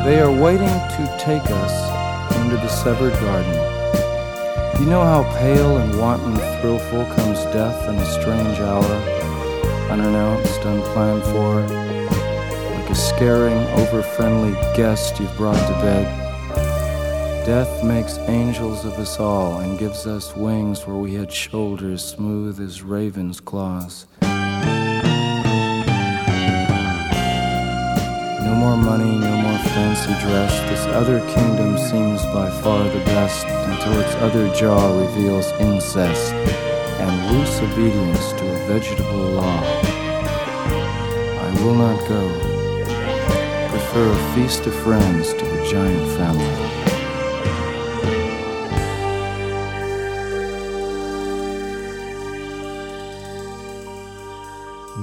They are waiting to take us into the severed garden. You know how pale and wanton thrillful comes death in a strange hour, unannounced, unplanned for, like a scaring, over-friendly guest you've brought to bed. Death makes angels of us all and gives us wings where we had shoulders smooth as ravens' claws. No more money, no more fancy dress. This other kingdom seems by far the best until its other jaw reveals incest and loose obedience to a vegetable law. I will not go. Prefer a feast of friends to the giant family.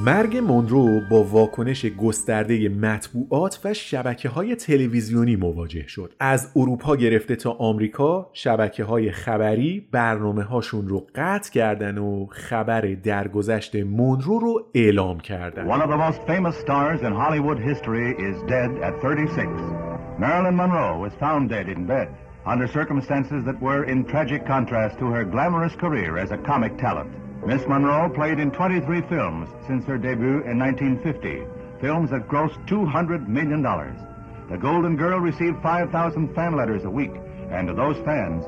مرگ مونرو با واکنش گسترده مطبوعات و شبکه های تلویزیونی مواجه شد از اروپا گرفته تا آمریکا شبکه های خبری برنامه هاشون رو قطع کردن و خبر درگذشت مونرو رو اعلام کردن One of the most famous stars in Hollywood history is dead at 36. Marilyn Monroe was found dead in bed under circumstances that were in tragic contrast to her glamorous career as a comic talent. Miss Monroe played in 23 films since her debut in 1950, films that grossed $200 million. The Golden Girl received 5,000 fan letters a week, and to those fans,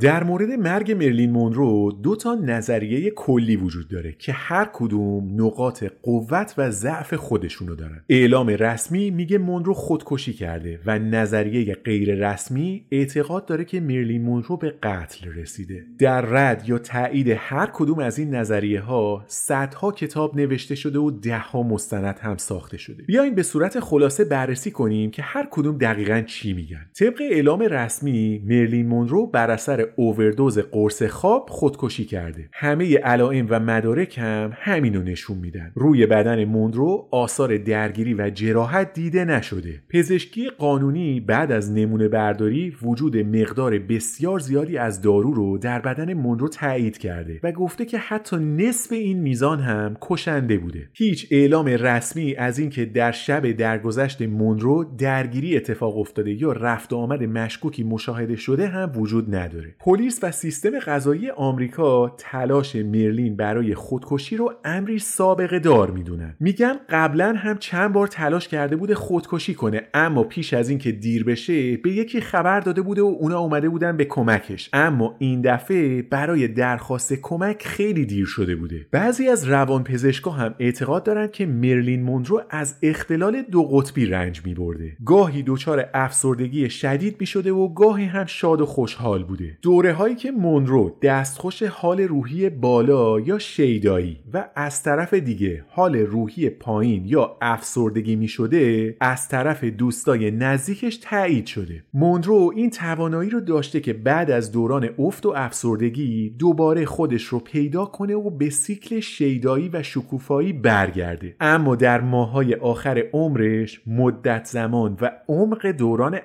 در مورد مرگ مرلین مونرو دو تا نظریه کلی وجود داره که هر کدوم نقاط قوت و ضعف خودشونو دارن. اعلام رسمی میگه مونرو خودکشی کرده و نظریه غیر رسمی اعتقاد داره که مرلین مونرو به قتل رسیده. در رد یا تایید هر کدوم از این نظریه ها صدها کتاب نوشته شده و دهها مستند هم ساخته شده. بیاین به صورت خلاصه بررسی کنیم که هر کدوم دقیقا چی میگن. طبق اعلام رسمی مرلین مونرو بر اثر اووردوز قرص خواب خودکشی کرده. همه علائم و مدارک هم همینو نشون میدن. روی بدن مونرو آثار درگیری و جراحت دیده نشده. پزشکی قانونی بعد از نمونه برداری وجود مقدار بسیار زیادی از دارو رو در بدن مونرو تایید کرده و گفته که حتی نصف این میزان هم کشنده بوده. هیچ اعلام رسمی از اینکه در شب درگذشت مونرو درگیری اتفاق افتاده یا رفت آمد مشکوکی مشاهده شده هم وجود نداره. پلیس و سیستم قضایی آمریکا تلاش مرلین برای خودکشی رو امری سابقه دار می‌دونن. میگن قبلا هم چند بار تلاش کرده بوده خودکشی کنه اما پیش از اینکه دیر بشه به یکی خبر داده بوده و اونا اومده بودن به کمکش. اما این دفعه برای درخواست کمک خیلی دیر شده بوده. بعضی از روانپزشکا هم اعتقاد دارن که مرلین مونرو از اختلال دو قطبی رنج میبرده. گاهی دچار افسردگی شدید می شده و گاهی هم شاد و خوشحال بوده. دوره هایی که مونرو دستخوش حال روحی بالا یا شیدایی و از طرف دیگه حال روحی پایین یا افسردگی می شده از طرف دوستای نزدیکش تایید شده. مونرو این توانایی رو داشته که بعد از دوران افت و افسردگی دوباره خودش رو پیدا کنه و به سیکل شیدایی و شکوفایی برگرده. اما در ماهای آخر عمرش مدت زمان و عمق دوران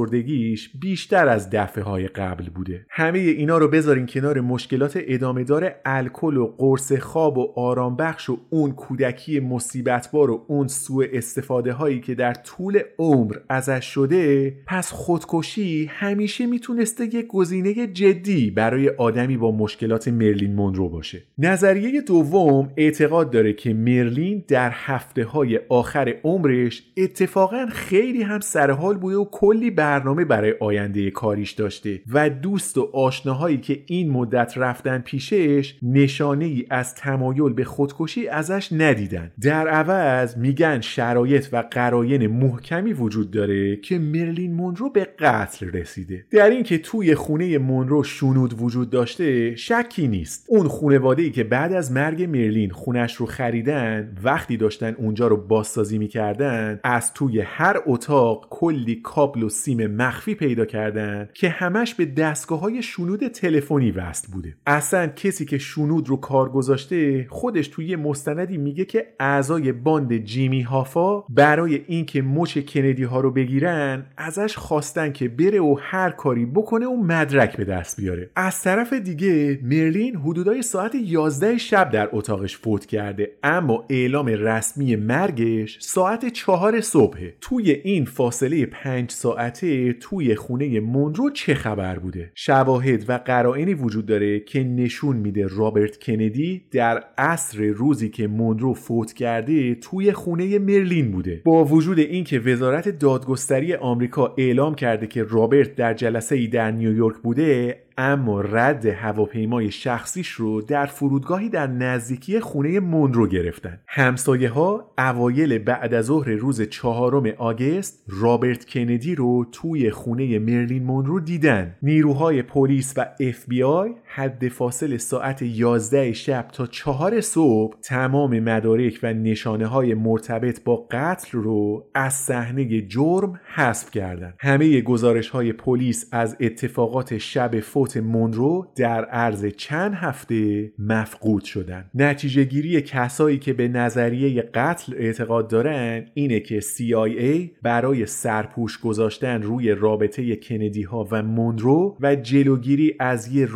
افسردگیش بیشتر از دفعه های قبل بوده. همه اینا رو بذارین کنار مشکلات ادامه دار الکل و قرص خواب و آرام بخش و اون کودکی مصیبتبار و اون سوء استفاده هایی که در طول عمر ازش شده پس خودکشی همیشه می‌تونسته یک گزینه جدی برای آدمی با مشکلات مرلین مونرو باشه. نظریه دوم اعتقاد داره که مرلین در هفته های آخر عمرش اتفاقا خیلی هم سرحال بوده و کلی برنامه برای آینده کاریش داشته و دوست و آشناهایی که این مدت رفتن پیشش نشانه ای از تمایل به خودکشی ازش ندیدن. در عوض میگن شرایط و قراین محکمی وجود داره که مرلین مونرو به قتل رسیده. در اینکه توی خونه مونرو شنود وجود داشته شکی نیست. اون خونواده ای که بعد از مرگ مرلین خونش رو خریدن وقتی داشتن اونجا رو بازسازی می‌کردن از توی هر اتاق کلی کابل و سیم مخفی پیدا کردن که همش به دستگاه های شنود تلفنی وصل بوده. اصلا کسی که شنود رو کار گذاشته خودش توی مستندی میگه که اعضای باند جیمی هافا برای اینکه مچ کندی ها رو بگیرن ازش خواستن که بره و هر کاری بکنه و مدرک به دست بیاره. از طرف دیگه مرلین حدودای ساعت 11 شب در اتاقش فوت کرده اما اعلام رسمی مرگش ساعت 4 صبح توی این فاصله 5 ساعته توی خونه مونرو چه خبر بوده؟ شواهد و قرائنی وجود داره که نشون میده رابرت کندی در عصر روزی که مونرو فوت کرده توی خونه مرلین بوده. با وجود اینکه وزارت دادگستری آمریکا اعلام کرده که رابرت در جلسه ای در نیویورک بوده اما رد هواپیمای شخصیش رو در فرودگاهی در نزدیکی خونه مونرو گرفتن. همسایه ها اوایل بعد از ظهر روز چهارم August رابرت کندی رو توی خونه مرلین مونرو دیدن. نیروهای پلیس و اف بی آی حد فاصل ساعت 11 شب تا 4 صبح تمام مدارک و نشانه های مرتبط با قتل رو از صحنه جرم حذف کردند. همه گزارش های پلیس از اتفاقات شب فوت مونرو در عرض چند هفته مفقود شدند. نتیجه گیری کسایی که به نظریه قتل اعتقاد دارن اینه که CIA برای سرپوش گذاشتن روی رابطه کندی ها و مونرو و جلوگیری از یه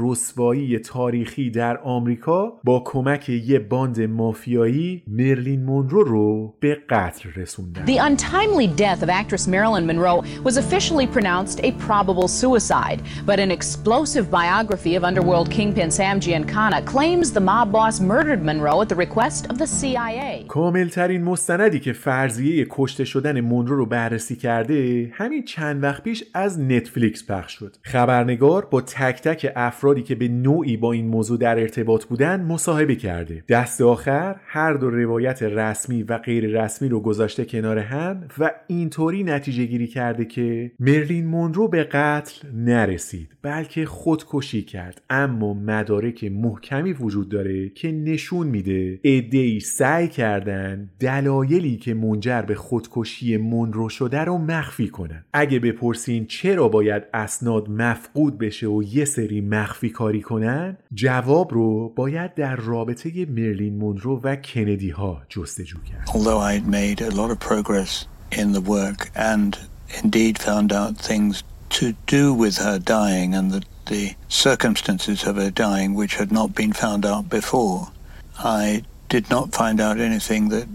رسوایی تاریخی در آمریکا با کمک یه باند مافیایی مرلین مونرو رو به قتل رسوندن. The untimely death of actress Marilyn Monroe was officially pronounced a probable suicide, but an explosive biography of underworld kingpin Sam Giancana claims the mob boss murdered Monroe at the request of the CIA. کامل ترین مستندی که فرضیه کشته شدن مونرو رو بررسی کرده همین چند وقت پیش از نتفلیکس پخش شد. خبرنگار با تک تک افرادی که به نوعی با این موضوع در ارتباط بودن مصاحبه کرده. دست آخر هر دو روایت رسمی و غیر رسمی رو گذاشته کنار هم و اینطوری نتیجه گیری کرده که مرلین مونرو به قتل نرسید بلکه خودکشی کرد اما مدارک محکمی وجود داره که نشون میده ادعی سعی کردن دلایلی که منجر به خودکشی مونرو شده رو مخفی کنن اگه بپرسین چرا باید اسناد مفقود بشه و یه سری مخفی کاری کنن جواب رو باید در رابطه مرلین مونرو و کندی ها جستجو کرد Although I had made a lot of progress in the work and indeed found out things to do with her dying and the, the circumstances of her dying which had not been found out before, I did not find out anything that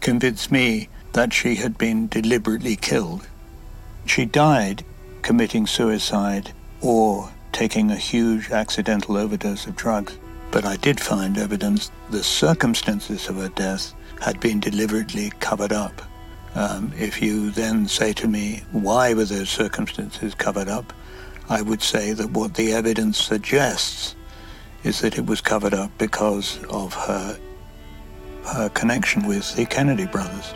convinced me that she had been deliberately killed. She died committing suicide or taking a huge accidental overdose of drugs. But I did find evidence the circumstances of her death had been deliberately covered up. Um, if you then say to me, why were those circumstances covered up? I would say that what the evidence suggests is that it was covered up because of her, her connection with the Kennedy brothers.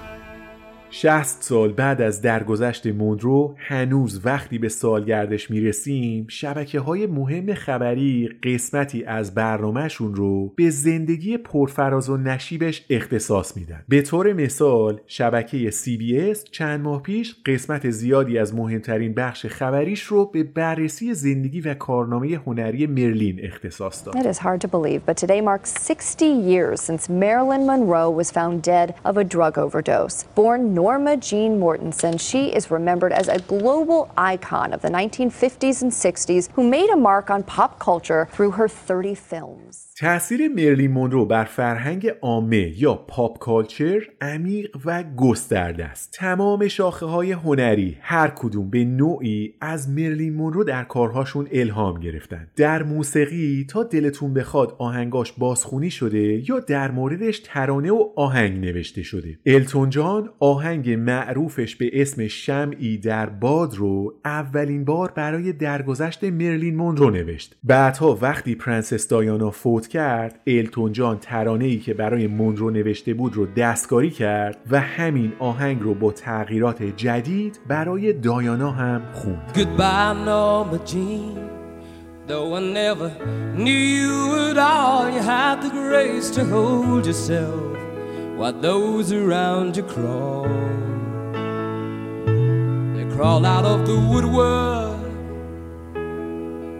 60 سال بعد از درگذشت مونرو هنوز وقتی به سالگردش می‌رسیم شبکه های مهم خبری قسمتی از برنامهشون رو به زندگی پرفراز و نشیبش اختصاص میدن به طور مثال شبکه CBS چند ماه پیش قسمت زیادی از مهمترین بخش خبریش رو به بررسی زندگی و کارنامه هنری مرلین اختصاص داد. It is hard to believe, but today marks 60 years since Marilyn Monroe was found dead of a drug overdose. Born Norma Jean Mortensen, she is remembered as a global icon of the 1950s and 60s who made a mark on pop culture through her 30 films. تأثیر مرلین مونرو بر فرهنگ عامه یا pop culture عمیق و گسترده است. تمام شاخه های هنری هر کدوم به نوعی از مرلین مونرو در کارهاشون الهام گرفتن. در موسیقی تا دلتون بخواد آهنگاش بازخونی شده یا در موردش ترانه و آهنگ نوشته شده. التون جان آهنگ معروفش به اسم شمعی در باد رو اولین بار برای درگذشت مرلین مونرو نوشت. بعدها وقتی پرنسس دایانا فوت فوت کرد التون جان ترانه ای که برای مونرو نوشته بود رو دستکاری کرد و همین آهنگ رو با تغییرات جدید برای دایانا هم خوند.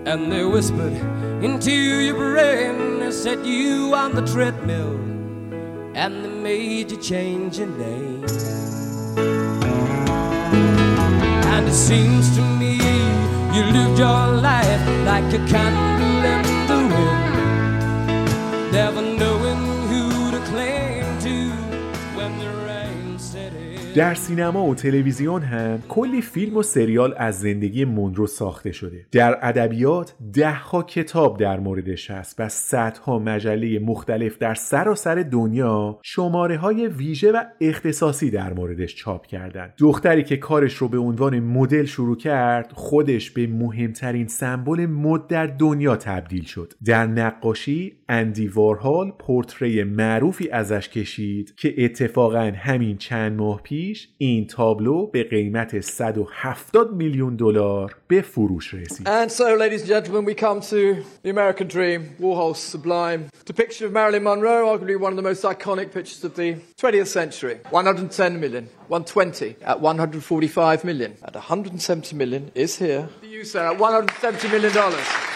And they whispered, into your brain. They set you on the treadmill And they made you change your name. And it seems to me you lived your life like a candle in the wind. Never در سینما و تلویزیون هم کلی فیلم و سریال از زندگی مونرو ساخته شده. در ادبیات دهها کتاب در موردش هست و صدها مجله مختلف در سراسر دنیا شماره های ویژه و اختصاصی در موردش چاپ کردن دختری که کارش رو به عنوان مدل شروع کرد خودش به مهمترین سمبل مد در دنیا تبدیل شد. در نقاشی اندی وارهال پورتری معروفی ازش کشید که اتفاقا همین چند ماه پیش این تابلو به قیمت 170 میلیون دلار به فروش رسید. And so, ladies and gentlemen, we come to the American Dream, Warhol's sublime depiction of Marilyn Monroe, arguably one of the most iconic pictures of the 20th century. 110 million, 120 at 145 million, at 170 million is here. You say at 170 million dollars.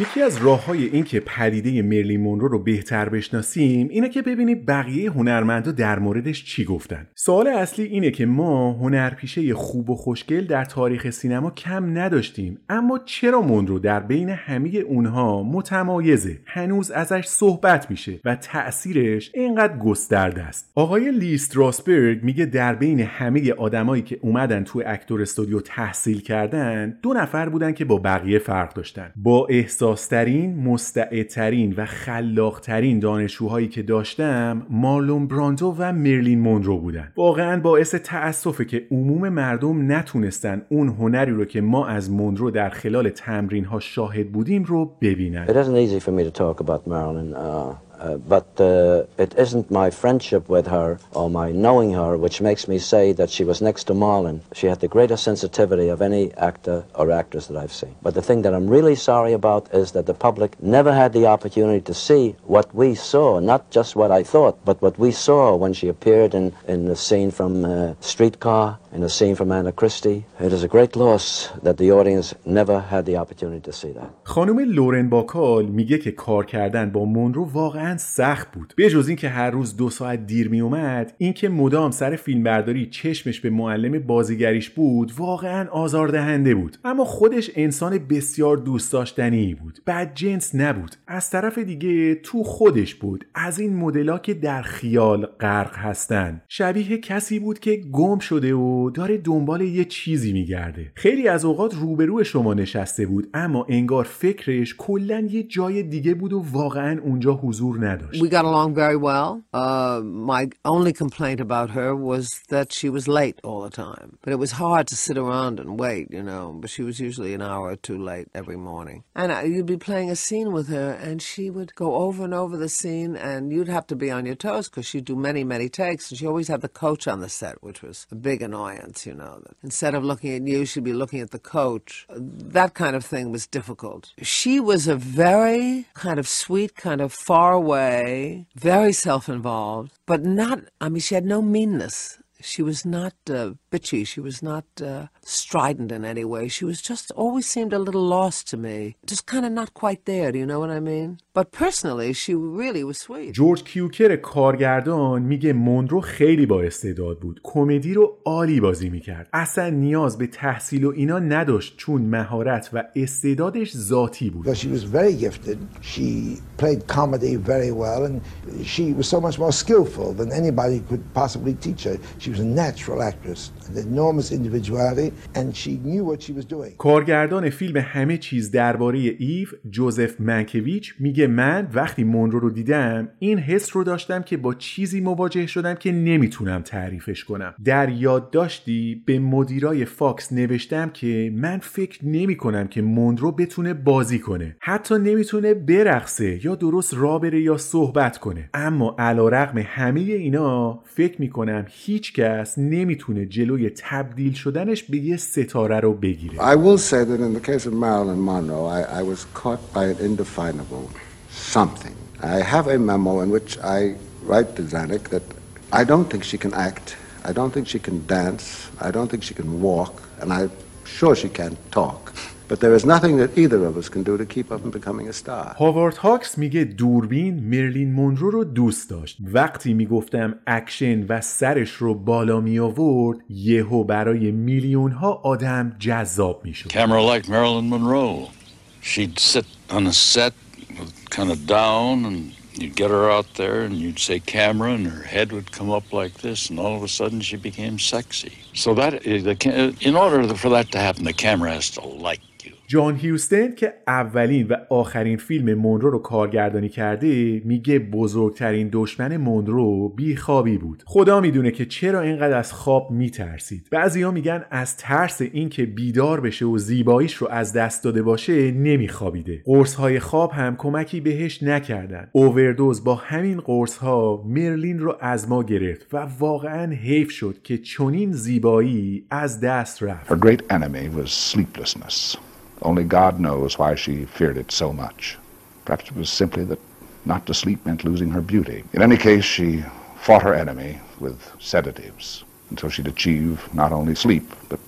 یکی از راه های این که پدیده مرلی مونرو رو بهتر بشناسیم اینه که ببینیم بقیه هنرمندا در موردش چی گفتن. سوال اصلی اینه که ما هنرپیشه خوب و خوشگل در تاریخ سینما کم نداشتیم اما چرا مونرو در بین همه اونها متمایزه؟ هنوز ازش صحبت میشه و تأثیرش اینقدر گسترده است. آقای لی استراسبرگ میگه در بین همه آدمایی که اومدن تو اکتور استودیو تحصیل کردن دو نفر بودن که با بقیه فرق داشتن. با احساس احساسترین، مستعدترین و خلاقترین دانشجوهایی که داشتم مارلون براندو و مرلین مونرو بودن. واقعا باعث تأسفه که عموم مردم نتونستن اون هنری رو که ما از مونرو در خلال تمرین ها شاهد بودیم رو ببینن. It isn't easy for me to talk about Marilyn, uh, uh, but uh, it isn't my friendship with her or my knowing her which makes me say that she was next to Marlon. She had the greatest sensitivity of any actor or actress that I've seen. But the thing that I'm really sorry about is that the public never had the opportunity to see what we saw, not just what I thought, but what we saw when she appeared in, in the scene from uh, Streetcar, in the scene from Anna Christie. It is a great loss that the audience never had the opportunity to see that. خانم لورن باکال میگه که کار کردن با مونرو واقعا سخت بود. به جز اینکه هر روز دو ساعت دیر می اومد اینکه مدام سر فیلمبرداری چشمش به معلم بازیگریش بود واقعا آزاردهنده بود. اما خودش انسان بسیار دوست داشتنی بود. بد جنس نبود. از طرف دیگه تو خودش بود. از این مدلا که در خیال غرق هستن. شبیه کسی بود که گم شده و مونرو داره دنبال یه چیزی میگرده خیلی از اوقات روبرو شما نشسته بود اما انگار فکرش کلا یه جای دیگه بود و واقعا اونجا حضور نداشت We got along very well. Uh, my only complaint about her was that she was late all the time. But it was hard to sit around and wait, you know. But she was usually an hour or two late every morning. And uh, you'd be playing a scene with her, and she would go over and over the scene, and you'd have to be on your toes because she'd do many, many takes. And she always had the coach on the set, which was a big annoyance, you know. That instead of looking at you, she'd be looking at the coach. That kind of thing was difficult. She was a very kind of sweet, kind of far away, very self involved, but not, I mean, she had no meanness. She was not uh, bitchy. She was not uh, strident in any way. She was just always seemed a little lost to me. Just kind of not quite there. Do you know what I mean? But personally, she really was sweet. جورج کیوکر کارگردان میگه مونرو خیلی با استعداد بود کمدی رو عالی بازی میکرد اصلا نیاز به تحصیل و اینا نداشت چون مهارت و استعدادش ذاتی بود Because she was very gifted. She played comedy very well, and she was so much more skillful than anybody could possibly teach her. She was a natural actress, کارگردان فیلم همه چیز درباره ایو جوزف منکویچ میگه من وقتی مونرو رو دیدم این حس رو داشتم که با چیزی مواجه شدم که نمی‌تونم تعریفش کنم. در یادداشتی به مدیرای فاکس نوشتم که من فکر نمی کنم که مونرو بتونه بازی کنه. حتی نمی‌تونه برقصه یا درست راه بره یا صحبت کنه. اما علی رغم همه اینا فکر می‌کنم هیچ کس نمی‌تونه جلوی تبدیل شدنش به یه ستاره رو بگیره I will say that in the case of Marilyn Monroe, I, I was caught by an indefinable something. I have a memo in which I write to Zanuck that I don't think she can act, I don't think she can dance, I don't think she can walk, and I'm sure she can't talk. But there is nothing that either of us can do to keep her from becoming a star. هاوارد هاکس میگه دوربین مرلین مونرو رو دوست داشت وقتی میگفتم اکشن و سرش رو بالا می آورد یهو برای میلیون ها آدم جذاب میشد Camera like Marilyn Monroe. She'd sit on a set kind of down and you'd get her out there and you'd say camera and her head would come up like this and all of a sudden she became sexy. So that the, ca- in order for that to happen, the camera has to like جان هیوستن که اولین و آخرین فیلم مونرو رو کارگردانی کرده میگه بزرگترین دشمن مونرو بیخوابی بود. خدا می‌دونه که چرا اینقدر از خواب میترسید. بعضیا میگن از ترس اینکه بیدار بشه و زیباییش رو از دست داده باشه نمیخوابیده. قرص های خواب هم کمکی بهش نکردن. اووردوز با همین قرص ها مرلین رو از ما گرفت و واقعا حیف شد که چنین زیبایی از دست رفت. Great enemy was sleeplessness. Only God knows why she feared it so much. Perhaps it was simply that not to sleep meant losing her beauty. In any case, she fought her enemy with sedatives until she'd achieve not only sleep, but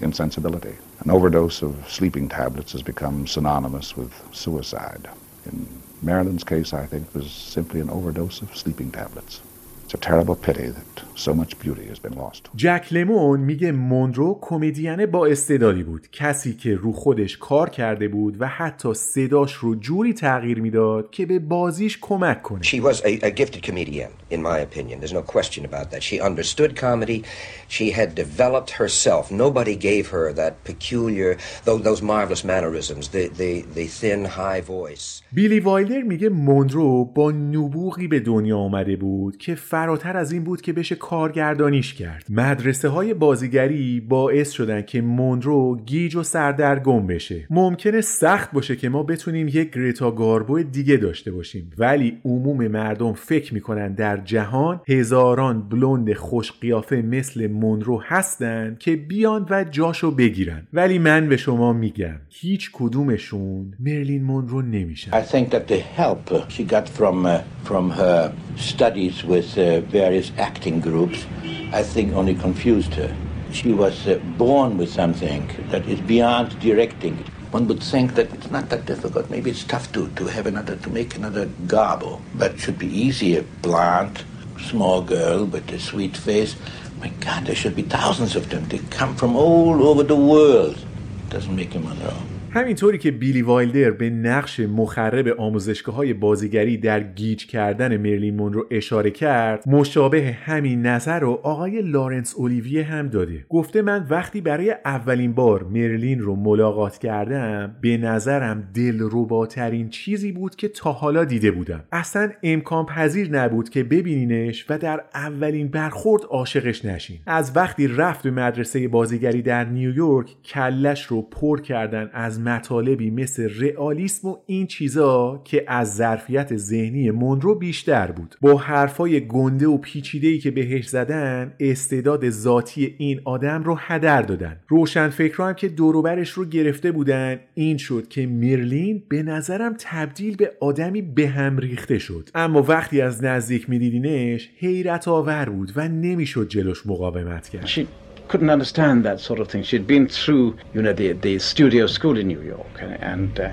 insensibility. An overdose of sleeping tablets has become synonymous with suicide. In Marilyn's case, I think, was simply an overdose of sleeping tablets. It's a terrible pity that so much beauty has been lost. جک لمون میگه مونرو کمدین با استعدادی بود. کسی که رو خودش کار کرده بود و حتی صداش رو جوری تغییر می‌داد که به بازیش کمک کنه. She was a, a gifted comedian, in my opinion. There's no question about that. She understood comedy. She had developed herself. Nobody gave her that peculiar, those, marvelous mannerisms, the, the, the thin, high voice. بیلی وایلر میگه مونرو با نبوغی به دنیا آمده بود که فراتر از این بود که بشه کارگردانیش کرد مدرسه های بازیگری باعث شدن که مونرو گیج و سردرگم بشه ممکنه سخت باشه که ما بتونیم یک گریتا گاربو دیگه داشته باشیم ولی عموم مردم فکر می‌کنن در جهان هزاران بلوند خوش قیافه مثل مونرو هستن که بیان و جاشو بگیرن ولی من به شما میگم هیچ کدومشون مرلین مونرو نمیشن I think that the help uh, she got from uh, from her studies with uh, various acting groups, I think only confused her. She was uh, born with something that is beyond directing. One would think that it's not that difficult. Maybe it's tough to, to have another to make another Garbo, but it should be easy. A blonde, small girl with a sweet face. My God, there should be thousands of them. They come from all over the world. It Doesn't make him Monroe. همینطوری که بیلی وایلدر به نقش مخرب آموزشگاه های بازیگری در گیج کردن مرلین مونرو اشاره کرد مشابه همین نظر رو آقای لارنس اولیویه هم داده. گفته من وقتی برای اولین بار مرلین رو ملاقات کردم به نظرم دلرباترین چیزی بود که تا حالا دیده بودم. اصلا امکان پذیر نبود که ببینینش و در اولین برخورد عاشقش نشین. از وقتی رفت به مدرسه بازیگری در نیویورک کلش رو پر کردن از مطالبی مثل رئالیسم و این چیزا که از ظرفیت ذهنی مونرو بیشتر بود. با حرفای گنده و پیچیده که بهش زدن استعداد ذاتی این آدم رو هدر دادن. روشن فکر هم که دوروبرش رو گرفته بودن این شد که میرلین به نظرم تبدیل به آدمی به هم ریخته شد. اما وقتی از نزدیک میدیدینش حیرت آور بود و نمی‌شد جلوش مقاومت کرد. Couldn't understand that sort of thing. She'd been through, you know, the, the studio school in New York, and, and uh,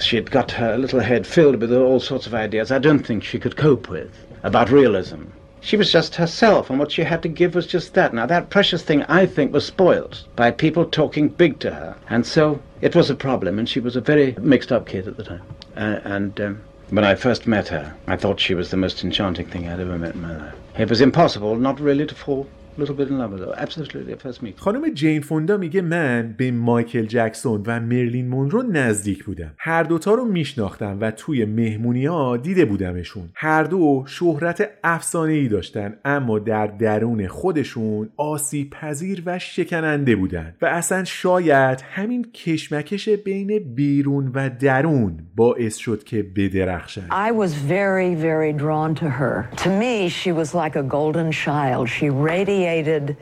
she had got her little head filled with all sorts of ideas I don't think she could cope with about realism. She was just herself, and what she had to give was just that. Now, that precious thing, I think, was spoiled by people talking big to her. And so it was a problem, and she was a very mixed up kid at the time. Uh, and um, when I first met her, I thought she was the most enchanting thing I'd ever met in my life. It was impossible not really to fall little bit in love with her. Absolutely at first meeting. خانم جین فوندا میگه من به مایکل جکسون و مرلین مونرو نزدیک بودم هر دوتا رو میشناختم و توی مهمونی ها دیده بودمشون هر دو شهرت افسانه ای داشتن اما در درون خودشون آسیب پذیر و شکننده بودن و اصلا شاید همین کشمکش بین بیرون و درون باعث شد که بدرخشن I was very, very drawn to her. To me, she was like a golden child. She radiated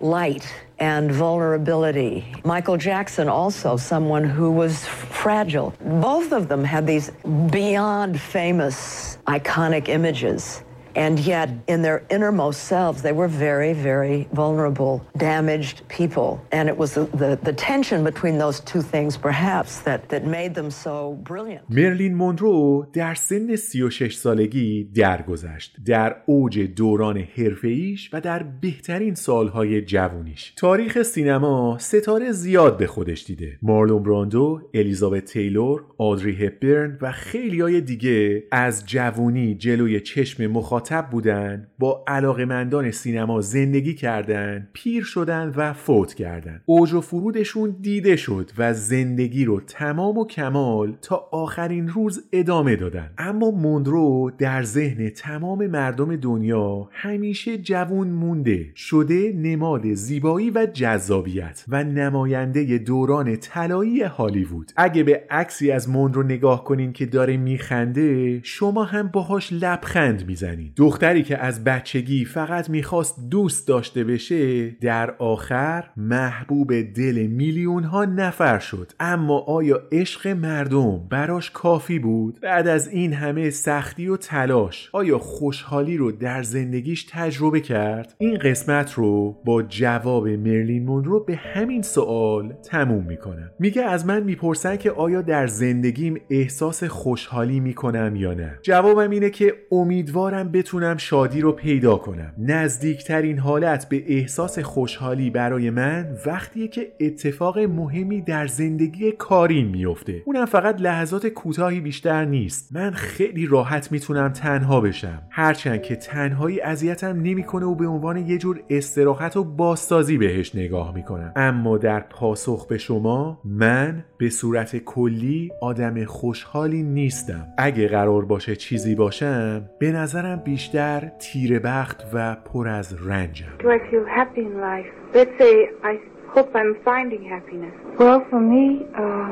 light and vulnerability. Michael Jackson, also someone who was fragile. Both of them had these beyond famous, iconic images. And yet, in their innermost selves, they were very, very vulnerable, damaged people. And it was the, the, the tension between those two things, perhaps, that, that made them so brilliant. مرلین مونرو در سن 36 سالگی درگذشت در اوج دوران حرفه‌ایش و در بهترین سالهای جوونیش تاریخ سینما ستاره زیاد به خودش دیده مارلون براندو الیزابت تیلور آدری هپبرن و خیلیای دیگه از جوونی جلوی چشم مخاطب بودن با علاقمندان سینما زندگی کردن پیر شدن و فوت کردن. اوج و فرودشون دیده شد و زندگی رو تمام و کمال تا آخرین روز ادامه دادن. اما موندرو در ذهن تمام مردم دنیا همیشه جوون مونده. شده نماد زیبایی و جذابیت و نماینده دوران طلایی هالیوود. اگه به عکسی از موندرو نگاه کنین که داره میخنده شما هم باهاش لبخند می‌زنین. دختری که از بچگی فقط می‌خواست دوست داشته بشه در آخر محبوب دل میلیون ها نفر شد. اما آیا عشق مردم براش کافی بود؟ بعد از این همه سختی و تلاش آیا خوشحالی رو در زندگیش تجربه کرد؟ این قسمت رو با جواب مرلین مونرو به همین سوال تموم می‌کنم. میگه از من می‌پرسن که آیا در زندگیم احساس خوشحالی می‌کنم یا نه. جوابم اینه که امیدوارم بتونم شادی رو پیدا کنم. نزدیکترین حالت به احساس خوشحالی برای من وقتیه که اتفاق مهمی در زندگی کارین میفته اونم فقط لحظات کوتاهی بیشتر نیست. من خیلی راحت می‌تونم تنها بشم. هرچند که تنهایی اذیتم نمی‌کنه و به عنوان یه جور استراحت و بازسازی بهش نگاه می‌کنم. اما در پاسخ به شما من به صورت کلی آدم خوشحالی نیستم. اگه قرار باشه چیزی باشم به نظرم بیشتر تیر بخت و پر از رنجم Do I feel happy in life? Let's say I hope I'm finding happiness. Well, for me, uh,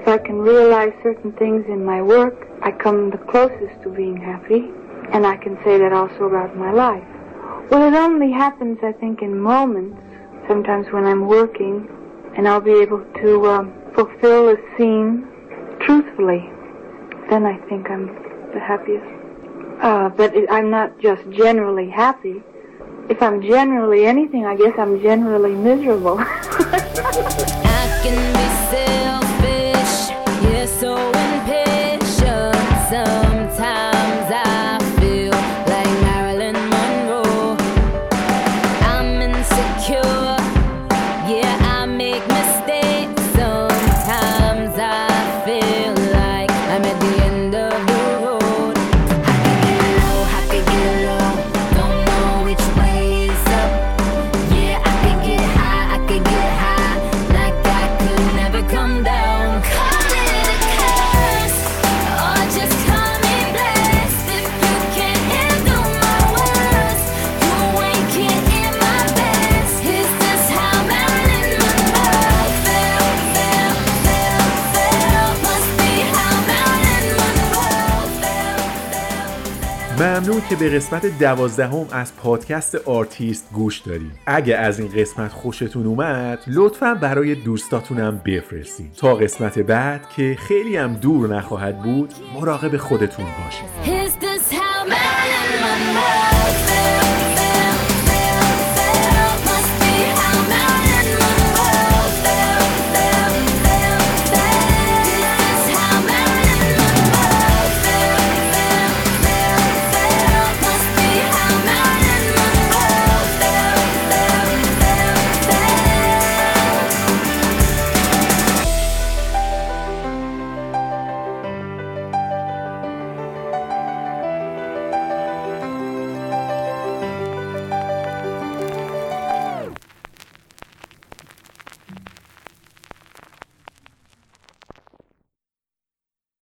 if I can realize certain things in my work, I come the closest to being happy, and I can say that also about my life. Well, it only happens, I think, in moments. Sometimes when I'm working, and I'll be able to um, fulfill a scene truthfully, then I think I'm the happiest. Uh, but I'm not just generally happy. If I'm generally anything, I guess I'm generally miserable. I can be selfish, yeah, so impatient. Sometimes I ممنون که به قسمت دوازدهم از پادکست آرتیست گوش دارید اگه از این قسمت خوشتون اومد لطفا برای دوستاتونم بفرستید تا قسمت بعد که خیلی هم دور نخواهد بود مراقب خودتون باشید